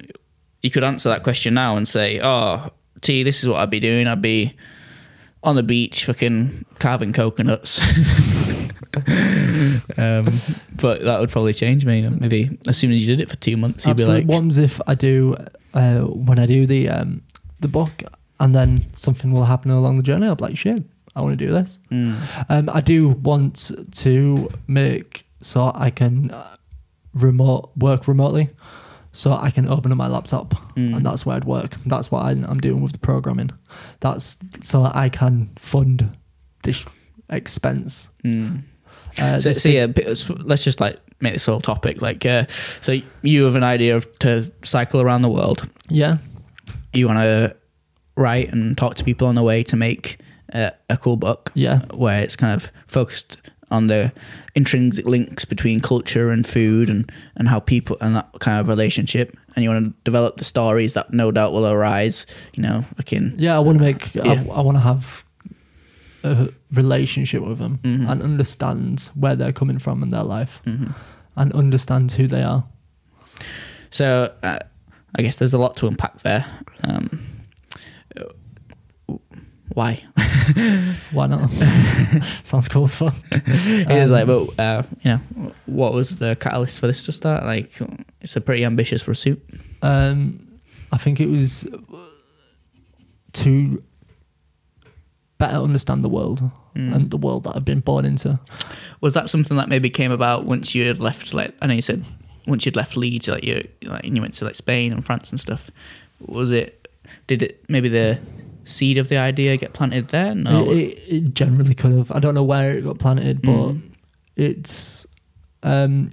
you could answer that question now and say, "Oh, T, this is what I'd be doing. I'd be on the beach, fucking carving coconuts." [LAUGHS] um, but that would probably change me. Maybe as soon as you did it for two months, you'd Absolutely. be like, happens if I do uh, when I do the um, the book, and then something will happen along the journey? I'll be like, shit, I want to do this. mm, Um, I do want to make so I can uh, remote work remotely, so I can open up my laptop, mm, and that's where I'd work. That's what I, I'm doing with the programming. That's so I can fund this expense. mm. Uh, so, so yeah, let's just like make this whole topic like. Uh, so you have an idea of to cycle around the world. yeah, you want to write and talk to people on the way to make uh, a cool book yeah, where it's kind of focused on the intrinsic links between culture and food and, and how people and that kind of relationship and you want to develop the stories that no doubt will arise you know fucking yeah. I want to make. Yeah. I, I want to have a relationship with them Mhm. and understand where they're coming from in their life Mhm. and understand who they are. so uh, i guess there's a lot to unpack there um, why [LAUGHS] [LAUGHS] Why not? [LAUGHS] Sounds cool as fuck. it is like Um, but uh, you know what was the catalyst for this to start like it's a pretty ambitious pursuit Um, I think it was to better understand the world Mm. and the world that I've been born into. Was that something that maybe came about once you had left? Like I know you said once you'd left Leeds, like you like and you went to like Spain and France and stuff. Was it? Did it maybe the seed of the idea get planted then? Or? It, it, it generally could have. I don't know where it got planted, but Mm. it's um,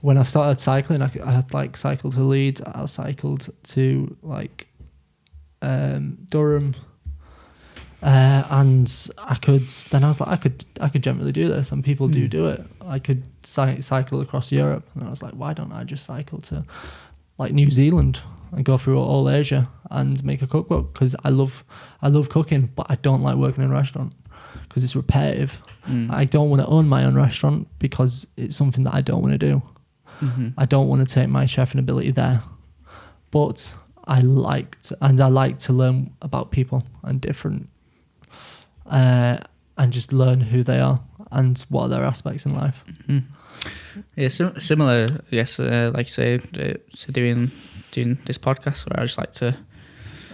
when I started cycling. I, I had like cycled to Leeds. I cycled to like um, Durham. Uh, and I could then I was like I could I could generally do this and people do Mm. do it. I could cy- cycle across Europe and I was like why don't I just cycle to like New Zealand and go through all Asia and make a cookbook because I love I love cooking but I don't like working in a restaurant because it's repetitive. Mm. I don't want to own my own restaurant because it's something that I don't want to do. Mhm. I don't want to take my chefing ability there. But I liked and I like to learn about people and different uh, and just learn who they are and what are their aspects in life. Mm. Yeah, sim- similar. Yes, uh, like you say, uh, to doing doing this podcast where I just like to,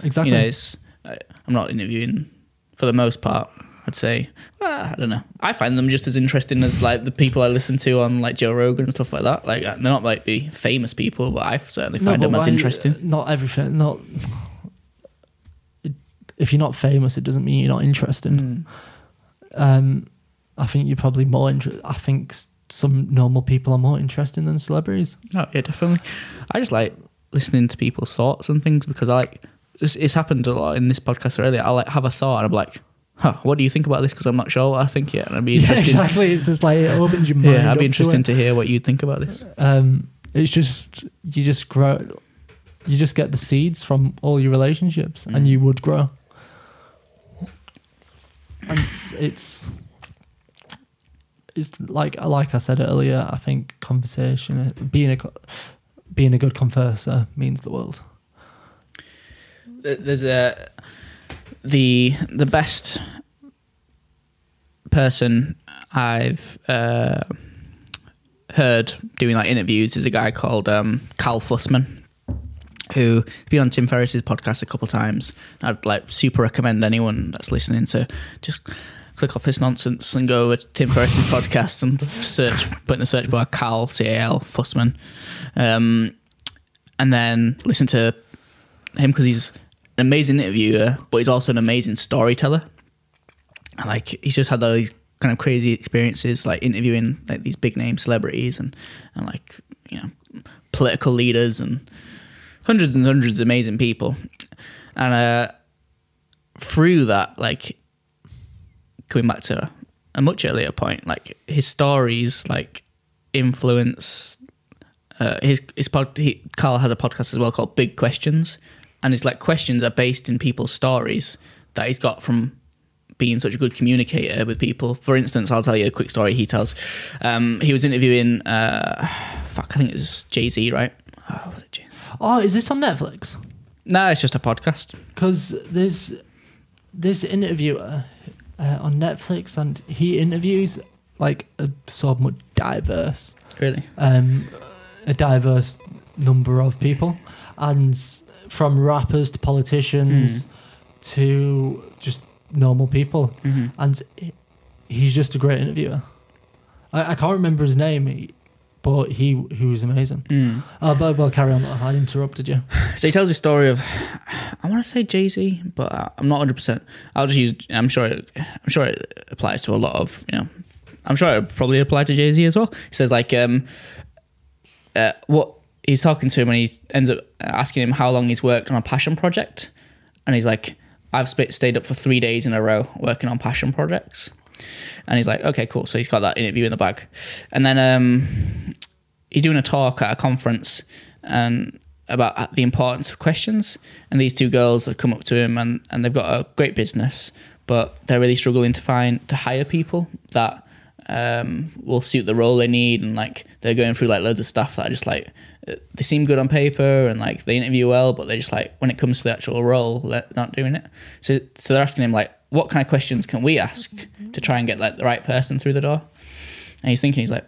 Exactly. you know, it's I, I'm not interviewing for the most part. I'd say, well, I don't know. I find them just as interesting as like the people I listen to on like Joe Rogan and stuff like that. Like they're not like the famous people, but I certainly No, find but them as interesting. Not everything. Not if you're not famous, it doesn't mean you're not interesting. Mm. Um, I think you're probably more. Inter- I think some normal people are more interesting than celebrities. Oh yeah, definitely. I just like listening to people's thoughts and things because I like it's, it's happened a lot in this podcast earlier. I like have a thought and I'm like, huh, what do you think about this? Because I'm not sure what I think yet, and it'd be [LAUGHS] Yeah, exactly. It's just like it opens your [LAUGHS] mind. Yeah, I'd be to interesting it. to hear what you think about this. um, it's just you just grow you just get the seeds from all your relationships and Mm. you would grow and it's, it's it's like like I said earlier I think conversation being a being a good converser means the world There's a the the best person I've uh, heard doing like interviews is a guy called um, Cal Fussman, who been on Tim Ferriss's podcast a couple times. I'd like super recommend anyone that's listening to just click off this nonsense and go over to Tim Ferriss's podcast and search, put in the search bar Cal C A L Fussman, um, and then listen to him because he's an amazing interviewer, but he's also an amazing storyteller. And like he's just had those kind of crazy experiences, like interviewing like these big name celebrities and and like you know political leaders and hundreds and hundreds of amazing people. And uh, through that, like coming back to a much earlier point, like his stories, like influence uh, his his pod. He, Cal has a podcast as well called Big Questions, and it's like questions are based in people's stories that he's got from being such a good communicator with people. For instance, I'll tell you a quick story he tells. Um, he was interviewing, uh, fuck, I think it was Jay Z, right? Oh, was it Jay? oh is this on Netflix No, it's just a podcast. because there's this interviewer uh, on Netflix and he interviews like a so much diverse Really? um, a diverse number of people, and from rappers to politicians to just normal people, hmm and he's just a great interviewer. I, I can't remember his name, he- but he he was amazing. Mm. Oh, but well, carry on. I interrupted you. [SIGHS] So he tells the story of, I want to say Jay Z, but I'm not 100. percent I'll just use. I'm sure. It, I'm sure it applies to a lot of you know. I'm sure it probably applied to Jay Z as well. He says like, um, uh, what he's talking to him and he ends up asking him how long he's worked on a passion project, and he's like, I've sp- stayed up for three days in a row working on passion projects, and he's like, okay, cool. So he's got that interview in the bag, and then um, he's doing a talk at a conference and about the importance of questions. And these two girls have come up to him and, and they've got a great business, but they're really struggling to find to hire people that um, will suit the role they need. And like they're going through like loads of stuff that are just like they seem good on paper and like they interview well, but they're just like when it comes to the actual role, they're not doing it. So so they're asking him like, what kind of questions can we ask to try and get like the right person through the door? And he's thinking, he's like,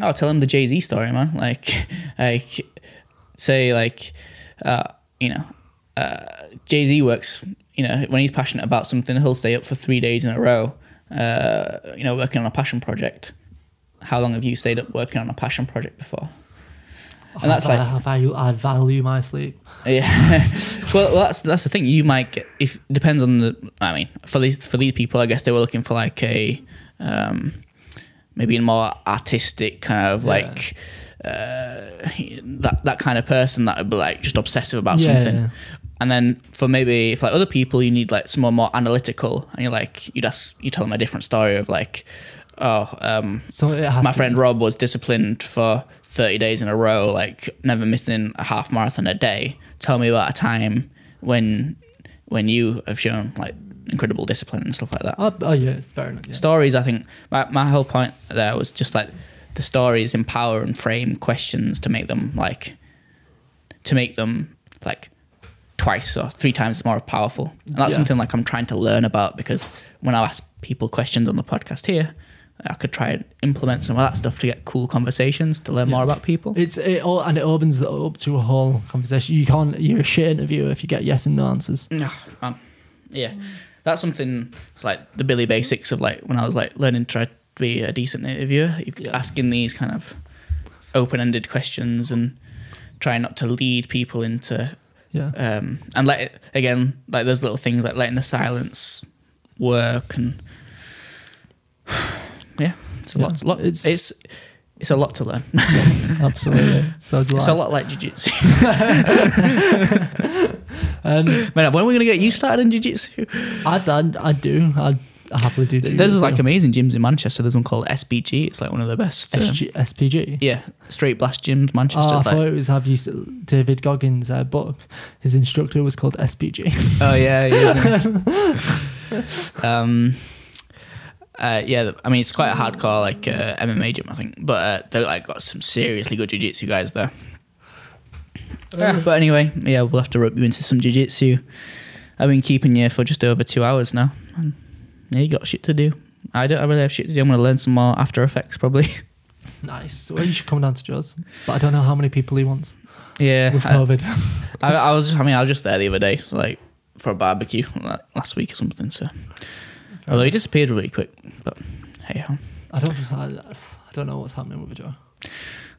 I'll tell him the Jay Z story, man. [LAUGHS] Like, like say like, uh, you know, uh, Jay Z works. You know, when he's passionate about something, he'll stay up for three days in a row. Uh, you know, working on a passion project. How long have you stayed up working on a passion project before? And that's I, like- I value I value my sleep. Yeah. [LAUGHS] well, well, that's that's the thing. You might get if depends on the. I mean, for these for these people, I guess they were looking for like a, um, maybe a more artistic kind of Yeah. like, uh, that that kind of person that would be like just obsessive about Yeah, something. yeah. and then for maybe for like other people, you need like someone more analytical, and you're like you'd ask you tell them a different story of like, oh, um, So my friend Rob was disciplined for 30 days in a row, like never missing a half marathon a day. Tell me about a time when when you have shown like incredible discipline and stuff like that. Oh, oh yeah, fair enough. Yeah. Stories, I think my, my whole point there was just like the stories empower and frame questions to make them like to make them like twice or three times more powerful. And that's Yeah. something like I'm trying to learn about because when I ask people questions on the podcast here, I could try and implement some of that stuff to get cool conversations to learn Yeah. more about people. It's it all and it opens it up to a whole conversation. You can't. You're a shit interviewer if you get yes and no answers. Ugh, man. Yeah, that's something. It's like the Billy basics of like when I was like learning to try to be a decent interviewer, you- Yeah. asking these kind of open-ended questions and trying not to lead people into Yeah. um, and let it again like those little things like letting the silence work and it's a Yeah. lot. lot It's- it's, it's a lot to learn. [LAUGHS] Absolutely. So it's, It's a lot like jiu-jitsu. [LAUGHS] Um, Man, when are we gonna get you started in jiu-jitsu? I, I, I do. I I happily do. There's this, like amazing gyms in Manchester. There's one called SBG. It's like one of the best. uh, SG, SPG. yeah, straight blast gyms, Manchester. Oh, I like- thought it was have you David Goggins' uh, book. His instructor was called SPG. oh yeah, he is. [LAUGHS] um, uh, yeah, I mean it's quite a hardcore like uh, MMA gym, I think, but uh, they like got some seriously good jiu-jitsu guys there. Yeah, but anyway, yeah, we'll have to rope you into some jiu-jitsu. I've been keeping you for just over two hours now. And yeah, you got shit to do. I don't. I really have shit to do. I'm gonna learn some more After Effects probably. [LAUGHS] nice. Well, you should come down to Joe's, but I don't know how many people he wants yeah, with I- COVID. I, I [LAUGHS] was. I mean, I was just there the other day, like for a barbecue like, last week or something. So, although he disappeared really quick, but hey, ho. I don't. I, I don't know what's happening with Joe.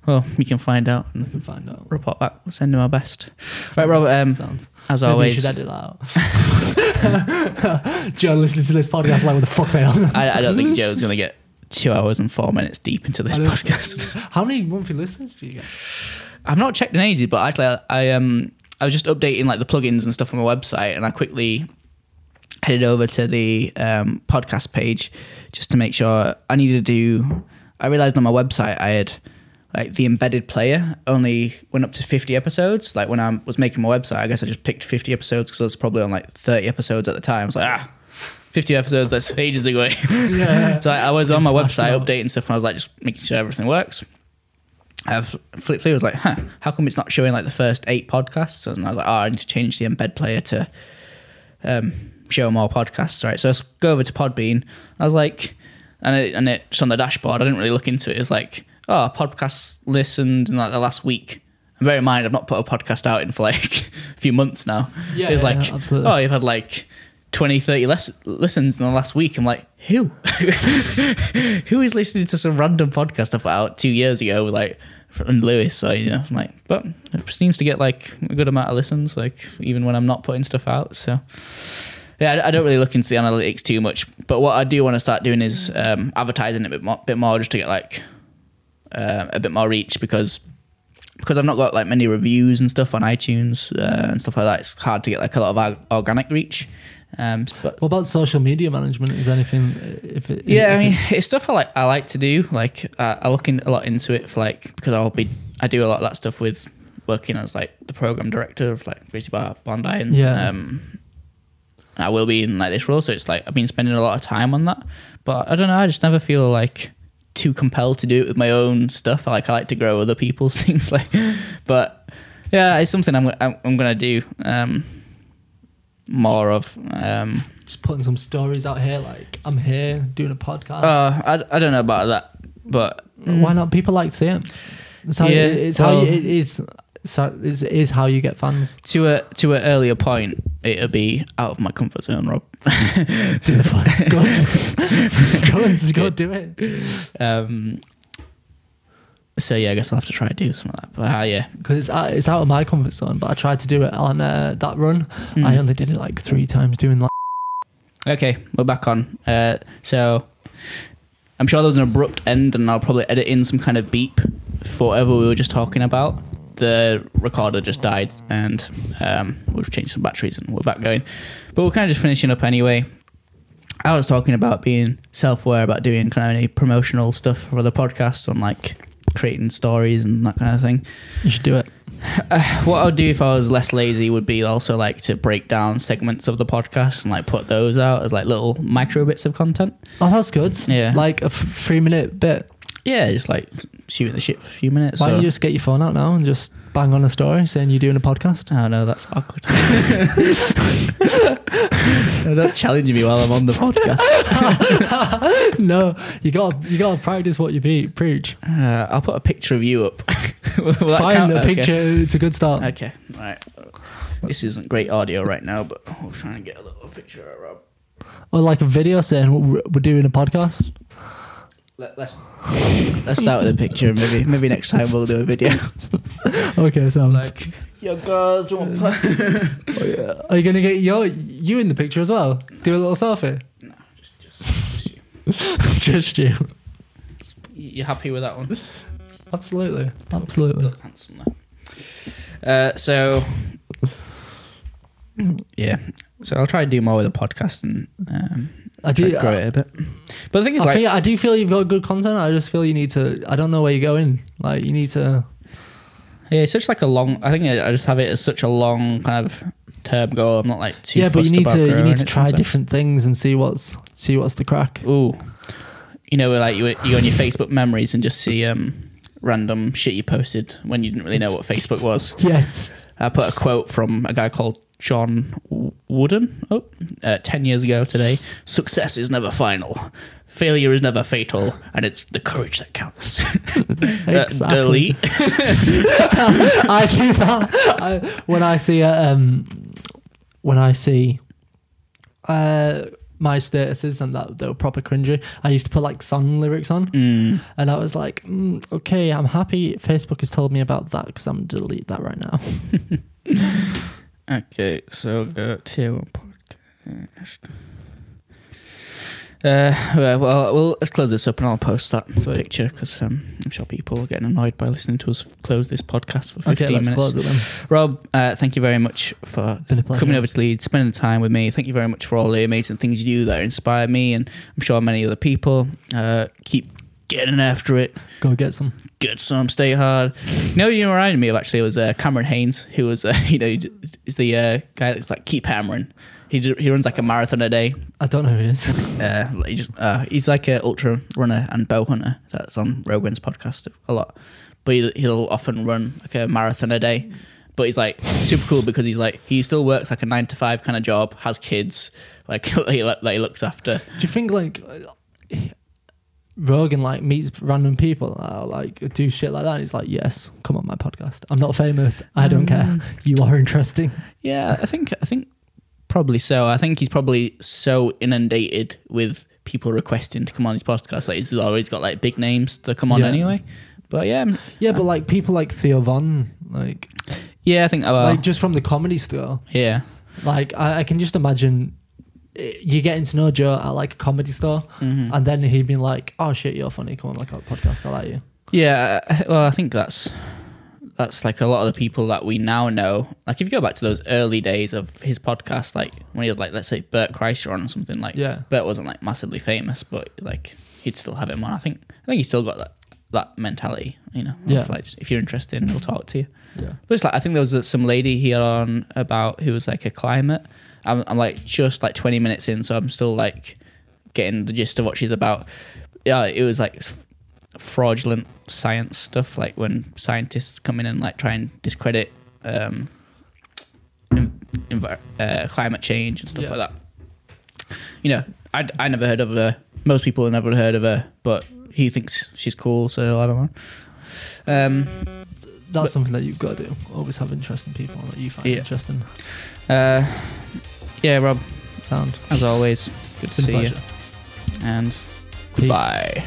well, we can find out We can find out. report back. Send him our best. Right, Robert. Um, Sounds. as Maybe you always, should edit that out. [LAUGHS] Joe listening to this podcast like, what the fuck they [LAUGHS] on? I, I don't think Joe's gonna get two hours and four minutes deep into this podcast. [LAUGHS] How many monthly listeners do you get? I've not checked in ages, but actually, I, I um I was just updating like the plugins and stuff on my website, and I quickly headed over to the um, podcast page just to make sure I needed to do. I realized on my website I had like the embedded player only went up to 50 episodes. Like when I was making my website, I guess I just picked 50 episodes because I was probably on like 30 episodes at the time. I was like, ah, 50 episodes, that's ages ago. [LAUGHS] Yeah. So I, I was on my website updating stuff, and I was like, just making sure everything works. I've flipped through. I was like, huh, how come it's not showing like the first eight podcasts? And I was like, oh, I need to change the embed player to um, show more podcasts. Right. So I go over to Podbean. I was like, and it, and it's on the dashboard. I didn't really look into it. It's like, oh, podcasts listened in like the last week. And bear in mind, I've not put a podcast out in for [LAUGHS] like a few months now. Yeah, it's yeah, like, absolutely. oh, you've had like 20, 30 les- listens in the last week. I'm like, who? [LAUGHS] who is listening to some random podcast I put out two years ago, like from Lewis? So you know, I'm like, but it seems to get like a good amount of listens, like even when I'm not putting stuff out. So yeah, I, don't really look into the analytics too much. But what I do want to start doing is um, advertising it a bit more, bit more, just to get like uh, a bit more reach because because I've not got like many reviews and stuff on iTunes uh, and stuff like that. It's hard to get like a lot of org- organic reach. Um, but What about social media management? Is anything? If it, yeah, I mean, it- it's stuff I like. I like to do. Like, uh, I look in a lot into it for like because I'll be. I do a lot of that stuff with working as like the program director of like Gracie Bar Bondi, and Yeah. um, I will be in like this role. So it's like I've been spending a lot of time on that. But I don't know. I just never feel like too compelled to do it with my own stuff. Like I like to grow other people's [LAUGHS] things. Like, but yeah, it's something I'm I'm, I'm gonna do. Um, more of. Um, just putting some stories out here, like I'm here doing a podcast. uh, I, I don't know about that, but Why not? People like to see it. It's how, Yeah, it's how well- you, it is. So it is how you get fans. to a to an earlier point, it'll be out of my comfort zone, Rob. [LAUGHS] Do the fun. [LAUGHS] go, on. go and go do it. Um, so yeah, I guess I'll have to try to do some of that. But uh, yeah, Because it's out, it's out of my comfort zone. But I tried to do it on uh, that run. Mm. I only did it like three times doing that. okay, we're back on. Uh, so I'm sure there was an abrupt end, and I'll probably edit in some kind of beep for whatever we were just talking about. The recorder just died, and um, we've changed some batteries and we're back going. But we're kind of just finishing up anyway. I was talking about being self-aware about doing kind of any promotional stuff for the podcast on like creating stories and that kind of thing. You should do it. [SIGHS] What I would do if I was less lazy would be also like to break down segments of the podcast and like put those out as like little micro bits of content. Oh, that's good. Yeah. Like a f- three minute bit. Yeah, just like shooting the shit for a few minutes. Why so- don't you just get your phone out now and just bang on a story saying you're doing a podcast? Oh no, that's awkward. [LAUGHS] [LAUGHS] Don't challenge me while I'm on the podcast. [LAUGHS] no, you got you got to practice what you be, preach. Uh, I'll put a picture of you up. Find a Okay. picture. It's a good start. Okay, right. This isn't great audio right now, but we'll try and get a little picture of Rob. Or like a video saying we're doing a podcast. Let, let's let's start with a picture. Maybe maybe next time we'll do a video. [LAUGHS] Okay, sounds. Like, yo guys, do you want Are you gonna get your you in the picture as well? Do a little selfie. No, just, just, just you. [LAUGHS] Just you. You happy with that one? Absolutely. Absolutely. Look handsome there. Uh, so yeah, so I'll try to do more with the podcast and um, I do. grow it a bit. But the thing is, I, like, feel, I do feel you've got good content. I just feel you need to. I don't know where you're going. Like you need to. yeah, it's such like a long. I think I just have it as such a long kind of term goal. I'm not like too. yeah, but you need to. You need to try different things and see what's see what's the crack. Ooh, you know, like you you go on your Facebook memories and just see um random shit you posted when you didn't really know what Facebook was. [LAUGHS] Yes. I put a quote from a guy called John Wooden. Oh, uh, 10 years ago today. Success is never final. Failure is never fatal, and it's the courage that counts. [LAUGHS] Uh, Exactly. delete. [LAUGHS] I do that I, when I see uh, um when I see uh my statuses and that they were proper cringy. I used to put like song lyrics on, Mm. and I was like, mm, okay, I'm happy. Facebook has told me about that because I'm gonna delete that right now. [LAUGHS] Okay, so go to podcast. Uh, well, well, well, let's close this up and I'll post that Sweet. picture because um, I'm sure people are getting annoyed by listening to us close this podcast for 15 Okay, let's minutes. close it then. Rob, uh, thank you very much for Been a pleasure. coming over to Leeds, spending the time with me. Thank you very much for all the amazing things you do that inspire me, and I'm sure many other people. Uh, keep getting after it. Go get some. Get some, stay hard. You know, you reminded me of actually it was uh, Cameron Hanes, who was uh, [LAUGHS] you know is the uh, guy that's like keep hammering. He ju- he runs like a marathon a day. I don't know who he is. Uh, he just uh, he's like a ultra runner and bow hunter. That's on Rogan's podcast a lot. But he, he'll often run like a marathon a day. But he's like super cool because he's like he still works like a nine to five kind of job, has kids, like [LAUGHS] he, that he looks after. Do you think like Rogan like meets random people like do shit like that? And he's like, yes, come on my podcast. I'm not famous. I don't care. You are interesting. Yeah, I think I think probably so. I think he's probably so inundated with people requesting to come on his podcast. Like he's always got like big names to come on Yeah. anyway. But yeah, Yeah, but like people like Theo Von, like yeah, I think uh, like just from the comedy store. yeah, Like I, I can just imagine eh, you getting to know Joe at like a comedy store, Mhm. and then he'd be like, "Oh shit, you're funny. Come on, like a podcast. I like you." Yeah, I- well, I think that's that's like a lot of the people that we now know. Like if you go back to those early days of his podcast, like when he had like let's say Bert Kreischer on or something, like Yeah. Bert wasn't like massively famous, but like he'd still have him on. I think I think he's still got that that mentality, you know. Yeah. like if you're interested, he'll talk to you. Yeah. But it's like I think there was some lady here on about who was like a climate. I'm, I'm like just like 20 minutes in, so I'm still like getting the gist of what she's about. Yeah, it was like fraudulent science stuff, like when scientists come in and like try and discredit um, uh, climate change and stuff Yeah. like that. You know, I I never heard of her. Most people have never heard of her, but he thinks she's cool, so I don't know. Um, That's But- something that you've got to do. Always have interesting people that you find Yeah. interesting. uh, yeah, Rob. Sound. As always, good to It's a see you. pleasure. And Peace. goodbye.